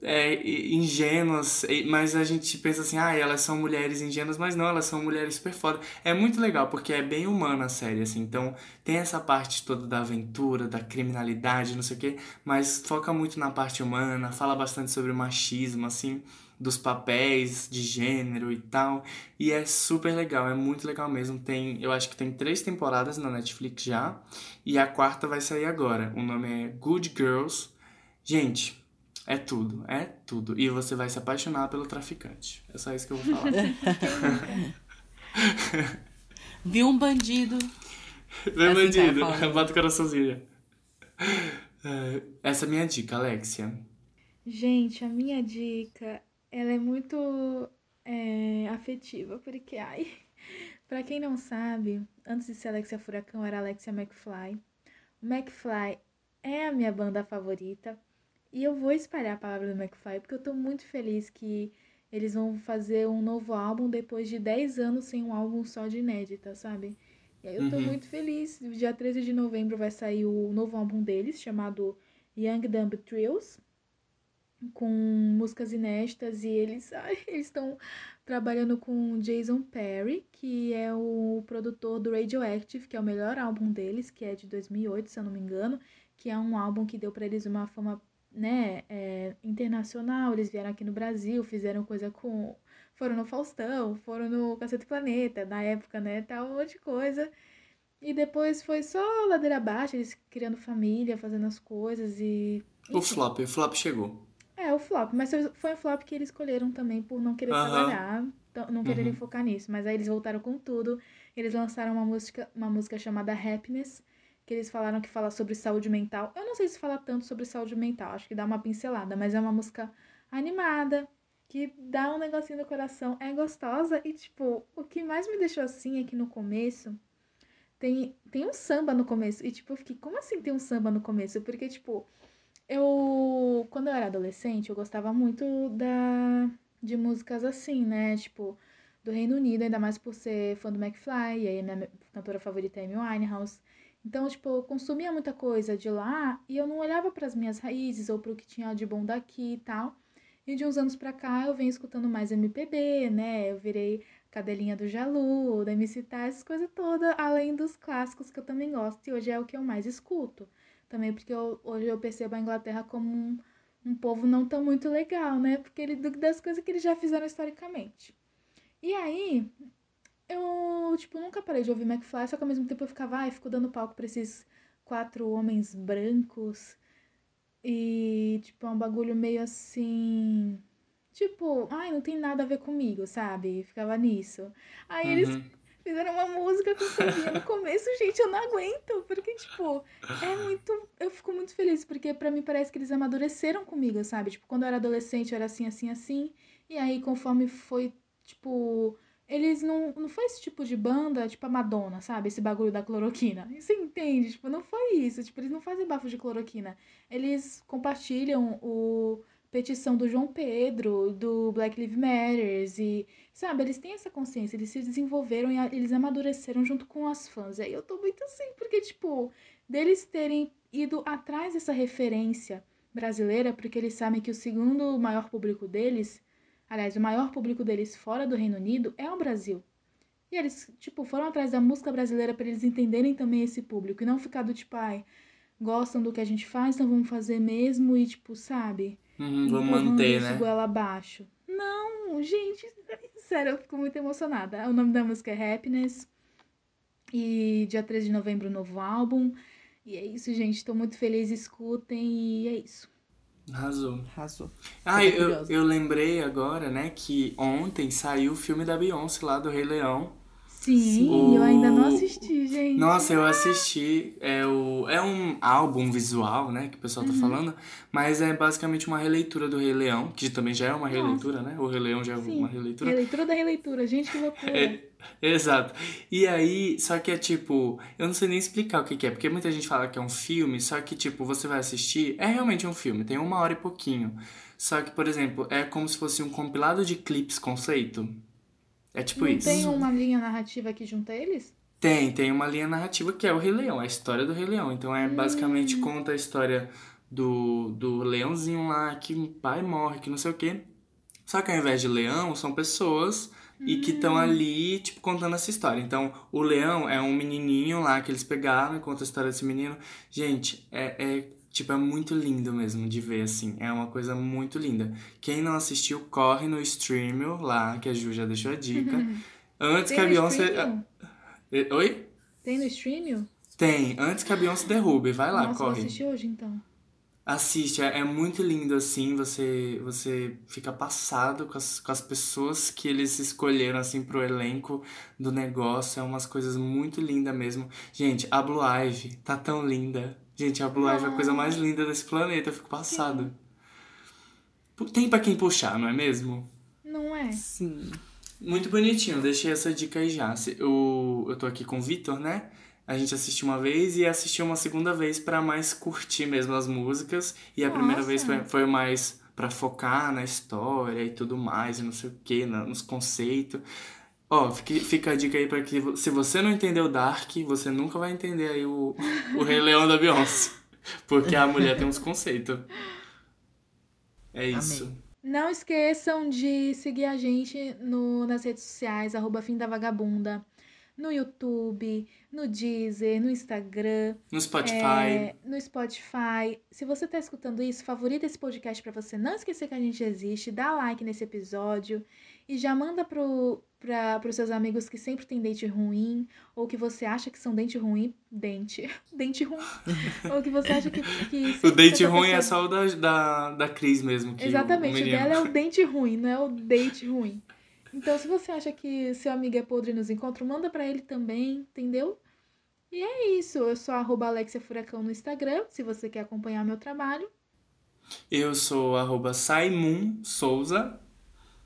S2: é, ingênuas, mas a gente pensa assim, ah, elas são mulheres ingênuas, mas não, elas são mulheres super foda. É muito legal, porque é bem humana a série, assim, então tem essa parte toda da aventura, da criminalidade, não sei o quê, mas foca muito na parte humana, fala bastante sobre o machismo, assim, dos papéis de gênero e tal, e é super legal, é muito legal mesmo. Tem, eu acho que tem três temporadas na Netflix já, e a quarta vai sair agora. O nome é Good Girls. Gente, é tudo, é tudo. E você vai se apaixonar pelo traficante. É só isso que eu vou falar.
S3: Vi um bandido.
S2: Vem,
S3: Assim que
S2: bandido. Bota o coraçãozinho. É, Essa é a minha dica, Alexia.
S1: Gente, a minha dica, ela é muito é, afetiva, porque, ai, pra quem não sabe, antes de ser Alexia Furacão, era Alexia McFly. O McFly é a minha banda favorita, e eu vou espalhar a palavra do McFly, porque eu tô muito feliz que eles vão fazer um novo álbum depois de 10 anos sem um álbum só de inédita, sabe? E aí eu tô
S2: Uhum.
S1: muito feliz. Dia 13 de novembro vai sair o novo álbum deles, chamado Young Dumb Thrills com músicas inéditas e eles estão trabalhando com Jason Perry, que é o produtor do Radioactive, que é o melhor álbum deles, que é de 2008, se eu não me engano, que é um álbum que deu para eles uma fama, né, é, internacional. Eles vieram aqui no Brasil, fizeram coisa com foram no Faustão, foram no Cacete Planeta, na época, né, tal, um monte de coisa. E depois foi só ladeira abaixo, eles criando família, fazendo as coisas e.
S2: O flop, o flop chegou.
S1: É, o flop. Mas foi o flop que eles escolheram também por não querer trabalhar, t- não quererem
S2: Uhum.
S1: focar nisso. Mas aí eles voltaram com tudo. Eles lançaram uma música, uma música chamada Happiness, que eles falaram que fala sobre saúde mental. Eu não sei se fala tanto sobre saúde mental, acho que dá uma pincelada, mas é uma música animada, que dá um negocinho no coração, é gostosa e, tipo, o que mais me deixou assim é que no começo tem, tem um samba no começo. E, tipo, eu fiquei, como assim tem um samba no começo? Porque, tipo, eu, quando eu era adolescente, eu gostava muito da, de músicas assim, né? Tipo, do Reino Unido, ainda mais por ser fã do McFly, e aí minha cantora favorita é Amy Winehouse. Então, tipo, eu consumia muita coisa de lá e eu não olhava para as minhas raízes ou para o que tinha de bom daqui e tal. E de uns anos pra cá eu venho escutando mais MPB, né? Eu virei cadelinha do Jalu, da MC Tá, essas coisas todas, além dos clássicos que eu também gosto. E hoje é o que eu mais escuto. Também porque eu- hoje eu percebo a Inglaterra como um, um povo não tão muito legal, né? Porque ele, das coisas que eles já fizeram historicamente. E aí, eu, tipo, nunca parei de ouvir McFly, só que ao mesmo tempo eu ficava, ai, fico dando palco pra esses quatro homens brancos. E, tipo, é um bagulho meio assim. Tipo, ai, não tem nada a ver comigo, sabe? Ficava nisso. Aí eles
S2: Uhum.
S1: fizeram uma música com sambinha no começo, gente, eu não aguento, porque, tipo, é muito. Eu fico muito feliz, porque pra mim parece que eles amadureceram comigo, sabe? Tipo, quando eu era adolescente, eu era assim, assim, assim. E aí, conforme foi, tipo. Eles não. Não foi esse tipo de banda, tipo a Madonna, sabe? Esse bagulho da cloroquina. Você entende? Tipo, não foi isso. Tipo, eles não fazem bafo de cloroquina. Eles compartilham o petição do João Pedro, do Black Lives Matters e Sabe, eles têm essa consciência, eles se desenvolveram e eles amadureceram junto com as fãs. E aí eu tô muito assim, porque, tipo, deles terem ido atrás dessa referência brasileira, porque eles sabem que o segundo maior público deles, aliás, o maior público deles fora do Reino Unido é o Brasil. E eles, tipo, foram atrás da música brasileira para eles entenderem também esse público e não ficar do tipo, ai, gostam do que a gente faz, então vamos fazer mesmo e, tipo, sabe?
S2: Uhum, vamos manter, né?
S1: goela abaixo. Não, gente, sério, eu fico muito emocionada. O nome da música é Happiness. E dia 13 de novembro, novo álbum. E é isso, gente. Tô muito feliz, escutem e é isso.
S2: Arrasou.
S3: Arrasou.
S2: Ah, eu, eu lembrei agora, né, que ontem saiu o filme da Beyoncé lá do Rei Leão.
S1: Sim,
S2: Sim.
S1: eu ainda não
S2: O-
S1: assisti, gente.
S2: Nossa, eu assisti. É, o, é um álbum visual, né, que o pessoal tá
S1: Uhum.
S2: falando, mas é basicamente uma releitura do Rei Leão, que também já é uma
S1: Nossa.
S2: releitura, né? O Rei Leão já é
S1: Sim.
S2: uma releitura.
S1: Releitura da releitura, gente, que loucura.
S2: É, Exato. E aí, só que é tipo, eu não sei nem explicar o que que é, porque muita gente fala que é um filme, só que tipo, você vai assistir, é realmente um filme, tem uma hora e pouquinho. Só que, por exemplo, é como se fosse um compilado de clipes conceito. É tipo
S1: não
S2: isso.
S1: tem uma linha narrativa que junta eles?
S2: Tem, tem uma linha narrativa que é o Rei Leão, a história do Rei Leão. Então é
S1: Hum.
S2: basicamente conta a história do, do leãozinho lá, que o pai morre, que não sei o quê. Só que ao invés de leão, são pessoas e que
S1: Hum.
S2: estão ali, tipo, contando essa história. Então, o leão é um menininho lá que eles pegaram e conta a história desse menino. Gente, é, é, tipo, é muito lindo mesmo de ver, assim. É uma coisa muito linda. Quem não assistiu, corre no Streamio lá, que a Ju já deixou a dica. Antes
S1: Tem
S2: que a Beyoncé... Eh, Oi?
S1: Tem no streaming?
S2: Tem, antes que a Beyoncé derrube, vai lá,
S1: Nossa,
S2: corre.
S1: assistir hoje então.
S2: Assiste, é, é muito lindo assim, você você fica passado com as, com as pessoas que eles escolheram assim pro elenco do negócio, é umas coisas muito lindas mesmo. Gente, a Blue Ivy tá tão linda. Gente, a Blue Ivy é a coisa mais linda desse planeta, eu fico passado. Pu- Tem pra quem puxar, não é mesmo?
S1: Não é?
S3: Sim.
S2: Muito bonitinho, deixei essa dica aí já. Se- Eu, eu tô aqui com o Vitor, né? A gente assistiu uma vez e assistiu uma segunda vez pra mais curtir mesmo as músicas. E a primeira
S1: Nossa.
S2: vez foi, foi mais pra focar na história e tudo mais, e não sei o que, nos conceitos. Ó, fique- fica a dica aí pra que se você não entendeu Dark, você nunca vai entender aí o, o Rei Leão da Beyoncé. Porque a mulher tem uns conceitos. É isso.
S1: Não esqueçam de seguir a gente no, nas redes sociais, arroba Fim da Vagabunda, no YouTube, no Deezer, no Instagram,
S2: No Spotify.
S1: é, no Spotify. Se você está escutando isso, favorita esse podcast para você não esquecer que a gente existe, dá like nesse episódio E já manda pro, para os seus amigos que sempre tem dente ruim, ou que você acha que são dente ruim, dente, dente ruim, ou que você acha que... que
S2: o dente ruim pessoa... é só o da, da, da Cris mesmo.
S1: Exatamente, o, o dela é o dente ruim, não é o dente ruim. Então, se você acha que seu amigo é podre nos encontros, manda para ele também, entendeu? E é isso. Eu sou arroba Alexia Furacão no Instagram, se você quer acompanhar meu trabalho.
S2: Eu sou arroba Saimun Souza.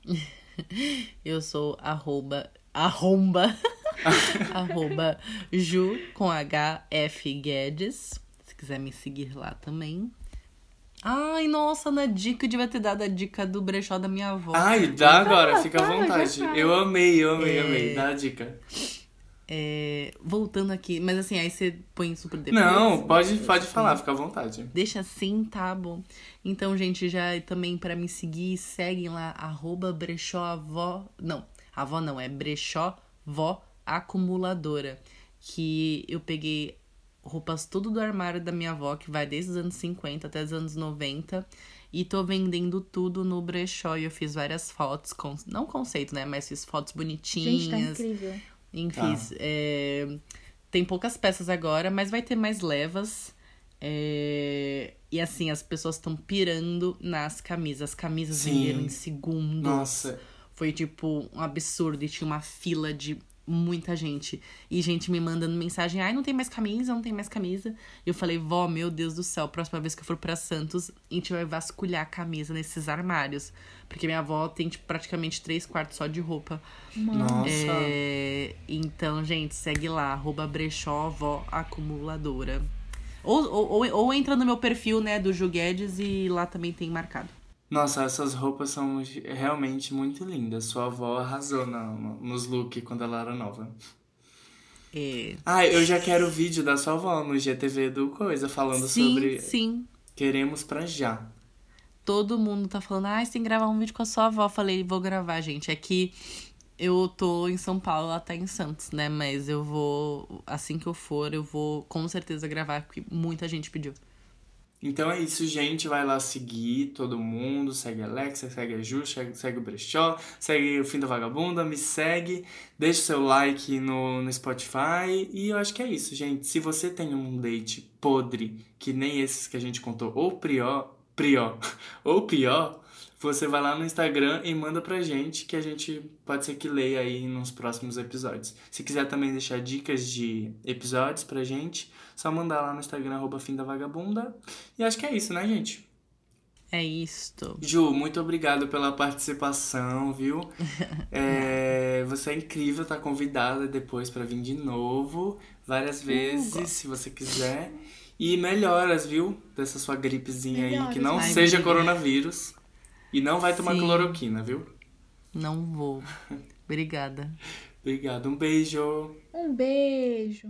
S3: Eu sou arroba, arromba, arroba Ju com HF Guedes. Se quiser me seguir lá também. Ai, nossa, na dica, eu devia ter dado a dica do brechó da minha avó.
S2: Ai, dá agora, fica à vontade. Eu amei, eu amei, é... amei. Dá a dica.
S3: É, voltando aqui, mas assim, aí você põe super depois.
S2: Não, pode, pode falar, fica à vontade.
S3: Deixa assim, tá bom. Então, gente, já também para me seguir, seguem lá, arroba brechó avó. Não, avó não, é brechó vó acumuladora. Que eu peguei roupas tudo do armário da minha avó, que vai desde os anos 50 até os anos 90. E tô vendendo tudo no brechó. E eu fiz várias fotos, com, não conceito, né? Mas fiz fotos bonitinhas. Gente, tá
S1: incrível.
S3: Enfim, tá. é, tem poucas peças agora, mas vai ter mais levas. É, e assim, as pessoas estão pirando nas camisas. As camisas Sim. venderam em segundos.
S2: Nossa.
S3: Foi tipo um absurdo. E tinha uma fila de muita gente. E gente me mandando mensagem: ai, não tem mais camisa, não tem mais camisa. E eu falei: vó, meu Deus do céu, próxima vez que eu for para Santos, a gente vai vasculhar a camisa nesses armários. Porque minha avó tem tipo, praticamente três quartos só de roupa.
S2: Nossa.
S3: É, então, gente, segue lá, arroba brechó vó acumuladora. Ou, ou, ou, ou entra no meu perfil, né, do Ju Guedes e lá também tem marcado.
S2: Nossa, essas roupas são realmente muito lindas. Sua avó arrasou na, nos looks quando ela era nova.
S3: É.
S2: Ah, eu já quero o vídeo da sua avó no GTV do Coisa, falando
S3: sim,
S2: sobre.
S3: Sim.
S2: Queremos pra já.
S3: Todo mundo tá falando, ah, você tem que gravar um vídeo com a sua avó. Falei, vou gravar, gente. É que eu tô em São Paulo, ela tá em Santos, né? Mas eu vou, assim que eu for, eu vou com certeza gravar, porque muita gente pediu.
S2: Então é isso, gente. Vai lá seguir todo mundo. Segue a Alexa, segue a Ju, segue, o Brechó, segue o Fim da Vagabunda, me segue. Deixa o seu like no, no Spotify. E eu acho que é isso, gente. Se você tem um date podre, que nem esses que a gente contou, ou pior, pior, ou pior, você vai lá no Instagram e manda pra gente que a gente pode ser que leia aí nos próximos episódios. Se quiser também deixar dicas de episódios pra gente, só mandar lá no Instagram, arroba fim da vagabunda. E acho que é isso, né, gente?
S3: É isto.
S2: Ju, muito obrigado pela participação, viu? É, você é incrível, tá convidada depois para vir de novo, várias vezes, uh, se você quiser. E melhoras, viu? Dessa sua gripezinha melhoras. aí, que não seja coronavírus. E não vai tomar Sim. cloroquina, viu?
S3: Não vou. Obrigada.
S2: Obrigado. Um beijo.
S1: Um beijo.